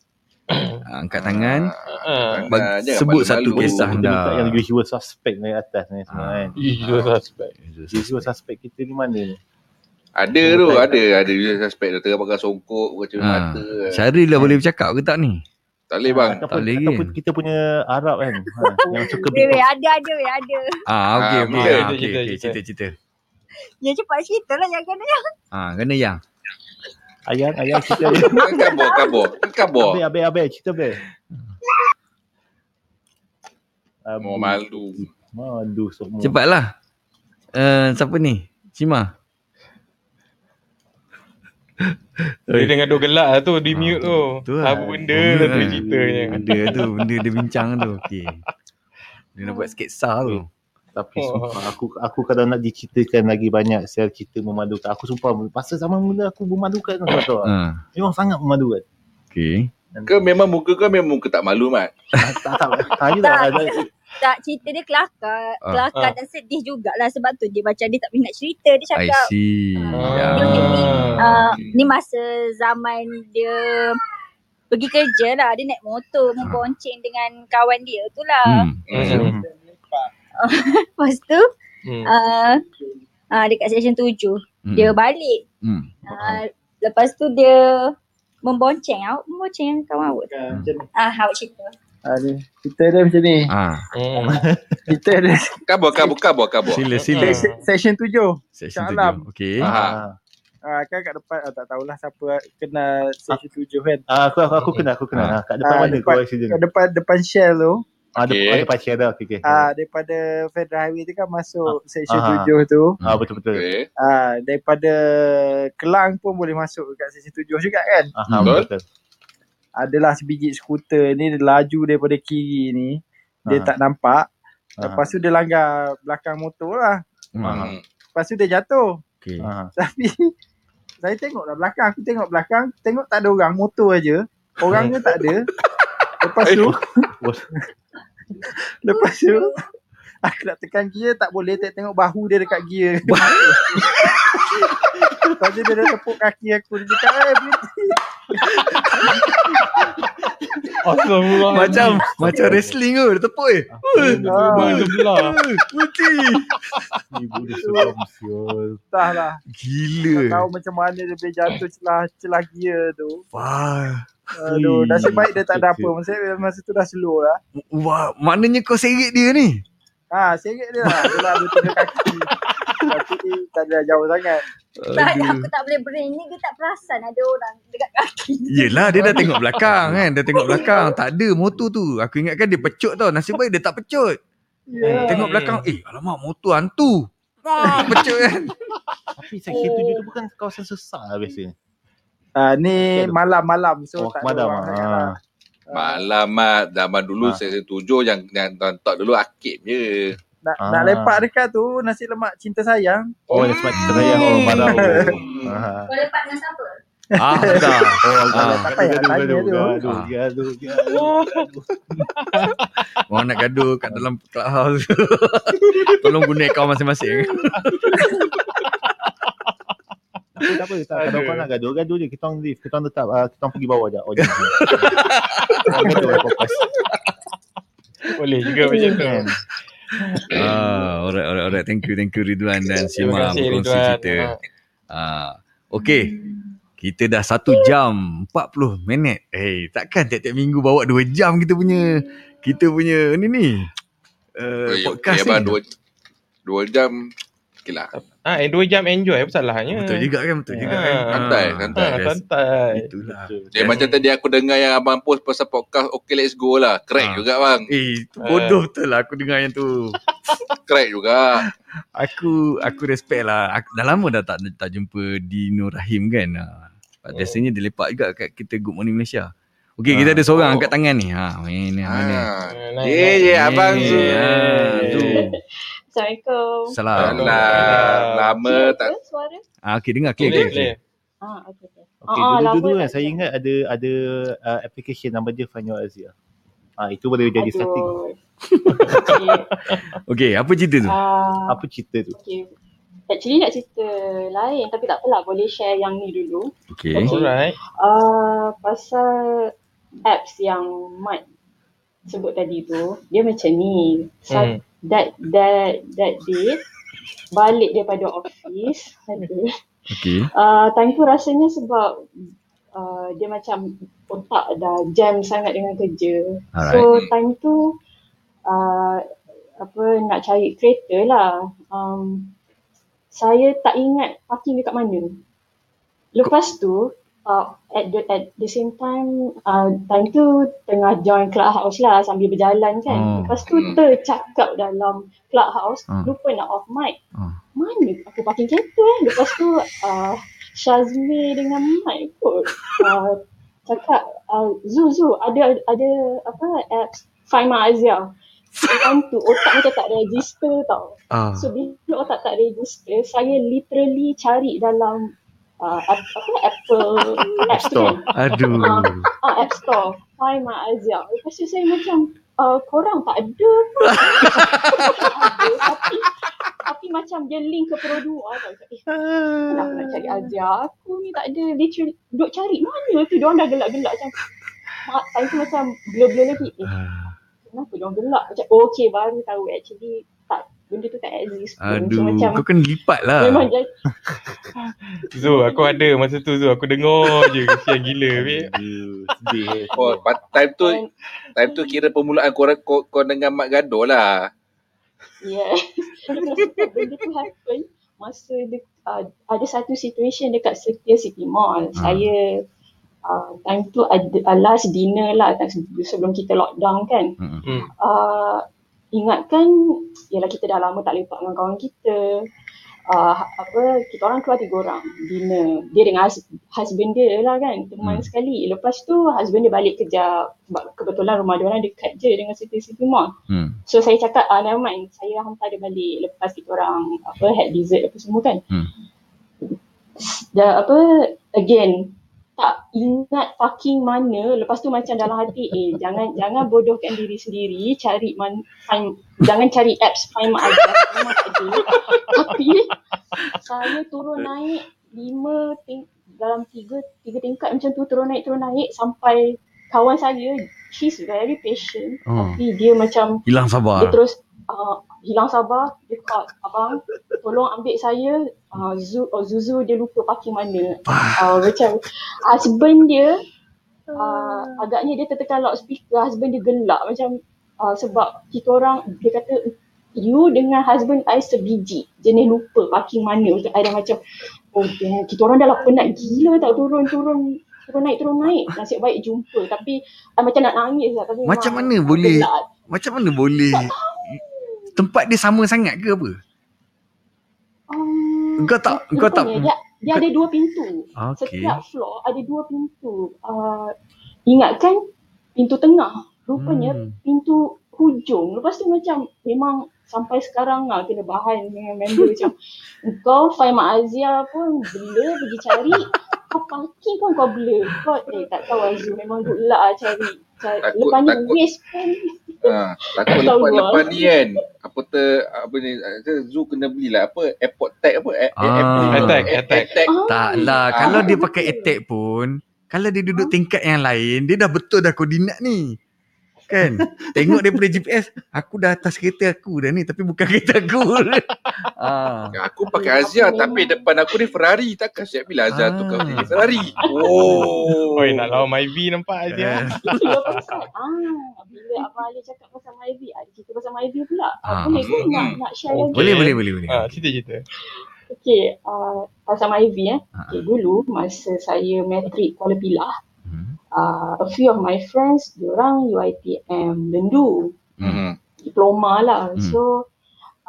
Ah, Angkat tangan. Bag- Ah, jangan sebut malu-malu. satu kisah Kita anda. yang usual suspect ni atas ni semua Ah. kan. Usual suspect. Usual suspect kita ni mana ni? Ada tu, ada. Ada juga suspek dia tengah pakai songkok, kacau Ha. mata. Syaril lah boleh bercakap ke tak ni? Tak boleh bang. Ataupun, tak boleh ataupun kan? kita punya Arab kan. Ha, yang suka boss. ada, ada, ada. Ah, okey Ah, okey. boleh. Ah, okey Cerita, cerita. Yang cepat cerita lah, jangan kena yang. Ah, kena yang. Ayang, ayang cerita kabur, kabur. Kan kabur. Abe, abe, abe, cerita abe. Abu, Mau malu. Malu semua. Cepatlah. Eh, siapa ni? Cima. Dia dengan dua gelak lah tu di Ah, mute tu. tu lah. Apa benda lah tu kan. ceritanya. Ada tu benda dia bincang tu. Okey. Dia nak buat sketsa tu. Tapi Oh. sumpah aku aku kalau nak diceritakan lagi banyak sel cerita memalukan. Aku sumpah pasal zaman mula aku memalukan kau tahu. tak? Ha. Memang sangat memalukan. Okey. Ke memang muka kau memang muka tak malu mat. Ah, tak tak. Hanya tak. Tak, cerita dia kelakar. Ah. Kelakar Ah. dan sedih jugalah. Sebab tu dia macam dia tak boleh nak cerita. Dia I cakap, see. Ah. Ya. Dia ni, Ah. uh, ni masa zaman dia pergi kerja lah. Dia naik motor, membonceng dengan kawan dia tu lah. Hmm. Hmm. Lepas tu, Hmm. uh, uh, dekat section tujuh, Hmm. dia balik. Hmm. Uh, lepas tu dia membonceng. Awak membonceng kawan awak tu. Ah, awak cerita. Ada. Kita ada macam ni. Ah, Hmm. Kita ada Kabur, kabur, kabur, kabur. sila sila. section tujuh. Section Alam. tujuh. Okey. Ah. Ah. Ah, kan kat depan ah, tak tahulah siapa kenal section tujuh kan. Ah, aku, aku, aku kenal, aku kenal. Ah. Kat depan Ah, mana depan- kau accident? Kat depan depan Shell tu. Ah, Okey. depan, depan share dah. Okay, okay. Ah daripada Federal Highway tu kan masuk section Ah. tujuh tu. Ah, betul-betul. Okay. Ah daripada Kelang pun boleh masuk kat section tujuh juga kan. Ah, Betul. betul. Adalah sebiji skuter ni dia laju daripada kiri ni. Dia Ah. tak nampak. Ah. Lepas tu dia langgar belakang motor lah. Ah, Hmm. Lepas tu dia jatuh. okay. Ah. Tapi saya tengoklah belakang. Aku tengok belakang. Tengok tak ada orang. Motor aja. Orangnya tak ada. Lepas tu. Lepas tu. Aku nak tekan gear tak boleh. Tengok bahu dia dekat gear. Lepas tu dia dah tepuk kaki aku. Dia cakap eh berhenti. Astagfirullah. Macam macam wrestling tu, dia tepuk eh. Ah, Sebelah. Putih. Ni budak seram siul. Entah lah. Tak Gila. tahu macam mana dia boleh jatuh celah, celah gear tu. Wah. Aduh, nasib baik dia tak ada apa. Masa, masa tu dah slow lah. Wah, maknanya kau seret dia ni. Ha, seret dia lah. Dia lah dua tiga kaki. Tapi tak ada jauh sangat. Tak, aku tak boleh brain ni. Dia tak perasan ada orang dekat kaki. Yelah dia dah tengok belakang kan Dia tengok belakang Tak ada motor tu Aku ingatkan dia pecut tau Nasib baik dia tak pecut Ya. Tengok belakang Eh alamak motor hantu Wah pecut kan Tapi section tujuh tu bukan kawasan sesak lah biasanya. Ah, ni malam-malam. So Oh, tak ada malam orang sangat lah. Ah. Malam mat zaman dulu Ah. season tujuh yang yang tonton dulu akid je. Nak, Ah. nak lepak dekat tu nasi lemak cinta sayang. Oh, dia sebab kita sayang orang marah. Ah. Kau lepak dengan siapa? Ah dah Oh, Ah. Tak payah tanya tu. Gaduh, Ah. gaduh, gaduh. Orang nak gaduh kat dalam clubhouse Tolong guna akaun masing-masing Tapi tak apa, tak, kalau kau nak gaduh, gaduh je. Kita orang leave, kita orang tetap, ah, kita orang pergi bawah je. Oh. Gaduh lah podcast. Boleh juga macam tu. Ah, Alright alright alright Thank you thank you Ridwan dan Terima Sima kasih Berkongsi Ridwan. cerita ah, Okay kita dah satu jam 40 minit. Eh, takkan tiap-tiap minggu bawa dua jam kita punya kita punya ni ni. Uh, podcast okay, abang ni. dua, dua jam. Okay lah. Ah, eh, dua jam enjoy apa salahnya? Betul juga kan, betul juga Ah. kan. Santai, Ah, santai. Ah, yes. santai. Itulah. Dia macam tadi aku dengar yang abang post pasal podcast Okay let's go lah. Crack Ah. juga bang. Eh, itu bodoh betul lah aku dengar yang tu. Crack juga. Aku aku respect lah. Aku, dah lama dah tak tak jumpa Dino Rahim kan. Ha. Biasanya dia lepak juga kat kita Good Morning Malaysia. Okey, kita Ah. ada seorang Oh. angkat tangan ni. Ha, main ni. Ha, ni. Naik, Ye ye abang Eh, Zul. Assalamualaikum. Salam. Alah, lama Clear tak ke suara? Ah, okey dengar clear Boleh, clear. boleh. Ah, okey. okey. Okay, Ah, ah, dulu-dulu lama kan saya ingat ada ada uh, application nama dia Find Your Azia. Ah itu boleh jadi starting. Okay. Okey, apa cerita tu? Ah, Apa cerita tu? okay. Actually nak cerita lain tapi tak apalah boleh share yang ni dulu. Okey. Okay. Alright. Uh, pasal apps yang Mat sebut tadi tu, dia macam ni. Hmm. That that that day balik daripada office. Okey. Uh, time tu rasanya sebab uh, dia macam otak dah jam sangat dengan kerja. Alright. So time tu uh, apa nak cari kereta lah. Um, saya tak ingat parking dekat mana. Lepas tu uh, at the at the same time uh, time tu tengah join clubhouse lah sambil berjalan kan. Oh. Lepas tu tercakap dalam clubhouse Hmm. lupa nak off mic. Hmm. Mana aku parking kereta eh. Lepas tu uh, Shazmi dengan Mike kot uh, cakap uh, Zu Zu ada ada apa apps Find My Azia. Time tu otak macam tak register tau. Ah. So bila otak tak register, saya literally cari dalam uh, app, apa Apple App Store. Kan? Aduh. Ah, App Store. Find My Azia. Lepas tu saya macam uh, korang tak ada tapi tapi macam dia link ke Pro 2 tau. Eh, kenapa nak cari Azia? Aku ni tak ada literally duk cari mana tu. Diorang dah gelak-gelak macam mak time tu macam blur-blur lagi. Eh, kenapa diorang gelak? Macam oh, okay baru tahu actually benda tu tak exist pun. So, Aduh, macam kau kena lipat lah. memang jadi Zu, aku ada masa tu Zu. Aku dengar je kesian gila. Sedih. Oh, time tu time tu kira permulaan kau kau, kau dengan Mak gaduh lah. Yeah. Benda tu happen. masa de, uh, ada satu situation dekat Setia City Mall. Hmm. Saya uh, time tu ada uh, last dinner lah sebelum kita lockdown kan. Hmm. Hmm. Uh, ingatkan ialah kita dah lama tak lepak dengan kawan kita. Uh, apa kita orang keluar tiga orang dinner. Dia dengan hus- husband dia lah kan, teman Hmm. sekali. Lepas tu husband dia balik kerja sebab kebetulan rumah dia orang dekat je dengan City City Mall. Hmm. So saya cakap, ah, never mind, saya hantar dia balik lepas kita orang apa had dessert apa semua kan. Hmm. Dah apa, again, tak ingat fucking mana, lepas tu macam dalam hati, eh jangan jangan bodohkan diri sendiri, cari man, find, jangan cari apps find ada. Tapi saya turun naik lima ting, dalam tiga tiga tingkat macam tu turun naik turun naik sampai kawan saya she's very patient Oh. tapi dia macam Hilang dia sabar. terus uh, hilang sabar dia call abang tolong ambil saya. Uh, Zu, oh, Zuzu dia lupa parking mana. Uh, macam husband dia uh, agaknya dia tertekan loudspeaker husband dia gelak. Macam uh, sebab kita orang dia kata you dengan husband I sebiji. Jenis lupa parking mana. Macam I dah macam oh damn, kita orang dah lah penat gila tak turun-turun turun naik turun naik. Nasib baik jumpa. Tapi I macam nak nangis lah. Tapi Macam mana boleh gelak. Macam mana boleh Tempat dia sama sangat ke apa Um, Engkau tak- engkau tak- rupanya Dia, dia ada dua pintu. Okey. Setiap floor ada dua pintu. Uh, ingatkan pintu tengah. Rupanya Hmm. pintu hujung. Lepas tu macam memang sampai sekarang lah kena bahan dengan member macam kau Mak Azia pun blur pergi cari kau parking pun kau blur kau eh tak tahu Azu memang good luck lah cari. Takut- lepas ni takut. waste pun Ha, takut Tahu lepas lah. lepas ni kan. Apa ter apa ni Zoo kena belilah apa airport tag apa a- a- Ah. airport- Attack, attack. attack. ah, Taklah Kalau dia pakai attack pun Kalau dia duduk tingkat yang lain Dia dah betul dah koordinat ni Kan Tengok daripada GPS Aku dah atas kereta aku dah ni Tapi bukan kereta aku ah. Aku pakai Azia tapi depan aku ni Ferrari takkan siap bila Azia tu kau jadi Ferrari. Oh. Oi, nak lawan Myvi nampak Eh. Azia. Pasal ah bila Abang Ali cakap pasal Myvi, ada cerita pasal Myvi pula. Ah. Ah, boleh ke nak Hmm. nak share lagi? Boleh boleh boleh, boleh. Ha, cerita-cerita. Okey, uh, pasal Myvi eh. Ah. Okay, dulu masa saya matrik Kuala Pilah, Uh, a few of my friends, diorang UiTM Lendu, Hmm. diploma lah. Hmm. So,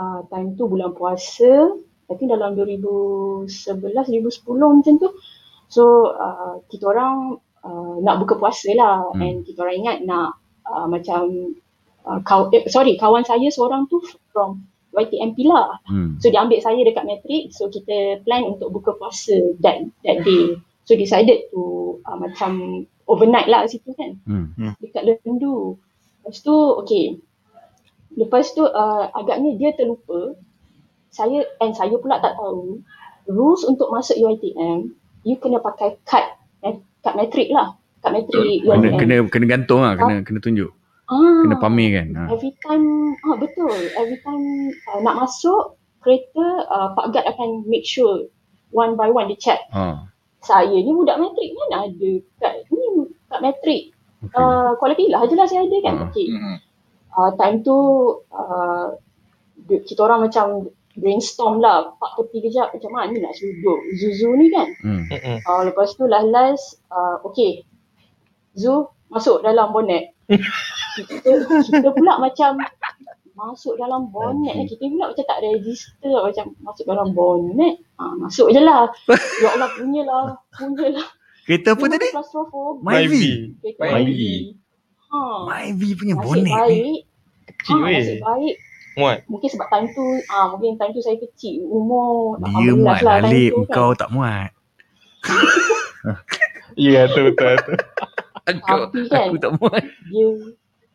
uh, time tu bulan puasa, I think dalam 2011-2010 macam tu. So, uh, kita orang uh, nak buka puasa lah. Hmm. And kita orang ingat nak uh, macam, uh, kaw, eh, sorry, kawan saya seorang tu from YTM Pilar. Hmm. So dia ambil saya dekat matrik, so kita plan untuk buka puasa that that day. So decided to uh, macam overnight lah situ kan Hmm. dekat Lendu. Lepas tu okay. Lepas tu uh, agaknya dia terlupa. Saya and saya pula tak tahu rules untuk masuk UiTM you kena pakai kad eh, kad matrik lah. Kad matrik Kena, UiTM. kena kena gantung lah, kena kena tunjuk. ah, Kena pamer kan. Ha. Every time, ah betul. Every time uh, nak masuk kereta, uh, Pak Gad akan make sure one by one dia check. Ha. Saya ni budak matrik mana ada kat ni kat matrik. Okay. Uh, Kuala Pilah je lah saya ada kan. Ah. Okay. Hmm. Uh, time tu uh, kita orang macam brainstorm lah. Pak tepi kejap macam mana nak duduk Zuzu ni kan. Hmm. Uh, lepas tu last last uh, okay. Zu masuk dalam bonnet. kita, kita pula macam masuk dalam bonnet ni. Kita pula macam tak register macam masuk dalam bonnet. Ha, masuk je lah. Ya Allah punyalah. Punyalah. Kereta apa tadi? Myvi. Kereta Myvi. Myvi. Ha. Myvi punya Nasib bonet ni. Kecil ha, weh. nasib baik. Muat. Mungkin sebab time tu, ah mungkin time tu saya kecil. Umur Dia 18 muat lah tu kan. kau tak muat. Ya, betul betul. betul. Aku, Tapi kan, aku tak muat. dia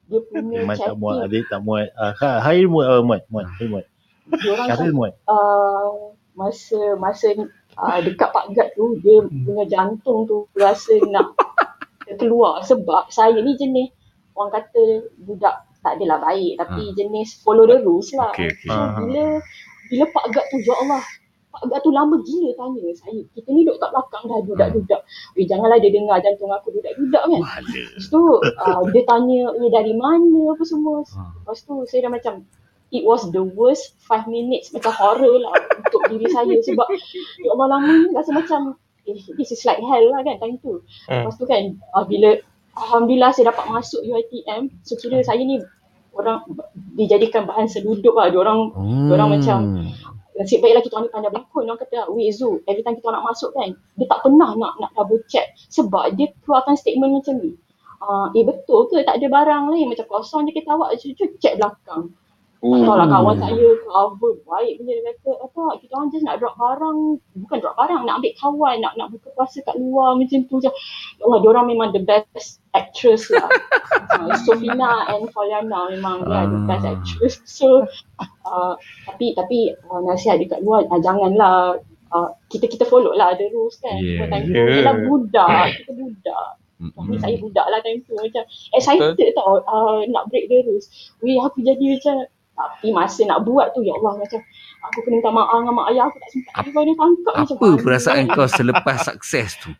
dia punya Memang tak muat, chatting adik tak muat. Uh, Hair muat, uh, muat, muat, Hair muat. dia orang Syaril muat. uh, masa masa uh, dekat Pak Gad tu dia punya jantung tu rasa nak keluar sebab saya ni jenis orang kata budak tak adalah baik tapi jenis follow the rules lah. So, Ah. bila bila Pak Gad tu ya Allah Pak Gad tu lama gila tanya saya. Kita ni duduk kat belakang dah dudak-dudak. Eh janganlah dia dengar jantung aku dudak-dudak kan. Lepas tu uh, dia tanya ni dari mana apa semua. Ha. Lepas tu saya dah macam it was the worst five minutes macam horror lah untuk diri saya sebab ya Allah lama ni rasa macam eh, this is like hell lah kan time tu. Hmm. Lepas tu kan uh, bila Alhamdulillah saya dapat masuk UiTM so kira saya ni orang dijadikan bahan seluduk lah. Diorang, Hmm. diorang macam nasib baiklah kita orang ni pandai berlakon. Orang kata, wait Zu, every time kita nak masuk kan, dia tak pernah nak nak double check. Sebab dia keluarkan statement macam ni. Uh, eh betul ke tak ada barang lain macam kosong je kereta awak cucu check belakang. Tak tahu lah kawan saya cover baik punya dia kata apa kita orang just nak drop barang bukan drop barang nak ambil kawan nak nak buka puasa kat luar macam tu je. Ya Allah dia orang memang the best actress lah. uh, Sofina and Foliana memang dia the best Ah. actress. So uh, tapi tapi uh, nasihat dekat luar uh, janganlah uh, kita kita follow lah the rules kan. Yeah. Time Yeah. Yelah budak, kita budak. Mm-mm. Ni saya budak lah time tu macam excited tau uh, nak break the rules. Weh aku jadi macam tapi masa nak buat tu ya Allah macam aku kena minta maaf dengan mak ayah aku tak sempat Ap- kau dia tangkap macam Apa mana perasaan kan? kau selepas sukses tu?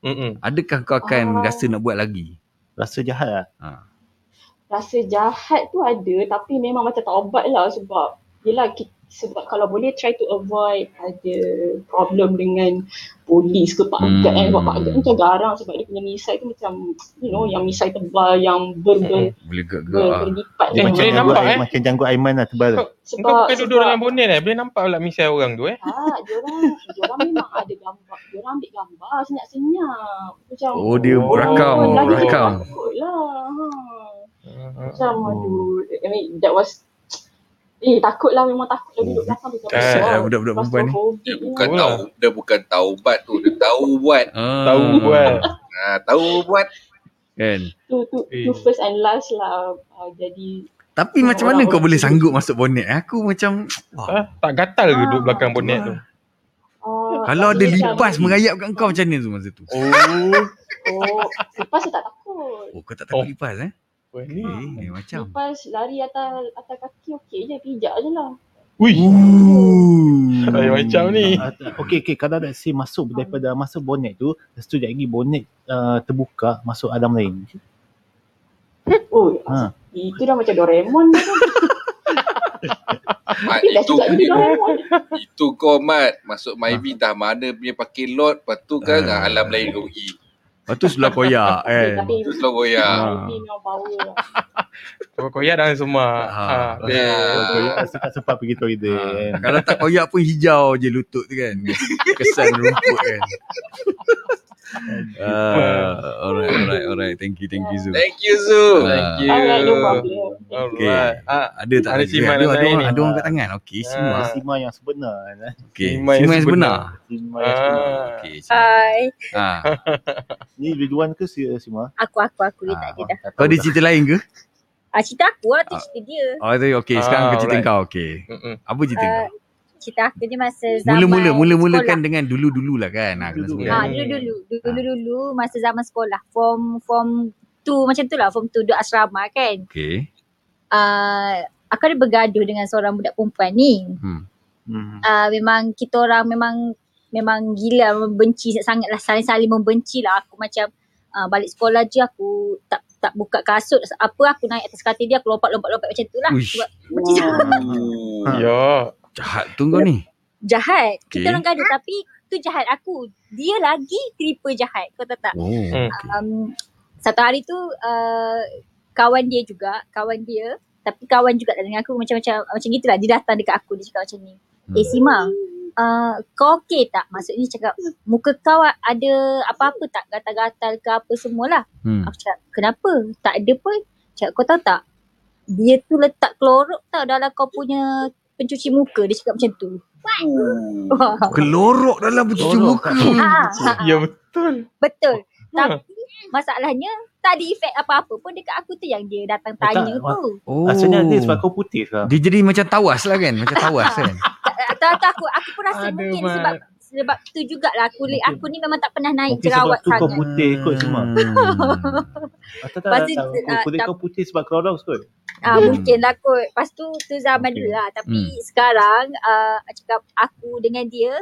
Mm-mm. Adakah kau akan Ah. rasa nak buat lagi? Rasa jahat lah. Ha. Rasa jahat tu ada tapi memang macam taubat lah sebab yelah kita, sebab kalau boleh try to avoid ada problem dengan polis ke Pak Agad Hmm. kan sebab Pak Agad macam garang sebab dia punya misai tu macam you know yang misai tebal yang ber, ber, Boleh gak-gak ber, berlipat Eh, Dia tu. macam boleh nampak, eh? macam janggut Aiman lah tebal. Kau, sebab, kau bukan duduk dalam bonet eh. Boleh nampak pula misai orang tu eh. Ah, diorang, diorang memang ada gambar. Diorang ambil gambar senyap-senyap. Macam, Oh, dia Oh, berakam, lagi dia berakam. takut lah. Ha. Ah, Macam, aduh. I mean, that was, eh, takut lah. Memang takut lah duduk belakang tu. Eh, eh, budak-budak perempuan ni. Dia bukan Tahu tahu, dia bukan taubat tu, dia tahu buat. Ah. Tahu buat. Ha, tahu buat. Kan? Tu, tu, tu Eh. first and last lah. Uh, jadi, Tapi macam mana kau boleh sanggup masuk bonet? Aku macam wah, Ah, tak gatal ke duduk Ah, belakang bonet tu? uh, kalau ada lipas macam- merayap kat kau macam mana tu masa tu? Oh. Oh, lipas tak takut. Oh, kau tak takut Oh. lipas eh? Wah, ni. Eh, eh, macam. Lipas lari atas atas kaki okey je. Pijak je lah. Ui. Ooh. Lain macam ni. Ah, tak. Okey, okey. Kalau let's say masuk daripada masuk bonet tu, lepas tu lagi bonet uh, terbuka, masuk alam lain. Oh, Ha. itu dah macam Doraemon. Mat, itu, jadi Doraemon. itu kau Mat. Masuk Myvi dah mana punya pakai lot. Lepas tu kan Ah. alam lain kau pergi. Lepas tu sebelah koyak kan. tapi Tu lah. Kau koyak dalam semua. Ah. Ha. Betul. Sempat sempat pergi toilet. Ha. kan. Kalau tak koyak pun hijau je lutut tu kan. Kesan rumput kan. Uh, alright, alright, alright. Thank you, thank you Zul. Thank you Zu. Thank you. Alright, no problem. Okay. Alright. Ah, Ada tak Ada siman ada, yang ada, lain orang, ni. ada orang kat tangan. Okey, Ah. Sima. Sima yang sebenar. eh. Okey, Sima yang Sima yang sebenar. Sima yang sebenar. Ah. Okey, Sima. Hai, Ha. Ni Ridwan ke si Sima? aku aku aku dia Ah. tak ada dah. Kau ada cerita lain ke? Ah, cerita aku lah tu Ah. cerita dia. Oh, tu okey. Sekarang Ah, kau cerita kau. Okey. Mm-mm. Apa cerita Ah, kau? Cerita aku dia masa zaman Mula-mula, mula-mula kan dengan dulu-dulu lah kan. Ha, kena Dulu-dulu. sebut. Ah, Hmm. dulu dulu dulu dulu masa zaman sekolah form form tu macam tu lah form tu duduk asrama kan. Okey. Ah, aku ada bergaduh dengan seorang budak perempuan ni. Hmm. Hmm. Ah, memang kita orang memang memang gila membenci sangat lah saling-saling membenci lah aku macam ah, balik sekolah je aku tak tak buka kasut apa aku naik atas katil dia aku lompat-lompat-lompat macam tu lah Uish. sebab benci Ooh. Ya. Jahat tu kau ni. jahat. Okay. Kita orang gaduh tapi tu jahat aku. Dia lagi triple jahat. Kau tahu tak? Oh. Hmm. okey. Um, satu hari tu uh, kawan dia juga, kawan dia tapi kawan juga tak dengan aku macam-macam macam gitulah dia datang dekat aku dia cakap macam ni. Eh Hmm. Sima, uh, kau okey tak? Maksudnya cakap muka kau ada apa-apa tak gatal-gatal ke apa semualah. Hmm. Aku cakap kenapa? Tak ada pun. Cakap kau tahu tak? Dia tu letak klorok tau dalam kau punya pencuci muka. Dia cakap macam tu. Ooh. Kelorok dalam pencuci Kelorok muka. ah. Ya betul. Betul. Ha. Tapi masalahnya tak ada efek apa-apa pun dekat aku tu yang dia datang tanya Tak, tu. Oh. Maksudnya dia sebab kau putih sekarang. Dia jadi macam tawas lah kan. Macam tawas kan. Tak aku aku pun rasa Aduh, mungkin Mat. sebab sebab tu jugalah kulit Mungkin- aku ni memang tak pernah naik Mungkin sebab jerawat tu kau sangat. putih kot semua. Hmm. Atau tak, Lepas tak, tu, tak, ah, kulit tak- kau putih sebab kelorong kot. Ah Hmm. mungkin lah kot. Lepas tu tu zaman Okay. dulu lah. Tapi Hmm. sekarang uh, cakap aku dengan dia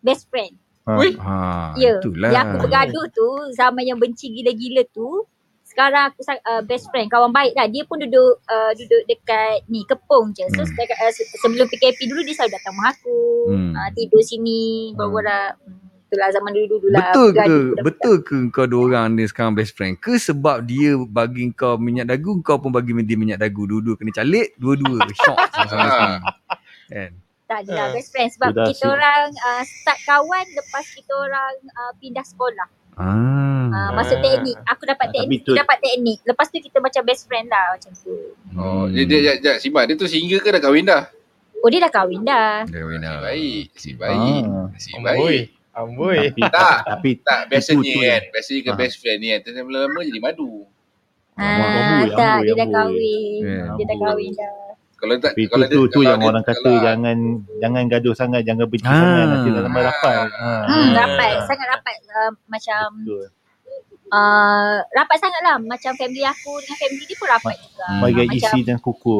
best friend. Ui. Ha, Ya. itulah. Yang aku bergaduh tu zaman yang benci gila-gila tu sekarang aku sa- uh, best friend, kawan baik dah. Dia pun duduk uh, duduk dekat ni Kepong je. So Hmm. dekat, uh, se- sebelum PKP dulu dia selalu datang rumah aku. Hmm. Uh, tidur sini, bawa-bawa hmm. Itulah zaman dulu-dulu lah. Betul ke? budak-budak. Betul ke kau dua orang ni sekarang best friend? Ke sebab dia bagi kau minyak dagu, kau pun bagi dia minyak dagu. Dua-dua kena calik, dua-dua shock sama-sama Ah. Kan? Tak adalah Ah. best friend sebab Sudah kita si- orang uh, start kawan lepas kita orang uh, pindah sekolah. Ah. Uh, masuk Ah. teknik. Aku dapat Ah, teknik, tu- dapat teknik. Lepas tu kita macam best friend lah macam tu. Oh, Hmm. dia, dia, dia, dia, Simak, dia tu single ke dah kahwin dah? Oh dia dah kahwin dah. Dia winner. Baik, si baik. Ah. Si Amboi. baik. Amboi. Tapi, Tak. tapi Tak, biasanya Itu- kan. Biasanya ke Ah. best friend ni kan. Terus lama-lama jadi madu. Ah, amboi, tak, amboi, dia dah kahwin. Yeah. Dia dah kahwin dah. Kalau tak, tapi tu, kalau tu, tu kalau yang dia- orang kata kalau- jangan jangan gaduh sangat, jangan benci Ah. sangat nanti dalam rapat. Ha. Hmm, rapat, sangat rapat. Uh, macam Betul. uh, rapat sangat lah. Macam family aku dengan family dia pun rapat juga. Hmm. Bagai macam, isi dan kuku.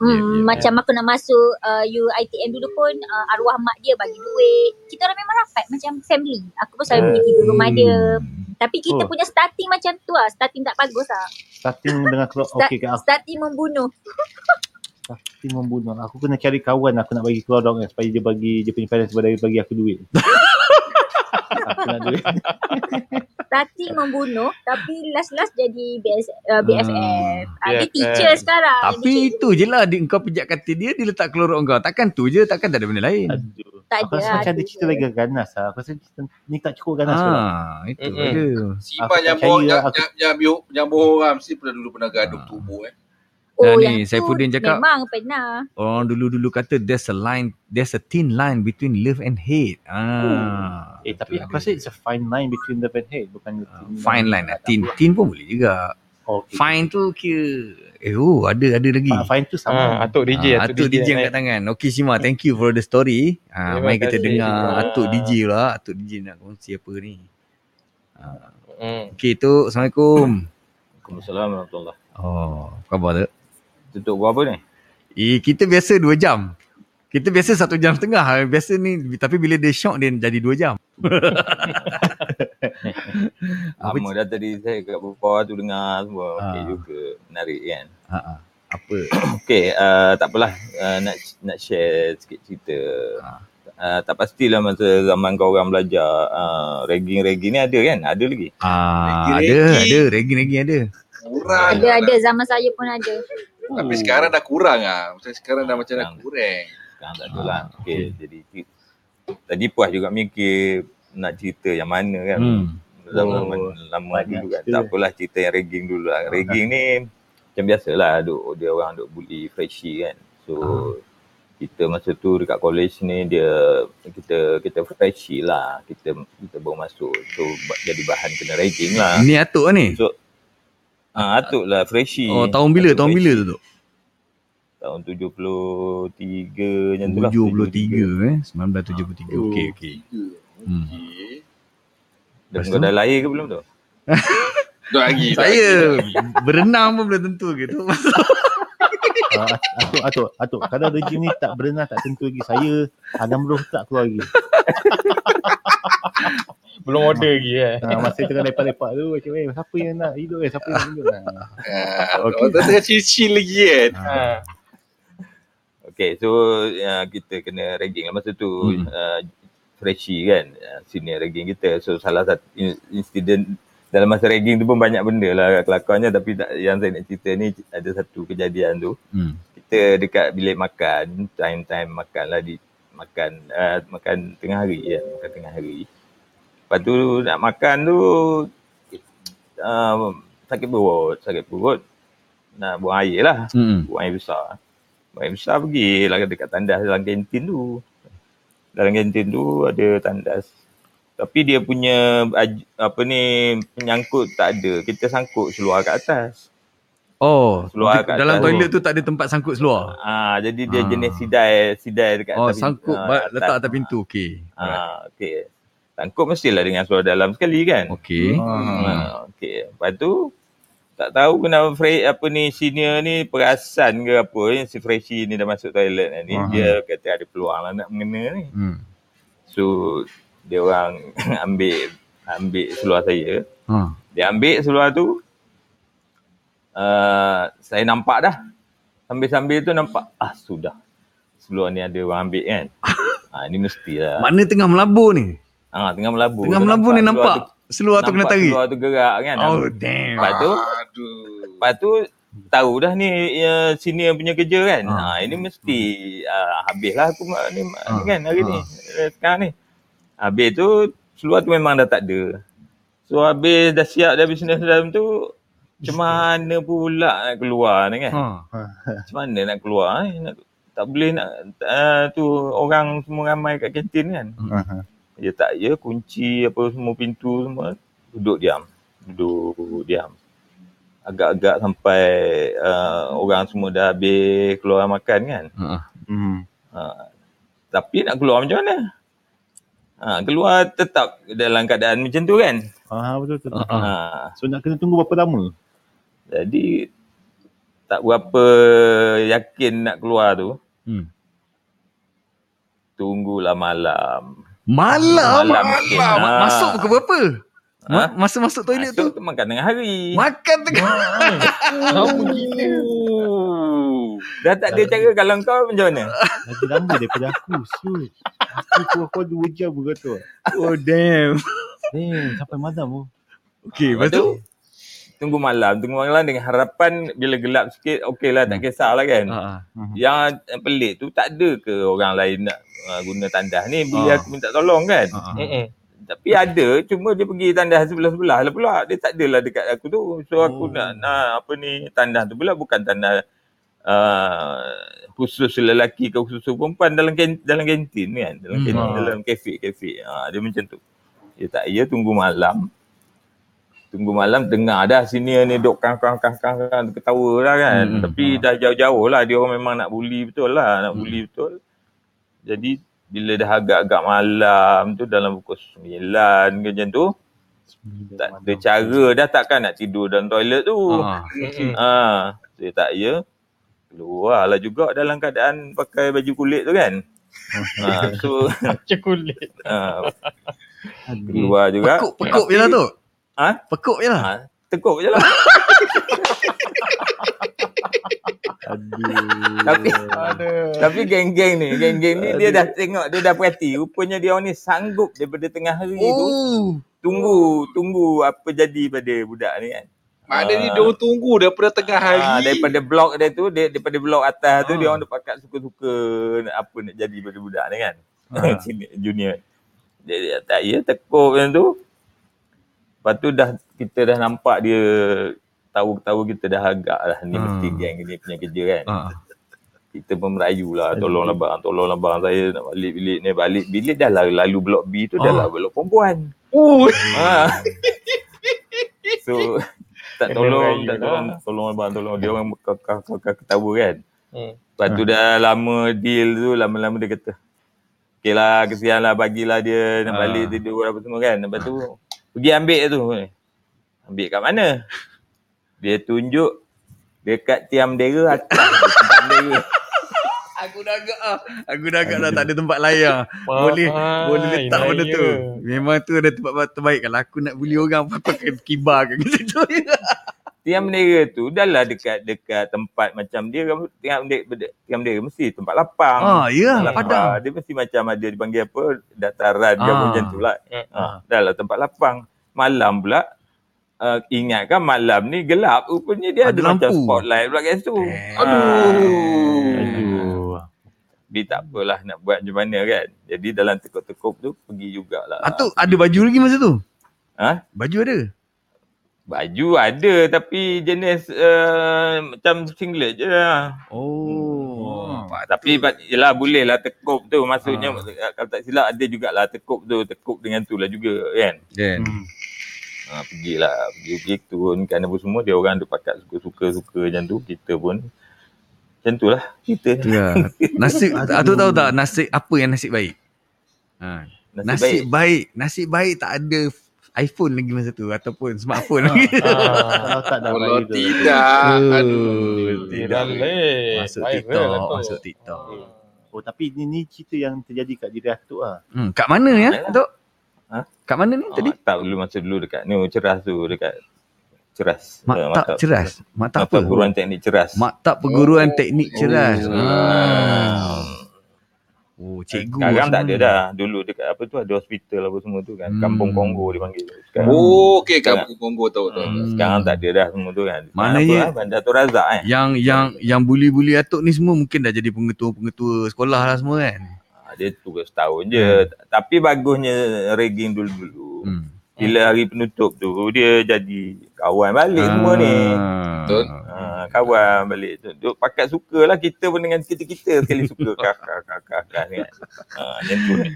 Hmm, Yep, yep, macam aku nak masuk uh, UITM dulu pun uh, arwah mak dia bagi duit. Kita orang memang rapat macam family. Aku pun selalu pergi tidur rumah dia. Tapi kita Oh. punya starting macam tu lah. Starting tak bagus lah. Starting dengan keluar, Start, okey okay, starting membunuh. starting membunuh. Aku kena cari kawan aku nak bagi keluar dong supaya dia bagi dia punya parents bagi, bagi aku duit. aku nak duit. Starting membunuh tapi last-last jadi BS, uh, BFF. Ah, dia BFF. teacher sekarang. Tapi Dia itu je lah dia, kau pijak kata dia, dia letak keluar kau. Takkan tu je, takkan tak ada benda lain. Aduh. Tak Aku ada rasa macam dia cerita lagi ganas lah. Aku rasa cerita, ni tak cukup ganas. Ah, itu Mm-mm. ada. Simpan Aku yang bohong, yang bohong orang mesti pernah dulu pernah gaduh Ah. tubuh eh. Nah, Oh, ni yang tu Saifuddin cakap- Memang pernah. Orang dulu-dulu kata there's a line, there's a thin line between love and hate. Ah. Eh tapi aku rasa it's a fine line between love and hate. Bukan Ah, fine line lah. Thin, Tak thin pun boleh juga. tahu. Okay. Fine tu kira, eh oh ada, ada lagi. Ah, fine tu Ah, sama. Atuk DJ, Ah, Atuk DJ naik. angkat tangan. Okey Sima, thank you for the story. Ah, Terima mari kita kasih. dengar Ah. Atuk DJ lah. Atuk DJ nak kongsi apa ni. Ah. Hmm. Okey tu, Assalamualaikum. Waalaikumsalam warahmatullahi Oh, apa khabar tu? Tutup buat apa ni? Eh, kita biasa 2 jam. Kita biasa satu jam setengah. Biasa ni, tapi bila dia shock dia jadi 2 jam. Apa Lama dah tadi saya kat bawah tu dengar semua. Okey Ah. juga. Menarik kan. Ha, ha. Apa? Okey, uh, tak apalah. Uh, nak nak share sikit cerita. Ah. Uh, tak pastilah masa zaman kau orang belajar uh, ragging-ragging ni ada kan? Ada lagi. Ah, ada, ada. Regi-regi ada. Kurang. Ada, ada. Zaman saya pun ada. Tapi sekarang dah kurang ah. Macam sekarang dah macam dah kurang. Sekarang tak ada lah. Ah, Okey, jadi tadi puas juga mikir nak cerita yang mana kan. Hmm. Zaman Oh, lama dulu kan. cerita. Tak apalah cerita yang ragging dulu lah. Ragging ni macam biasalah duk, dia orang duk bully freshie kan. So kita masa tu dekat college ni dia kita kita freshie lah. Kita kita baru masuk. So jadi bahan kena ragging lah. Ni Atuk lah ni. So ah atuk lah freshie. Oh, tahun bila? Atuk Tahun bila freshie. tu, Tok? Tahun 73 macam tu lah. 73 eh. 1973. Oh. Okey, okey. Hmm. Okey. Dah Lepas kau tu? dah lahir ke belum tu? Dah lagi. dah Saya berenang pun belum tentu gitu. Ah, atuk, atuk, atuk. Kalau rejim ni tak berenang tak tentu lagi. Saya tanam roh tak keluar lagi. Belum order lagi eh. Ha, masa tengah lepak-lepak tu macam eh siapa yang nak hidup eh siapa yang nak hidup. Ah, Okey. Orang tengah chill-chill lagi kan. Ha. Okay, so uh, kita kena ragging lah masa tu Hmm. uh, freshie kan, uh, senior ragging kita. So salah satu in- insiden dalam masa ragging tu pun banyak benda lah kelakuannya tapi tak, yang saya nak cerita ni ada satu kejadian tu. Hmm. Kita dekat bilik makan, time-time makan lah di makan uh, makan tengah hari ya, makan tengah hari. Lepas tu nak makan tu uh, sakit perut, sakit perut nak buang air lah Hmm. buang air besar. Buang air besar pergi lah dekat tandas dalam kantin tu. Dalam kantin tu ada tandas. Tapi dia punya apa ni penyangkut tak ada. Kita sangkut seluar kat atas. Oh, Seluar kat dalam atas toilet tu. tu tak ada tempat sangkut seluar. Ah jadi dia Ah. jenis sidai sidai dekat Oh, atas sangkut ah, ba- letak atas pintu. Okey. Ah okey. Sangkut mestilah dengan seluar dalam sekali kan. Okey. Hmm. Ah, okey. Lepas tu tak tahu kenapa Fre apa ni senior ni perasan ke apa ni si Freshie ni dah masuk toilet ni Ah. dia kata ada peluang lah nak mengena ni. Hmm. So dia orang ambil ambil seluar saya. Ha. Dia ambil seluar tu uh, saya nampak dah. Sambil-sambil tu nampak, ah sudah. Seluar ni ada orang ambil kan. ha, ni mestilah. Mana tengah melabur ni? Ha, tengah melabur. Tengah tu melabur ni nampak seluar tu kena nampak tarik. Seluar tu gerak kan. Oh damn. Lepas tu, Aduh. lepas tu tahu dah ni uh, senior punya kerja kan. Ha. Ha, ini mesti uh, habislah aku ni, Ha. ni kan hari ni. Eh, Sekarang ni. Habis tu seluar tu memang dah tak ada. So habis dah siap dah bisnes dalam tu macam mana pula nak keluar ni kan. Ha. Macam mana nak keluar eh? Nak, tak boleh nak uh, tu orang semua ramai kat kantin kan. Aha. Ya tak ya kunci apa semua pintu semua duduk diam. Duduk diam. Agak-agak sampai uh, orang semua dah habis keluar makan kan. Ha. Hmm. Ha, tapi nak keluar macam mana? Ha, keluar tetap dalam keadaan macam tu kan. Ah betul betul. Ha. Ha, So nak kena tunggu berapa lama? jadi tak berapa yakin nak keluar tu. Hmm. Tunggulah malam. Malam. Malam sikit. Ma- Ha. Masuk pukul berapa? Ha? Ma- masa masuk toilet tu. Masuk tu makan tengah hari. Makan tengah. Lama gila. Dah tak ada cara kalau kau macam mana? Lagi lama daripada aku. Shoot. Aku kurang-kurang dua jam pun kata. Oh damn. Damn, sampai malam pun. Okay, lepas tu? Tunggu malam. Tunggu malam dengan harapan bila gelap sikit, okey lah, tak kisahlah kan. Ha. Yang pelik tu tak ada ke orang lain nak uh, guna tandas ni bila Ah. aku minta tolong kan. Mm-mm. Tapi ada, cuma dia pergi tandas sebelah-sebelah lah pula. Dia tak adalah dekat aku tu. So aku Oh. nak, nak apa ni, tandas tu pula bukan tandas uh, khusus lelaki ke khusus perempuan dalam kan, dalam kantin kan. Dalam Hmm. kantin, Ah. dalam kafe, kafe. Ha, dia macam tu. Dia tak, ya tunggu malam. Tunggu malam dengar dah senior ni duk kang kang kang kang kang ketawa dah kan. Hmm. Tapi dah jauh-jauh lah dia orang memang nak bully betul lah, nak bully betul. Jadi bila dah agak-agak malam tu dalam pukul 9 ke macam tu, tak ada cara dah takkan nak tidur dalam toilet tu. Ha. Mm-mm. Ha, saya tak ya. Keluarlah juga dalam keadaan pakai baju kulit tu kan. ha, so Macam kulit. ha, keluar juga. Pekuk, pekuk je lah tu. Ha? Pekuk je lah. Ha, tekuk je lah. Aduh. Tapi Ada. tapi geng-geng ni, geng-geng ni dia dah tengok, dia dah perhati. Rupanya dia orang ni sanggup daripada tengah hari tu Oh. tunggu, tunggu apa jadi pada budak ni kan. Maknanya Ah. dia orang tunggu daripada tengah hari. Ah, daripada blok dia tu, dia, daripada blok atas tu Ah. dia orang dah pakat suka-suka nak apa nak jadi pada budak ni kan. Ah. Sini junior. Dia, dia tak ya tekuk macam tu. Lepas tu dah kita dah nampak dia tahu-tahu kita dah agak lah ni Ah. mesti geng ni punya kerja kan. Ha. Kita pun merayu lah tolonglah bang, tolonglah bang saya nak balik bilik ni. Balik bilik dah lah lalu blok B tu dah Ah. lah blok perempuan. Oh, Ha. so tak tolong, tak lah. tolong, tolong abang, tolong. Dia orang kakak ketawa kan. Hmm. Lepas tu dah lama deal tu, lama-lama dia kata, okay lah, kesian lah, bagilah dia nak Ah. balik tidur apa semua kan. Lepas tu, pergi ambil tu. Ambil kat mana? Dia tunjuk dekat tiam dera atas. dekat tiam dera. Aku dah agak ah. Aku dah agak dah tak ada tempat layar. Boleh Mahal, boleh letak benda tu. Memang tu ada tempat terbaik kalau aku nak buli orang pakai kibar ke gitu. Tiam dera tu dah lah dekat dekat tempat macam dia tiam dera, tiam dera mesti tempat lapang. Ah, ya, Tempat padang. lapang. Dia mesti macam ada dipanggil apa dataran Ah. macam tu lah. Hmm. Ha, dah lah tempat lapang. Malam pula uh, ingatkan malam ni gelap. Rupanya dia Ada ada, macam lampu. spotlight pula kat situ. Damn. Aduh. Aduh. Tapi tak apalah nak buat macam mana kan. Jadi dalam tekuk-tekuk tu pergi jugalah. Ah tu ada baju lagi masa tu? Ha? Baju ada? Baju ada tapi jenis uh, macam singlet je lah. Oh. Tapi but, yelah boleh lah tekuk tu. Maksudnya Ah. kalau tak silap ada jugalah tekuk tu. Tekuk dengan tu lah juga kan. Kan. Hmm. Ha, pergilah, pergi-pergi turunkan apa semua. Dia orang ada pakat suka-suka macam tu. Kita pun macam tu lah kita. Ya. Nasib tu tahu tak nasib apa yang nasib baik? Ha. Nasib, Nasib baik. baik. Nasib baik tak ada iPhone lagi masa tu ataupun smartphone lagi. Kalau tak dah kalau tidak, aduh. Tidak boleh. Masuk Viral TikTok, lah masuk TikTok. Oh tapi ni, ni cerita yang terjadi kat diri Atuk lah. Hmm, kat mana ya, Yalah. Tok? Ha? Kat mana ni Ah, tadi? tak dulu masa dulu dekat ni ceras tu dekat ceras. Uh, Maktab ceras. Maktab apa? Perguruan teknik ceras. Maktab perguruan teknik ceras. Oh. Ah. Oh, cikgu Sekarang tak ada dah. Dulu dekat apa tu ada hospital apa semua tu kan. Kampung Hmm. Kongo dipanggil. Sekarang, Oh, okey kampung Kongo tahu tahu. Hmm. sekarang tak ada dah semua tu kan. Maknanya- apa, Bandar Tun Razak kan. Yang yang yang buli-buli atuk ni semua mungkin dah jadi pengetua-pengetua sekolah lah semua kan. Ah, Dia tugas setahun je. Tapi bagusnya rigging dulu-dulu. Hmm. Bila hari penutup tu dia jadi kawan balik semua ni. Betul. Ha, kawan balik tu. Duk pakat suka lah kita pun dengan kita-kita sekali suka kakak kakak kan. Ha, macam tu ni.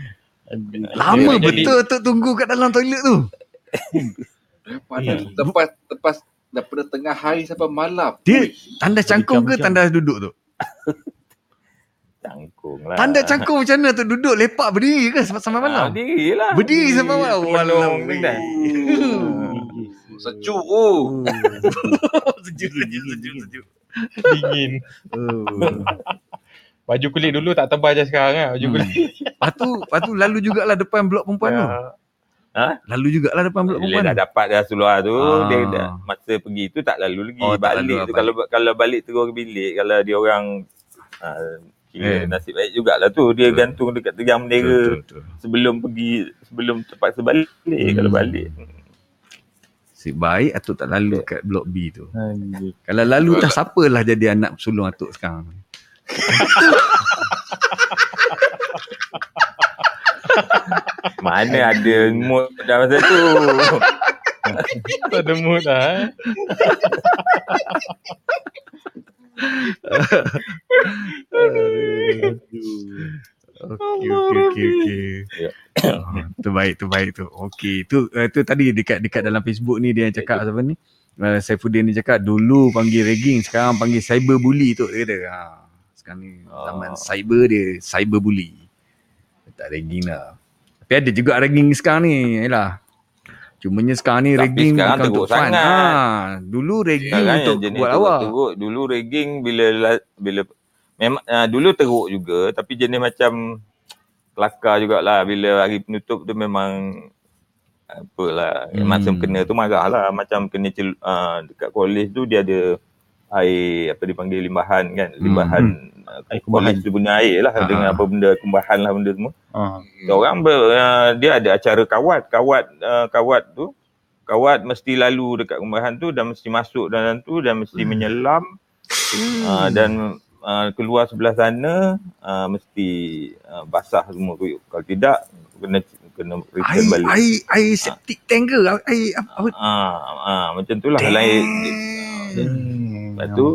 Lama Jadi- betul atuk tunggu kat dalam toilet tu. Padahal tepas tepas daripada tengah hari sampai malam. Dia tanda cangkung ke tanda duduk tu? Cangkung lah. Tanda cangkung macam mana tu? Duduk lepak berdiri ke sampai sampai Ah, malam? Berdiri lah. Berdiri sampai malam. Walau. kan. Sejuk oh. sejuk, sejuk, sejuk, sejuk. Dingin. Baju kulit dulu tak tebal je sekarang kan. Baju Hmm. kulit. Lepas tu, lepas tu lalu jugalah depan blok perempuan tu. Ha? Lalu jugalah depan blok Bila perempuan dah tu. dapat dah seluar tu, Ah. dia dah, masa pergi tu tak lalu lagi. Oh, balik lalu tu lah, kalau kalau balik terus ke bilik, kalau dia orang uh, kira Eh. nasib baik jugalah tu. Dia Betul. gantung dekat tegang bendera Betul, betul. sebelum pergi, sebelum terpaksa balik Hmm. kalau balik. Si baik atuk tak lalu kat blok B tu. Anjir. Kalau lalu dah siapalah jadi anak sulung atuk sekarang. Mana ada mood dah masa tu. Tak ada mood dah eh. Okey okey okey okey. Ya. Ah, terbaik terbaik tu. Okey, tu uh, tu tadi dekat dekat dalam Facebook ni dia yang cakap siapa ni? Uh, Saifuddin ni cakap dulu panggil ragging, sekarang panggil cyber bully tu dia kata. Ha, sekarang ni zaman Oh. cyber dia cyber bully. Tak ragging lah. Tapi ada juga ragging sekarang ni. Yalah. Cumanya sekarang ni Tapi ragging sekarang bukan untuk fun. sangat. Ha, dulu ragging Sekarang untuk jenis buat awak. teruk. Dulu rigging bila la- bila memang uh, dulu teruk juga tapi jenis macam kelakar jugalah bila hari penutup tu memang apalah Hmm. hmm. macam kena tu marah lah macam kena cel, uh, dekat college tu dia ada air apa dipanggil limbahan kan limbahan Air kumbahan. college tu punya air lah Ah. dengan apa benda kumbahan lah benda semua Ah. Orang ber, uh, dia ada acara kawat, kawat uh, kawat tu. Kawat mesti lalu dekat kumbahan tu dan mesti masuk dalam tu dan mesti Hmm. menyelam uh, dan uh, keluar sebelah sana uh, mesti uh, basah semua kuyuk. Kalau tidak kena kena return Air, balik. air, air septic tank ke? Air apa? Ah, ah macam tu lah. Lain, Hmm. lepas tu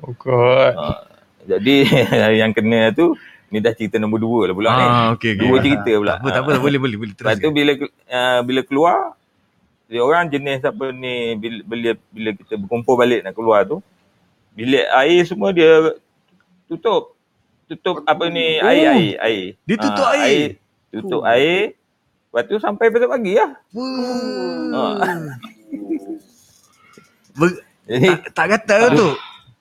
Oh god. uh, jadi yang kena tu ni dah cerita nombor dua lah pula ni. Ah, okey okey. Dua cerita pula. Tak apa, tak apa, tak boleh boleh boleh Lepas tu bila uh, bila keluar dia orang jenis apa ni bila, bila bila kita berkumpul balik nak keluar tu bilik air semua dia tutup tutup apa ni Oh. air air air. Dia tutup Ah, air? Tutup air. Lepas tu sampai besok pagi lah. Wah. Ah. Ber- Jadi tak, tak kata tu.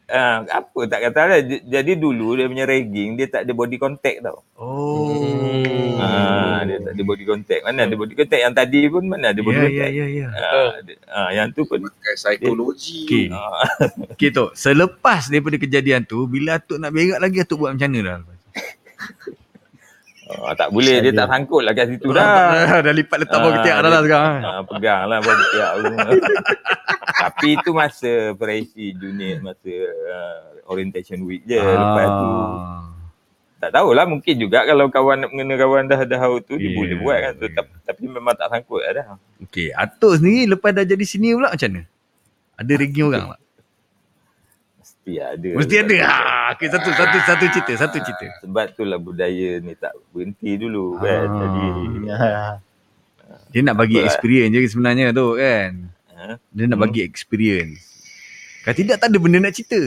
Uh, apa tak kata lah. Jadi dulu dia punya ragging dia tak ada body contact tau. Oh. Ah, dia tak ada body contact. Mana ada body contact yang tadi pun mana ada body Ya, ya, contact. ya, ya. Ah, ah, yang tu pun Pakai psikologi. Okey. ah, Okey tu, selepas daripada kejadian tu, bila Atuk nak berak lagi, Atuk buat macam mana dah? Ah, tak boleh dia tak sangkut lah kat situ dah. dah lipat letak bawah Ah, ketiak dah dia- lah sekarang. Ah, pegang lah bawah ketiak. Tapi itu masa freshie junior masa uh, orientation week je. Lepas tu Ah. tak tahulah mungkin juga kalau kawan nak mengena kawan dah dah tu dia Yeah, boleh buat kan. So, yeah. tapi, memang tak sangkut lah dah. Okey, Atuk sendiri lepas dah jadi senior pula macam mana? Ada ragging orang tak? Mesti ada. Mesti ada. Ha, okey satu satu satu cerita, satu cerita. Sebab tu lah budaya ni tak berhenti dulu kan. Ah. Jadi Ya. Dia nak bagi Betul lah. experience je sebenarnya tu kan. ha, Dia nak Hmm. bagi experience. Kalau tidak tak ada benda nak cerita.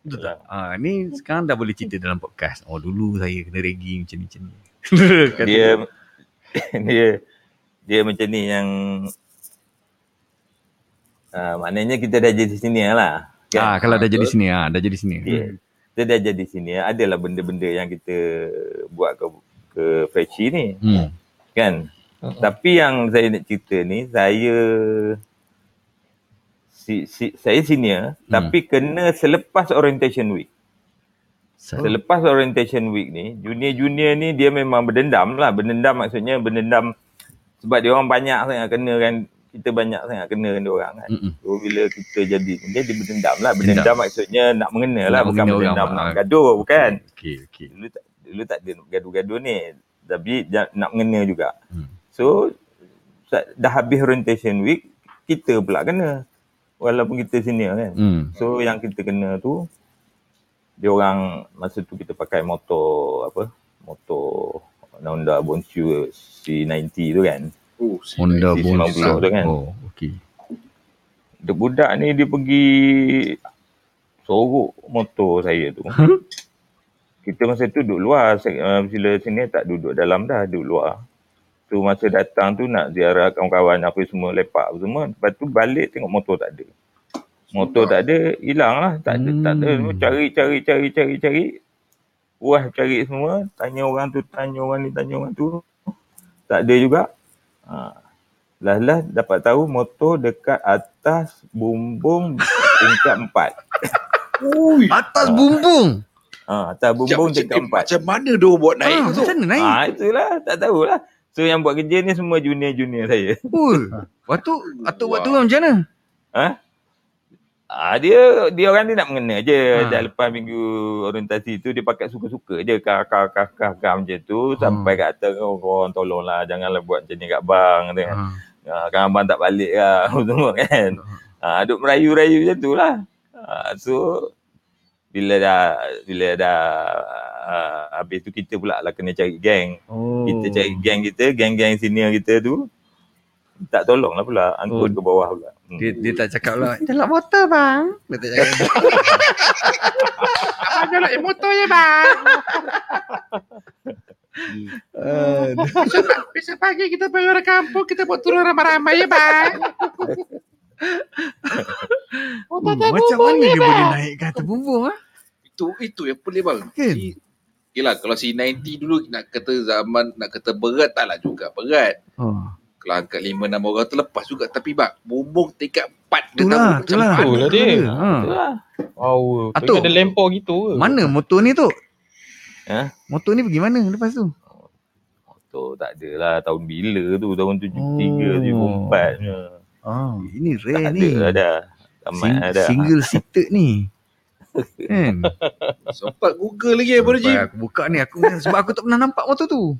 Betul tak? lah. Ah, ni sekarang dah boleh cerita dalam podcast. Oh dulu saya kena ragging macam ni macam ni. Dia dia dia macam ni yang uh, maknanya kita dah jadi senior lah. Ah, kalau dah jadi sini ah, dah jadi sini. Ya. Kita dah jadi senior, adalah benda-benda yang kita buat ke ke freshie ni, Hmm. kan? Uh-uh. Tapi yang saya nak cerita ni, saya si, si, saya senior Hmm. tapi kena selepas orientation week. Sa- Selepas orientation week ni, junior-junior ni dia memang berdendam lah. Berdendam maksudnya berdendam sebab dia orang banyak sangat kena kan. Kita banyak sangat kena dia orang kan. Mm-mm. So bila kita jadi dia dia berdendam lah. Dendam. Berdendam maksudnya nak mengena lah. Nak Bukan mengena berdendam nak gaduh. Bukan. Okey, okey. Dulu tak, dulu tak ada gaduh-gaduh ni. Tapi nak mengena juga. Hmm. So dah habis orientation week, kita pula kena. Walaupun kita senior kan. Hmm. So yang kita kena tu dia orang masa tu kita pakai motor apa? Motor Honda Bonsu C90 tu kan. Oh, si Honda si Bonsu 90 tu kan. Oh, okey. Dia budak ni dia pergi sorok motor saya tu. kita masa tu duduk luar. Uh, Sila sini tak duduk dalam dah, duduk luar. Tu masa datang tu nak ziarah kawan-kawan apa semua lepak apa semua. Lepas tu balik tengok motor tak ada. Motor tak ada, hilang lah. Tak ada, tak ada. Hmm. Cari, cari, cari, cari, cari. Wah cari semua. Tanya orang tu, tanya orang ni, tanya orang tu. Tak ada juga. Ha. Lah-lah dapat tahu motor dekat atas bumbung tingkat empat. Ui. Atas bumbung. Ha, atas bumbung Macam, tingkat empat. macam mana dia buat naik Ah, tu? macam mana naik? Ah, itulah. Tak tahulah. So yang buat kerja ni semua junior-junior saya. Ui. Waktu atuk buat tu macam mana? Ha? Ah, dia dia orang ni nak mengena je. Ha. Ha. Dah lepas minggu orientasi tu dia pakai suka-suka je kah kah kah kah, macam tu Ha. sampai kat atas oh, korang tolonglah janganlah buat macam ni kat bang kata kan. Ha. Ha, kan abang tak balik lah semua kan. Ha, duk merayu-rayu macam tu lah. Ha, so bila dah bila dah uh, habis tu kita pula lah kena cari geng. Oh. Kita cari geng kita, geng-geng senior kita tu tak tolong lah pula angkut Oh. ke bawah pula. Hmm. Dia, dia tak cakap lah, dalam motor bang. Dia tak cakap. Abang jalan eh, motor je bang. Uh, Besok, besok pagi kita pergi orang kampung, kita buat turun ramai-ramai ya bang. Oh, ada macam bumbung mana dia bang. boleh naik ke atas bumbung ah? Itu itu yang pelik bang. Kan? Yelah kalau si 90 dulu nak kata zaman nak kata berat tak lah juga berat. Oh. Kalau angkat 5 6 orang terlepas juga tapi bang bumbung tingkat 4 dia Itulah, tahu macam itulah. mana. Itulah dia. Ha. Itulah. Oh, tu Atuk. ada lempar gitu ke? Mana motor ni tu? Ha? Motor ni pergi mana lepas tu? Motor tak ada lah tahun bila tu tahun 73 Oh. 74 je. Ah, ini rare Tak ni. ada ada. Tamat Sing, ada. single seated ni. kan? Sempat Google lagi apa dia aku buka ni aku sebab aku tak pernah nampak motor tu.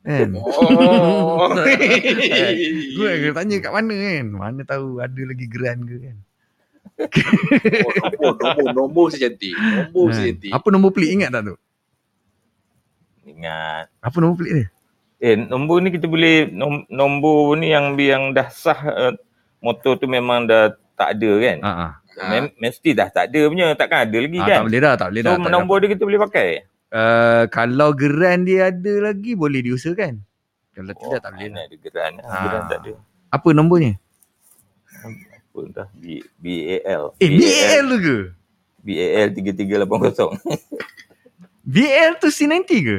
Kan? Oh. Gue akan tanya kat mana kan. Mana tahu ada lagi geran ke kan. Oh, nombor, nombor, nombor si cantik. Nombor si Kan? cantik. Apa nombor pelik ingat tak tu? Ingat. Apa nombor pelik dia? Eh nombor ni kita boleh nom, nombor ni yang yang dah sah uh, motor tu memang dah tak ada kan. Ha ah. Mem, mesti dah tak ada punya. Takkan ada lagi Ah, kan. tak boleh dah, tak boleh dah. so nombor dia kita boleh pakai. Uh, kalau geran dia ada lagi boleh diusahakan. Kalau tidak tak boleh. Mana ada geran. Ah. Ha. Geran tak ada. Apa nombornya? Apa entah. B, BAL. Eh BAL tu ke? BAL 3380. BAL tu C90 ke?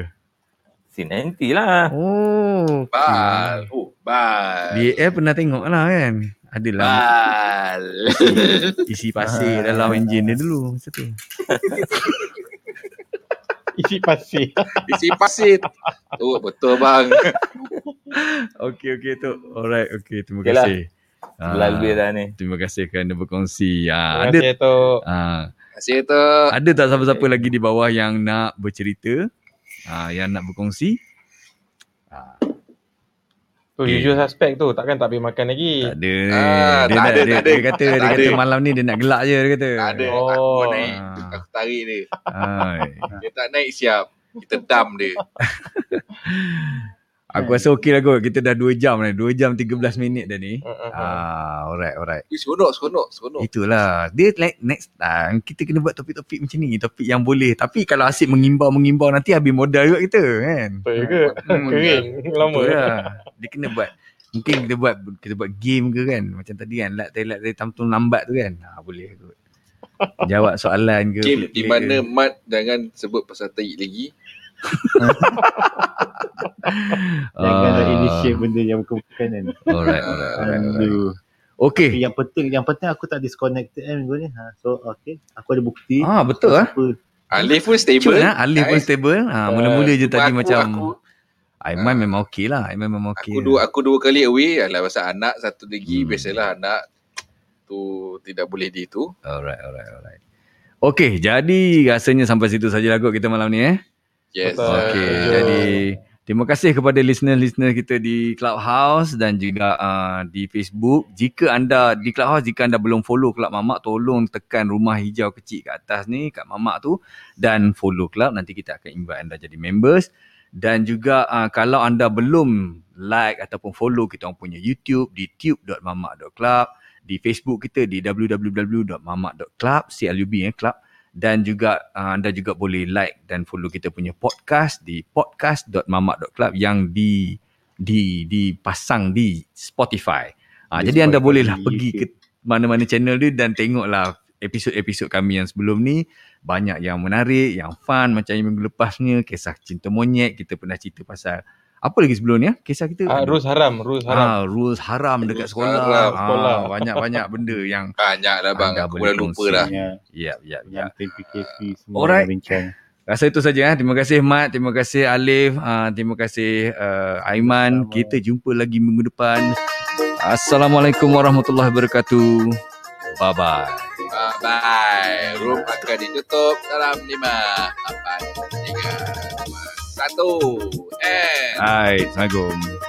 C90 lah. Oh. Bal. Oh, bal. BAL pernah tengok lah kan. Adalah Bal. isi pasir dalam enjin dia dulu masa tu. Isi pasir. Isi pasir. Oh, betul bang. Okey okey tu. Alright okey terima Okey lah. kasih. Sebelah Ah, lebih dah ni. Terima kasih kerana berkongsi. Ah, Terima ada kasih tu. ah, Kasih tu. ada tak siapa-siapa lagi di bawah yang nak bercerita? Ah, yang nak berkongsi? Ah, Tu Okay. usual suspect tu. Takkan tak boleh makan lagi. tak ada. Ah, dia, tak nak, ada, dia, tak ada. dia kata dia Tak kata ada. malam ni dia nak gelak je dia kata. Tak ada. Oh. Aku naik. Ah. Aku tarik dia. Hai. Dia tak naik siap. Kita dam dia. Aku rasa okey lah kot. Kita dah 2 jam ni. 2 jam 13 minit dah ni. Uh, uh, uh. Ah, alright, alright. Seronok, seronok, seronok. Itulah. Dia like next time kita kena buat topik-topik macam ni. Topik yang boleh. Tapi kalau asyik mengimbau-mengimbau nanti habis modal juga kita kan. Betul ke? Hmm. Kering. Lama. Betul lah. Dia kena buat. Mungkin kita buat kita buat game ke kan. Macam tadi kan. Lat tadi lat tadi tamtung lambat tu kan. Ha, boleh kot. Jawab soalan ke. Game di mana. Mat jangan sebut pasal tahi lagi. Jangan Ah. nak initiate benda yang bukan-bukan kan. Alright, alright, alright, alright. Aduh. Okey. Yang penting yang penting aku tak disconnected kan minggu ni. Ha. So okay, aku ada bukti. Ah betul ah. Alif pun stable. Cuma lah, Alif pun stable. Ha, mula-mula je Cuma tadi aku- macam aku- Aiman memang okey lah. Aiman memang okey. Aku dua aku dua kali away alah pasal anak satu lagi Hmm. biasalah anak tu tidak boleh di tu. Alright, alright, alright. Okey, jadi rasanya sampai situ saja kot kita malam ni eh. Yes. Betul. Okey, setuju. jadi terima kasih kepada listener-listener kita di Clubhouse dan juga uh, di Facebook. Jika anda di Clubhouse, jika anda belum follow Club Mamak, tolong tekan rumah hijau kecil kat atas ni, kat Mamak tu dan follow Club. Nanti kita akan invite anda jadi members. Dan juga uh, kalau anda belum like ataupun follow kita orang punya YouTube di tube.mamak.club, di Facebook kita di www.mamak.club, CLUB eh, club dan juga uh, anda juga boleh like dan follow kita punya podcast di podcast.mamak.club yang di di dipasang di Spotify. Uh, Di jadi anda Spotify, bolehlah di pergi ke mana-mana channel dia dan tengoklah episod-episod kami yang sebelum ni banyak yang menarik, yang fun macam yang minggu lepasnya kisah cinta monyet, kita pernah cerita pasal apa lagi sebelum ni ya? Kisah kita Ah, rules haram, rules haram. Ah, rules haram dekat Rules sekolah. haram, sekolah. Ah, banyak-banyak benda yang Banyak lah bang. Aku boleh dah lupa dah. ya ya ya. yang PKP semua Alright. Bincang. Rasa itu saja eh. Terima kasih Mat, terima kasih Alif, uh, terima kasih uh, Aiman. Kita jumpa lagi minggu depan. Assalamualaikum warahmatullahi wabarakatuh. Bye bye. Bye bye. Room akan ditutup dalam lima, empat, tiga, dua, satu. And Hai, Assalamualaikum.